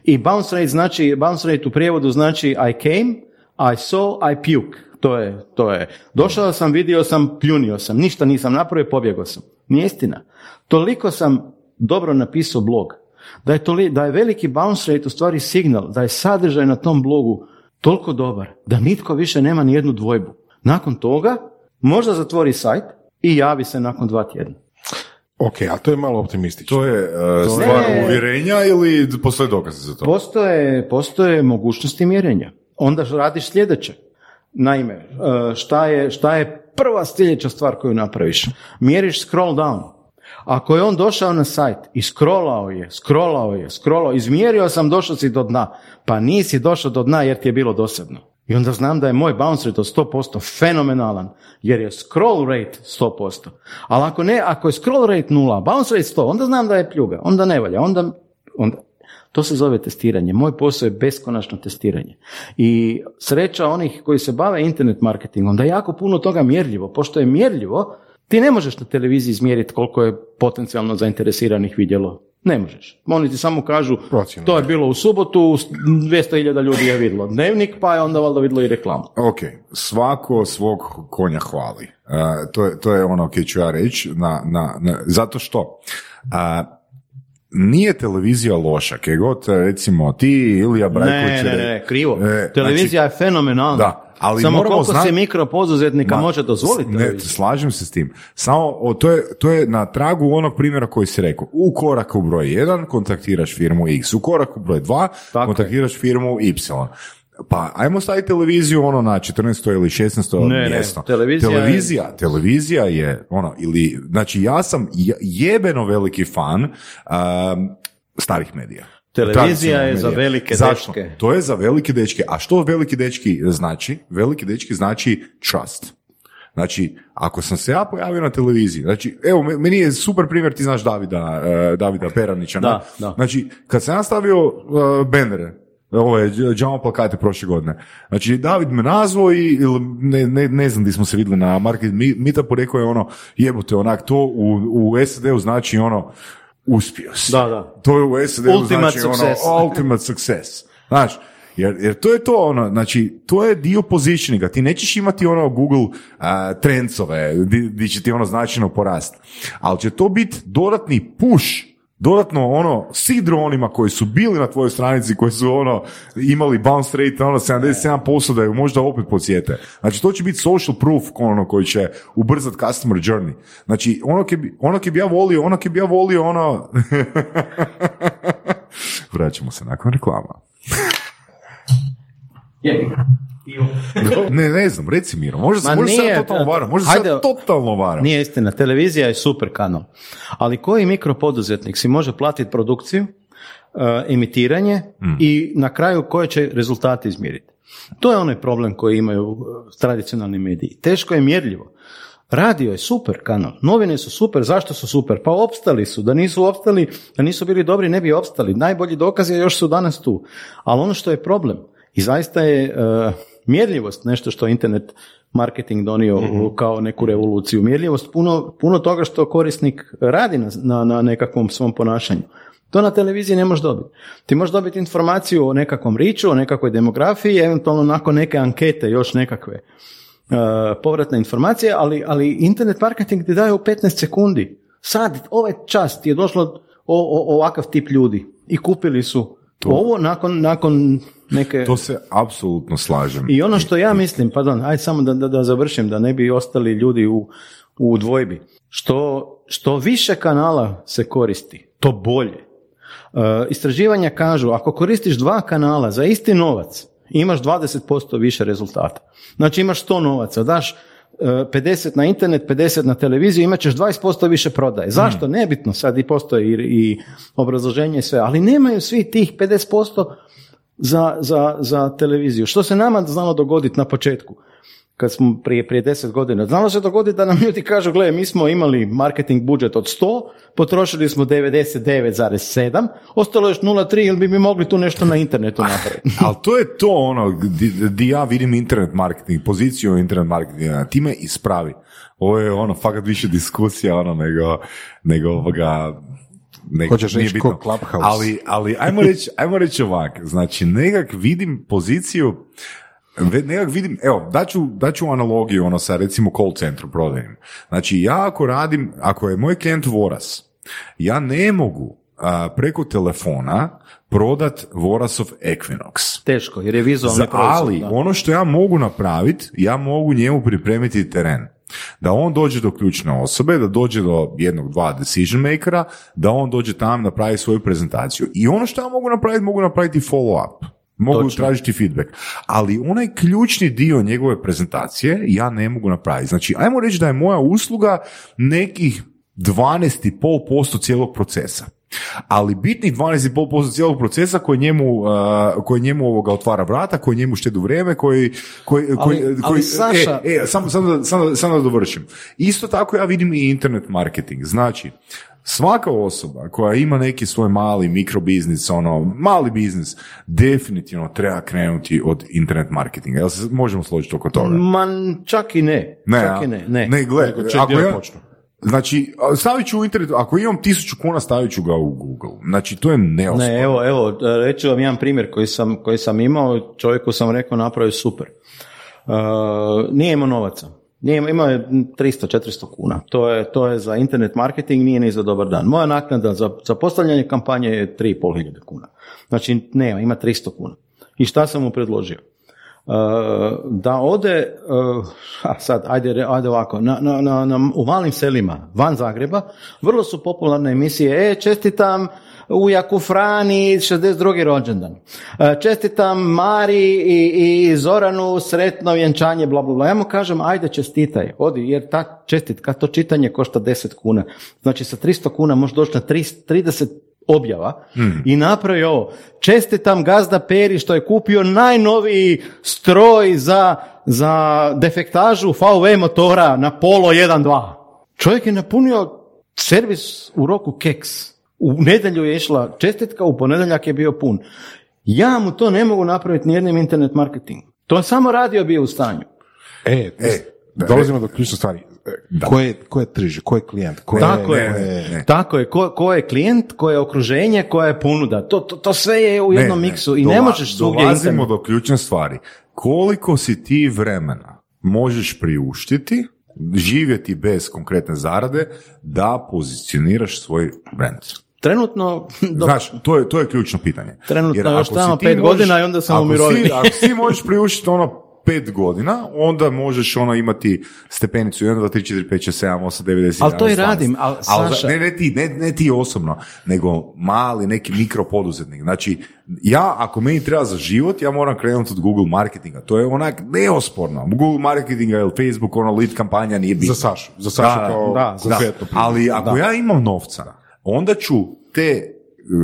I bounce rate znači, bounce rate u prijevodu znači I came, I saw, I puke. To je, to je. Došao sam, vidio sam, pljunio sam, ništa nisam napravio, pobjegao sam. Nije istina. Toliko sam dobro napisao blog, da je, toli, da je veliki bounce rate u stvari signal, da je sadržaj na tom blogu toliko dobar, da nitko više nema ni jednu dvojbu. Nakon toga, možda zatvori sajt i javi se nakon dva tjedna. Ok, a to je malo optimistično. To je uh, stvar uvjerenja ili postoje dokaze za to? Postoje, postoje mogućnosti mjerenja. Onda radiš sljedeće. Naime, e, šta je, šta je prva sljedeća stvar koju napraviš? Mjeriš scroll down. Ako je on došao na sajt i scrollao je, scrollao je, scrollao, izmjerio sam, došao si do dna. Pa nisi došao do dna jer ti je bilo dosadno. I onda znam da je moj bounce rate od 100% fenomenalan, jer je scroll rate 100%. Ali ako ne, ako je scroll rate nula, bounce rate 100, onda znam da je pljuga, onda ne valja, onda, onda To se zove testiranje. Moj posao je beskonačno testiranje. I sreća onih koji se bave internet marketingom, da je jako puno toga mjerljivo. Pošto je mjerljivo, ti ne možeš na televiziji izmjeriti koliko je potencijalno zainteresiranih vidjelo. Ne možeš. Oni ti samo kažu, to je bilo u subotu, 200.000 ljudi je vidjelo dnevnik, pa je onda valjda vidjelo i reklamu. Ok, svako svog konja hvali. E, to, je, to je ono koje ću ja reći, na, na, na- zato što a, nije televizija loša, kje god recimo ti Ilija Brajković... Ne, ne, ne, krivo. E, Televizija je fenomenalna. Da, ali Samo moramo koliko znati- se mikropoduzetnika Ma, može dozvoliti Ne, slažem se s tim. Samo o, to, je, to je na tragu onog primjera koji si rekao. U koraku broj 1 kontaktiraš firmu X, u koraku broj 2 Tako kontaktiraš firmu Y. Pa ajmo staviti televiziju ono na 14. ili 16. Ne, ne, mjesto. televizija je- televizija, televizija je ono, ili, znači ja sam je- jebeno veliki fan um, starih medija. Televizija je za velike Zašto? dečke. To je za velike dečke. A što veliki dečki znači? Veliki dečki znači trust. Znači, ako sam se ja pojavio na televiziji, znači, evo, me- meni je super primjer, ti znaš Davida, e, Davida Peranića, Da, da. Znači, kad sam ja stavio uh, bannere, ove džamo plakate prošle godine. Znači, David me nazvao i ne, ne, ne znam di smo se vidjeli na market meetupu, rekao je ono, jebote, onak, to u, u SAD-u znači ono, uspio si. Da, da. To je u SAD-u Ultimate znači success. ono, ultimate success. Znaš, jer, jer to je to ono, znači, to je dio positioninga. Ti nećeš imati ono Google a, trendsove, di, di će ti ono značajno porast. Ali će to biti dodatni push dodatno ono sidro onima koji su bili na tvojoj stranici, koji su ono imali bounce rate ono 77% da ju možda opet podsjete. Znači to će biti social proof ono koji će ubrzati customer journey. Znači ono ke bi, ono ke bi ja volio, ono ke bi ja volio ono [laughs] Vraćamo se nakon reklama. [laughs] Ne, ne znam, reci Miro, možda, možda se ja totalno varam, možda se Hajde, ja totalno varam. Nije istina, televizija je super kanal. Ali koji mikropoduzetnik si može platiti produkciju, e, emitiranje Hmm. i na kraju koje će rezultate izmjeriti? To je onaj problem koji imaju e, tradicionalni mediji. Teško je mjerljivo. Radio je super kanal, novine su super, zašto su super? Pa opstali su, da nisu opstali, da nisu bili dobri ne bi opstali. Najbolji dokaz je još su danas tu. Ali ono što je problem i zaista je e, mjerljivost nešto što internet marketing donio u- kao neku revoluciju. Mjerljivost puno, puno toga što korisnik radi na, na, na nekakvom svom ponašanju. To na televiziji ne možeš dobiti. Ti možeš dobiti informaciju o nekakvom riču, o nekakvoj demografiji, eventualno nakon neke ankete još nekakve e, povratne informacije, ali, ali internet marketing ti daje u 15 sekundi. Sad, ovaj čas ti je došlo o, o- ovakav tip ljudi i kupili su ovo nakon, nakon neke... To se apsolutno slažem. I ono što ja mislim, pardon, aj samo da, da, da završim, da ne bi ostali ljudi u, u dvojbi. Što, što više kanala se koristi, to bolje. E, istraživanja kažu, ako koristiš dva kanala za isti novac, imaš 20% više rezultata. Znači imaš 100 novaca, daš 50 na internet, 50 na televiziju, imat ćeš 20% više prodaje. Zašto? Nebitno, sad i postoji i, i obrazloženje i sve, ali nemaju svi tih 50% za, za, za televiziju. Što se nama znalo dogoditi na početku? Kad smo prije, prije 10 godina. Znalo se dogoditi da nam ljudi kažu, gle, mi smo imali marketing budžet od 100, potrošili smo 99,7, ostalo je još 0,3 ili bi mi mogli tu nešto na internetu napraviti. [laughs] Ali to je to ono di, di ja vidim internet marketing, poziciju internet marketinga, ti me ispravi. Ovo je ono fakat više diskusija ono nego, nego ovoga nego, Hoćeš nije reći bitno. Clubhouse. Ali, ali ajmo reći, ajmo reći ovak, znači nekak vidim poziciju nekak vidim, evo, daću, daću analogiju ono sa recimo call centru prodajnim. Znači ja ako radim, ako je moj klijent Voras, ja ne mogu a, preko telefona prodat Vorasov Equinox. Teško, jer je vizualni Za, proizvod, ali da. ono što ja mogu napraviti, ja mogu njemu pripremiti teren. Da on dođe do ključne osobe, da dođe do jednog, dva decision makera, da on dođe tamo napravi svoju prezentaciju. I ono što ja mogu napraviti, mogu napraviti follow up. Mogu Točno. tražiti feedback. Ali onaj ključni dio njegove prezentacije ja ne mogu napraviti. Znači, ajmo reći da je moja usluga nekih 12,5% cijelog procesa. ali bitnih 12,5% cijelog procesa koji njemu, uh, koji njemu ovoga otvara vrata, koji njemu štedu vrijeme, koji... koji, koji, ali koji Saša- e, e, samo, samo, da- samo da dovršim. Isto tako ja vidim i internet marketing. Znači, svaka osoba koja ima neki svoj mali mikrobiznis, ono, mali biznis, definitivno treba krenuti od internet marketinga. Jel se možemo složiti oko toga? Ma, čak i ne. Ne, čak a? i ne. Ne. ne će ako ja, počnu. znači, stavit ću u internet, ako imam tisuću kuna, stavit ću ga u Google. Znači, to je neosporno. Ne, evo, evo, reći vam jedan primjer koji sam, koji sam imao, čovjeku sam rekao napravio super. Uh, nije imao novaca. Nije imao je 300-400 kuna. To je, to je za internet marketing, nije ni za dobar dan. Moja naknada za, za postavljanje kampanje je 3.500 kuna. Znači, nema, ima 300 kuna. I šta sam mu predložio? Uh, da ode, uh, a sad, ajde, ajde ovako, na, na, na- u malim selima van Zagreba, vrlo su popularne emisije, e, čestitam ujaku Frani, 62. rođendan. E, Čestitam Mari i, i Zoranu sretno vjenčanje, bla, bla, bla. Ja mu kažem, ajde čestitaj, odi, jer ta čestitka, to čitanje košta 10 kuna. Znači, sa 300 kuna možeš doći na 300 30 objava i napravi ovo. Čestitam gazda Peri što je kupio najnoviji stroj za, za defektažu VW motora na Polo 1.2. Čovjek je napunio servis u roku keks. U nedjelju je išla čestitka, u ponedjeljak je bio pun. Ja mu to ne mogu napraviti nijednim internet marketingom. To je samo radio bio u stanju. E, E, da, dolazimo do ključne stvari. E, Ko je, ko je tržište, ko je klijent? Ko Tako ne, je, ne, ne. tako je. Ko, ko je klijent, ko je okruženje, koja je ponuda. To, to, to sve je u Ne, jednom ne, miksu i ne dola- možeš svugdje Dolazimo internet. do ključne stvari. Koliko si ti vremena možeš priuštiti, živjeti bez konkretne zarade, da pozicioniraš svoj brand? Trenutno, [laughs] do, Znaš, to je, to je ključno pitanje. Trenutno Jer još tamo pet godina i onda sam u ako mirovini. Si, [laughs] ako si možeš priuštiti ono pet godina, onda možeš ono imati stepenicu 1, 2, 3, 4, 5, 6, 7, 8, 9, 10, Ali to i 11, 12. radim, ali, Saša- ne, ne, ti, ne, ne ti osobno, nego mali neki mikropoduzetnik. Znači, ja, ako meni treba za život, ja moram krenuti od Google marketinga. To je onak neosporno. Google marketinga ili Facebook, ono lead kampanja nije bitno. Za Sašu, za Sašu Da, kao da, konkretno. ali ako ja imam novca, onda ću te e,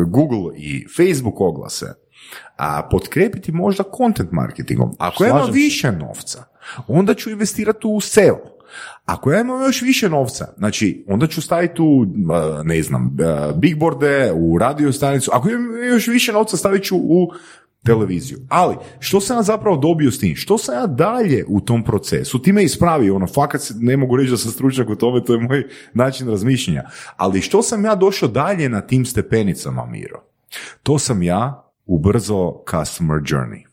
Google i Facebook oglase a potkrepiti možda content marketingom. Ako ja imam više novca, onda ću investirati u SEO. Ako ja imam još više novca, znači onda ću staviti u, e, ne znam, e, bigboarde, u radio stanicu. Ako imam još više novca, stavit ću u televiziju. Ali, što sam ja zapravo dobio s tim? Što sam ja dalje u tom procesu? Ti me ispravi, ono, fakat ne mogu reći da sam stručnjak u tome, to je moj način razmišljanja. Ali što sam ja došao dalje na tim stepenicama, Miro? To sam ja ubrzao customer journey.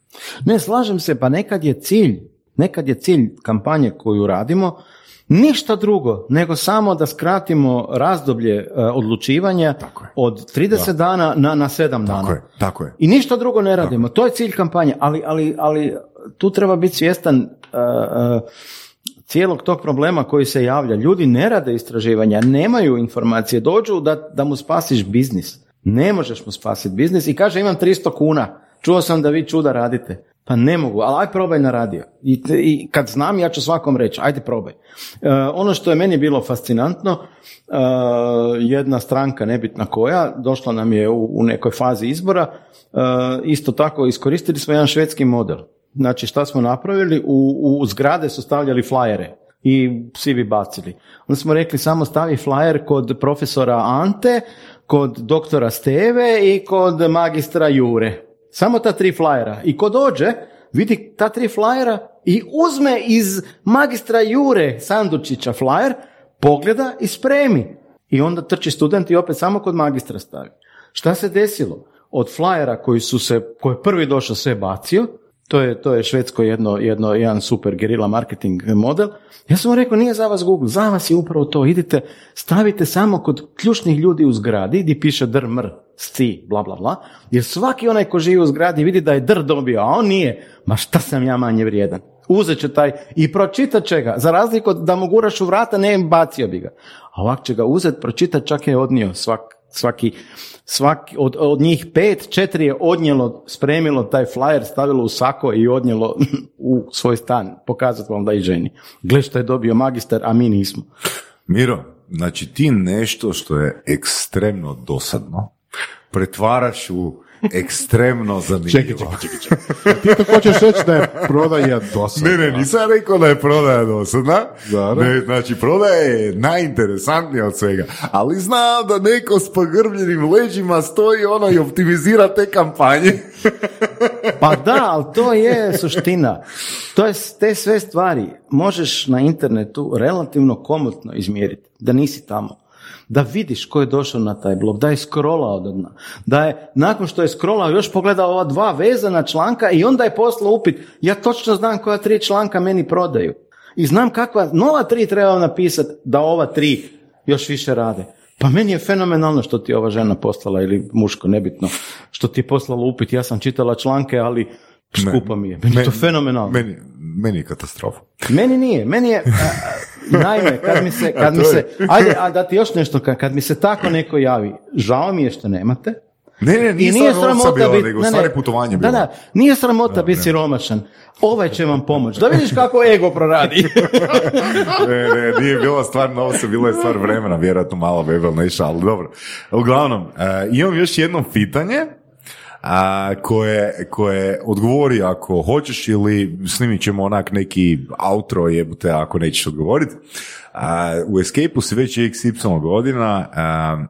Ne, slažem se, pa nekad je cilj, nekad je cilj kampanje koju radimo ništa drugo nego samo da skratimo razdoblje e, odlučivanja Tako je. od 30 dana na, na 7 dana. Tako je, tako je. I ništa drugo ne radimo. To je cilj kampanje, ali, ali, ali tu treba biti svjestan uh, uh, cijelog tog problema koji se javlja. Ljudi ne rade istraživanja, nemaju informacije, dođu da, da mu spasiš biznis. Ne možeš mu spasiti biznis i kaže imam 300 kuna, čuo sam da vi čuda radite. Pa ne mogu, ali aj probaj na radio. I, te- I kad znam, ja ću svakom reći, ajde probaj. E, ono što je meni bilo fascinantno, e, jedna stranka, nebitna koja, došla nam je u, u nekoj fazi izbora, e, isto tako iskoristili smo jedan švedski model. Znači šta smo napravili, u, u zgrade su stavljali flajere i svi bi bacili. Onda smo rekli samo stavi flajer kod profesora Ante, kod doktora Steve i kod magistra Jure. Samo ta tri flajera. I ko dođe, vidi ta tri flajera i uzme iz magistra Jure Sandučića flajer, pogleda i spremi. I onda trči student i opet samo kod magistra stavi. Šta se desilo? Od flajera koji su se, koji je prvi došao sve bacio, to je, to je švedsko jedno, jedno, jedan super gerila marketing model. Ja sam mu rekao, nije za vas Google, za vas je upravo to. Idite, stavite samo kod ključnih ljudi u zgradi gdje piše dr, mr, sci, bla, bla, bla. Jer svaki onaj ko živi u zgradi vidi da je dr dobio, a on nije. Ma šta sam ja manje vrijedan? Uzet će taj i pročitat će ga. Za razliku od da mu guraš u vrata, ne bacio bi ga. A ovak će ga uzet, pročitat, čak je odnio svak, svaki, svaki od, od njih pet, četiri je odnijelo, spremilo taj flyer, stavilo u sako i odnijelo [laughs] u svoj stan, pokazati vam da i ženi. Gle što je dobio magistar, a mi nismo. Miro, znači ti nešto što je ekstremno dosadno pretvaraš u ekstremno zanimljivo. Čekaj, čekaj, čekaj, čekaj. Ti to hoćeš reći da je prodaja dosadna? Ne, ne, nisam rekao da je prodaja dosadna. Ne, znači, prodaja je najinteresantnija od svega. Ali znam da neko s pogrbljenim leđima stoji ono i optimizira te kampanje. Pa da, ali to je suština. To je te sve stvari možeš na internetu relativno komotno izmjeriti, da nisi tamo. Da vidiš ko je došao na taj blog, da je scrollao do dna, da je nakon što je scrollao još pogledao ova dva vezana članka i onda je poslao upit, ja točno znam koja tri članka meni prodaju. I znam kakva nova tri treba napisati da ova tri još više rade. Pa meni je fenomenalno što ti je ova žena poslala ili muško, nebitno, što ti je poslala upit. Ja sam čitala članke, ali skupa mi je. Meni je to fenomenalno. Meni, meni je katastrofa. Meni nije, meni je, naime, kad mi se, [laughs] kad mi se, ajde, a da ti još nešto, kad, kad mi se tako neko javi, žao mi je što nemate, Ne, ne, i nije, nije sramota bilo, biti, nego ne, stvari putovanje bilo. Da, da, nije sramota biti siromašan. Ovaj će vam pomoći. Da vidiš kako ego proradi. [laughs] ne, ne, nije bila stvar novca, bilo je stvar vremena, vjerojatno malo bebel neša, ali dobro. Uglavnom, e, imam još jedno pitanje, a, koje, koje odgovori ako hoćeš ili snimit ćemo onak neki outro jebute ako nećeš odgovoriti. A, u Escape-u si već XY godina, a,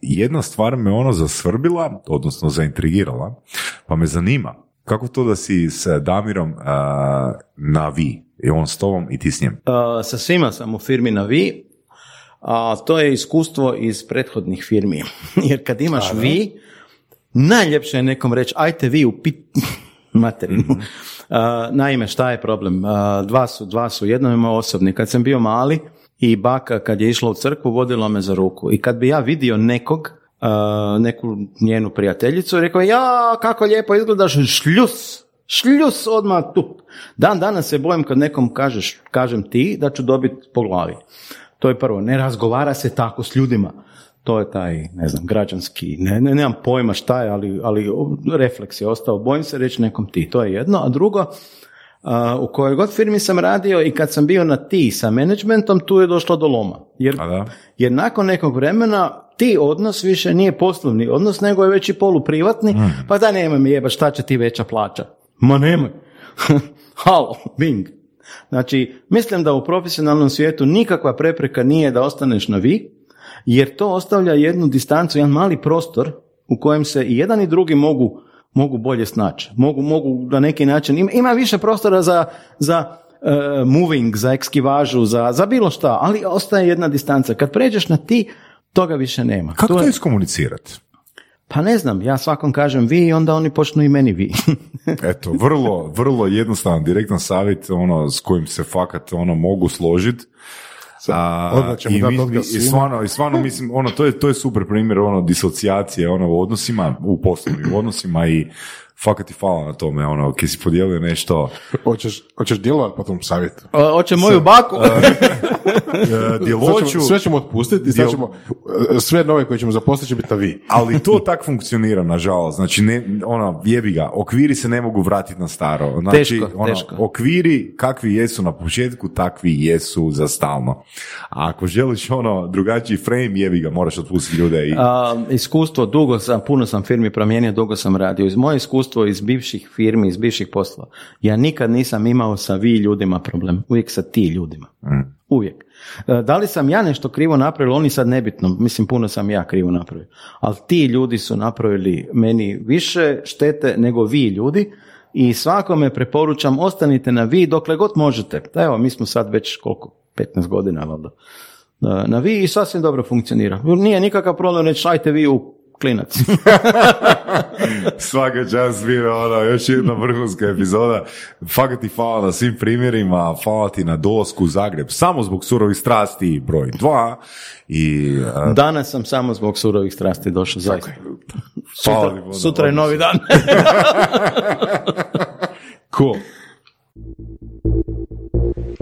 jedna stvar me ono zasvrbila, odnosno zaintrigirala, pa me zanima, kako to da si s Damirom a, na vi? Je on s tobom i ti s njim? Uh, sa svima sam u firmi na vi, a to je iskustvo iz prethodnih firmi. [laughs] Jer kad imaš vi, najljepše je nekom reći, ajte vi u pit... [laughs] materinu. Uh, naime, šta je problem? Uh, dva su, dva su, jedno je moj osobni. Kad sam bio mali i baka kad je išla u crkvu, vodila me za ruku. I kad bi ja vidio nekog, uh, neku njenu prijateljicu, rekao, ja, kako lijepo izgledaš, šljus, šljus odmah tu. Dan danas se bojim kad nekom kažeš, kažem ti, da ću dobiti po glavi. To je prvo, ne razgovara se tako s ljudima. To je taj, ne znam, građanski, ne, ne, nemam pojma šta je, ali, ali refleks je ostao. Bojim se reći nekom ti, to je jedno. A drugo, a, u kojoj god firmi sam radio i kad sam bio na ti sa managementom, tu je došlo do loma. Jer, da? jer nakon nekog vremena ti odnos više nije poslovni odnos, nego je već i poluprivatni, pa da nemoj mi jeba, šta će ti veća plaća? Ma nemoj. [laughs] Halo, bing. Znači, mislim da u profesionalnom svijetu nikakva prepreka nije da ostaneš na vi, jer to ostavlja jednu distancu, jedan mali prostor u kojem se i jedan i drugi mogu, mogu bolje snaći. Mogu, mogu na neki način, ima, ima više prostora za, za e, moving, za ekskivažu, za, za bilo šta, ali ostaje jedna distanca. Kad pređeš na ti, toga više nema. Kako To to je- iskomunicirati? Pa ne znam, ja svakom kažem vi i onda oni počnu i meni vi. [laughs] Eto, vrlo, vrlo jednostavan, direktan savjet, ono, s kojim se fakat, ono, mogu složiti. A, i, mi- i stvarno, i stvarno mislim, ono, to je, to je super primjer, ono, disocijacije, ono, u odnosima, u poslovnim odnosima i fakat ti hvala na tome, ono, ki si podijelio nešto, Hoćeš, hoćeš djelovati po tom savjetu? O, Hoće moju baku. E, Sve djeloću, ćemo, sve ćemo otpustiti i sad ćemo, e, sve nove koje ćemo zaposliti će biti na vi. ali to [laughs] tak funkcionira, nažalost. Znači, ne, ono, jebi ga, okviri se ne mogu vratiti na staro. Znači, Teško, ono, teško. okviri kakvi jesu na početku, takvi jesu za stalno. A ako želiš ono drugačiji frame, jebi ga, moraš otpustiti ljude i... A, iskustvo, dugo sam, puno sam firmi promijenio, dugo sam radio. Iz moje iskustvo iz bivših firmi, iz bivših poslova, ja nikad nisam imao sa vi ljudima problem, uvijek sa ti ljudima. Uvijek. E, Da li sam ja nešto krivo napravio, oni sad nebitno, mislim puno sam ja krivo napravio, ali ti ljudi su napravili meni više štete nego vi ljudi i svakome preporučam ostanite na vi dokle god možete. Da evo, mi smo sad već koliko, 15 godina valjda na na vi i sasvim dobro funkcionira. Nije nikakav problem reći ajte vi u klinac. [laughs] Svaka čast bilo, ono, još jedna vrhunska epizoda. Fakat ti hvala na svim primjerima, hvala ti na dolasku u Zagreb, samo zbog surovih strasti, broj dva. I, a, Danas sam samo zbog surovih strasti došao, zaista. Sutra, sutra je novi dan. [laughs] [laughs] Cool.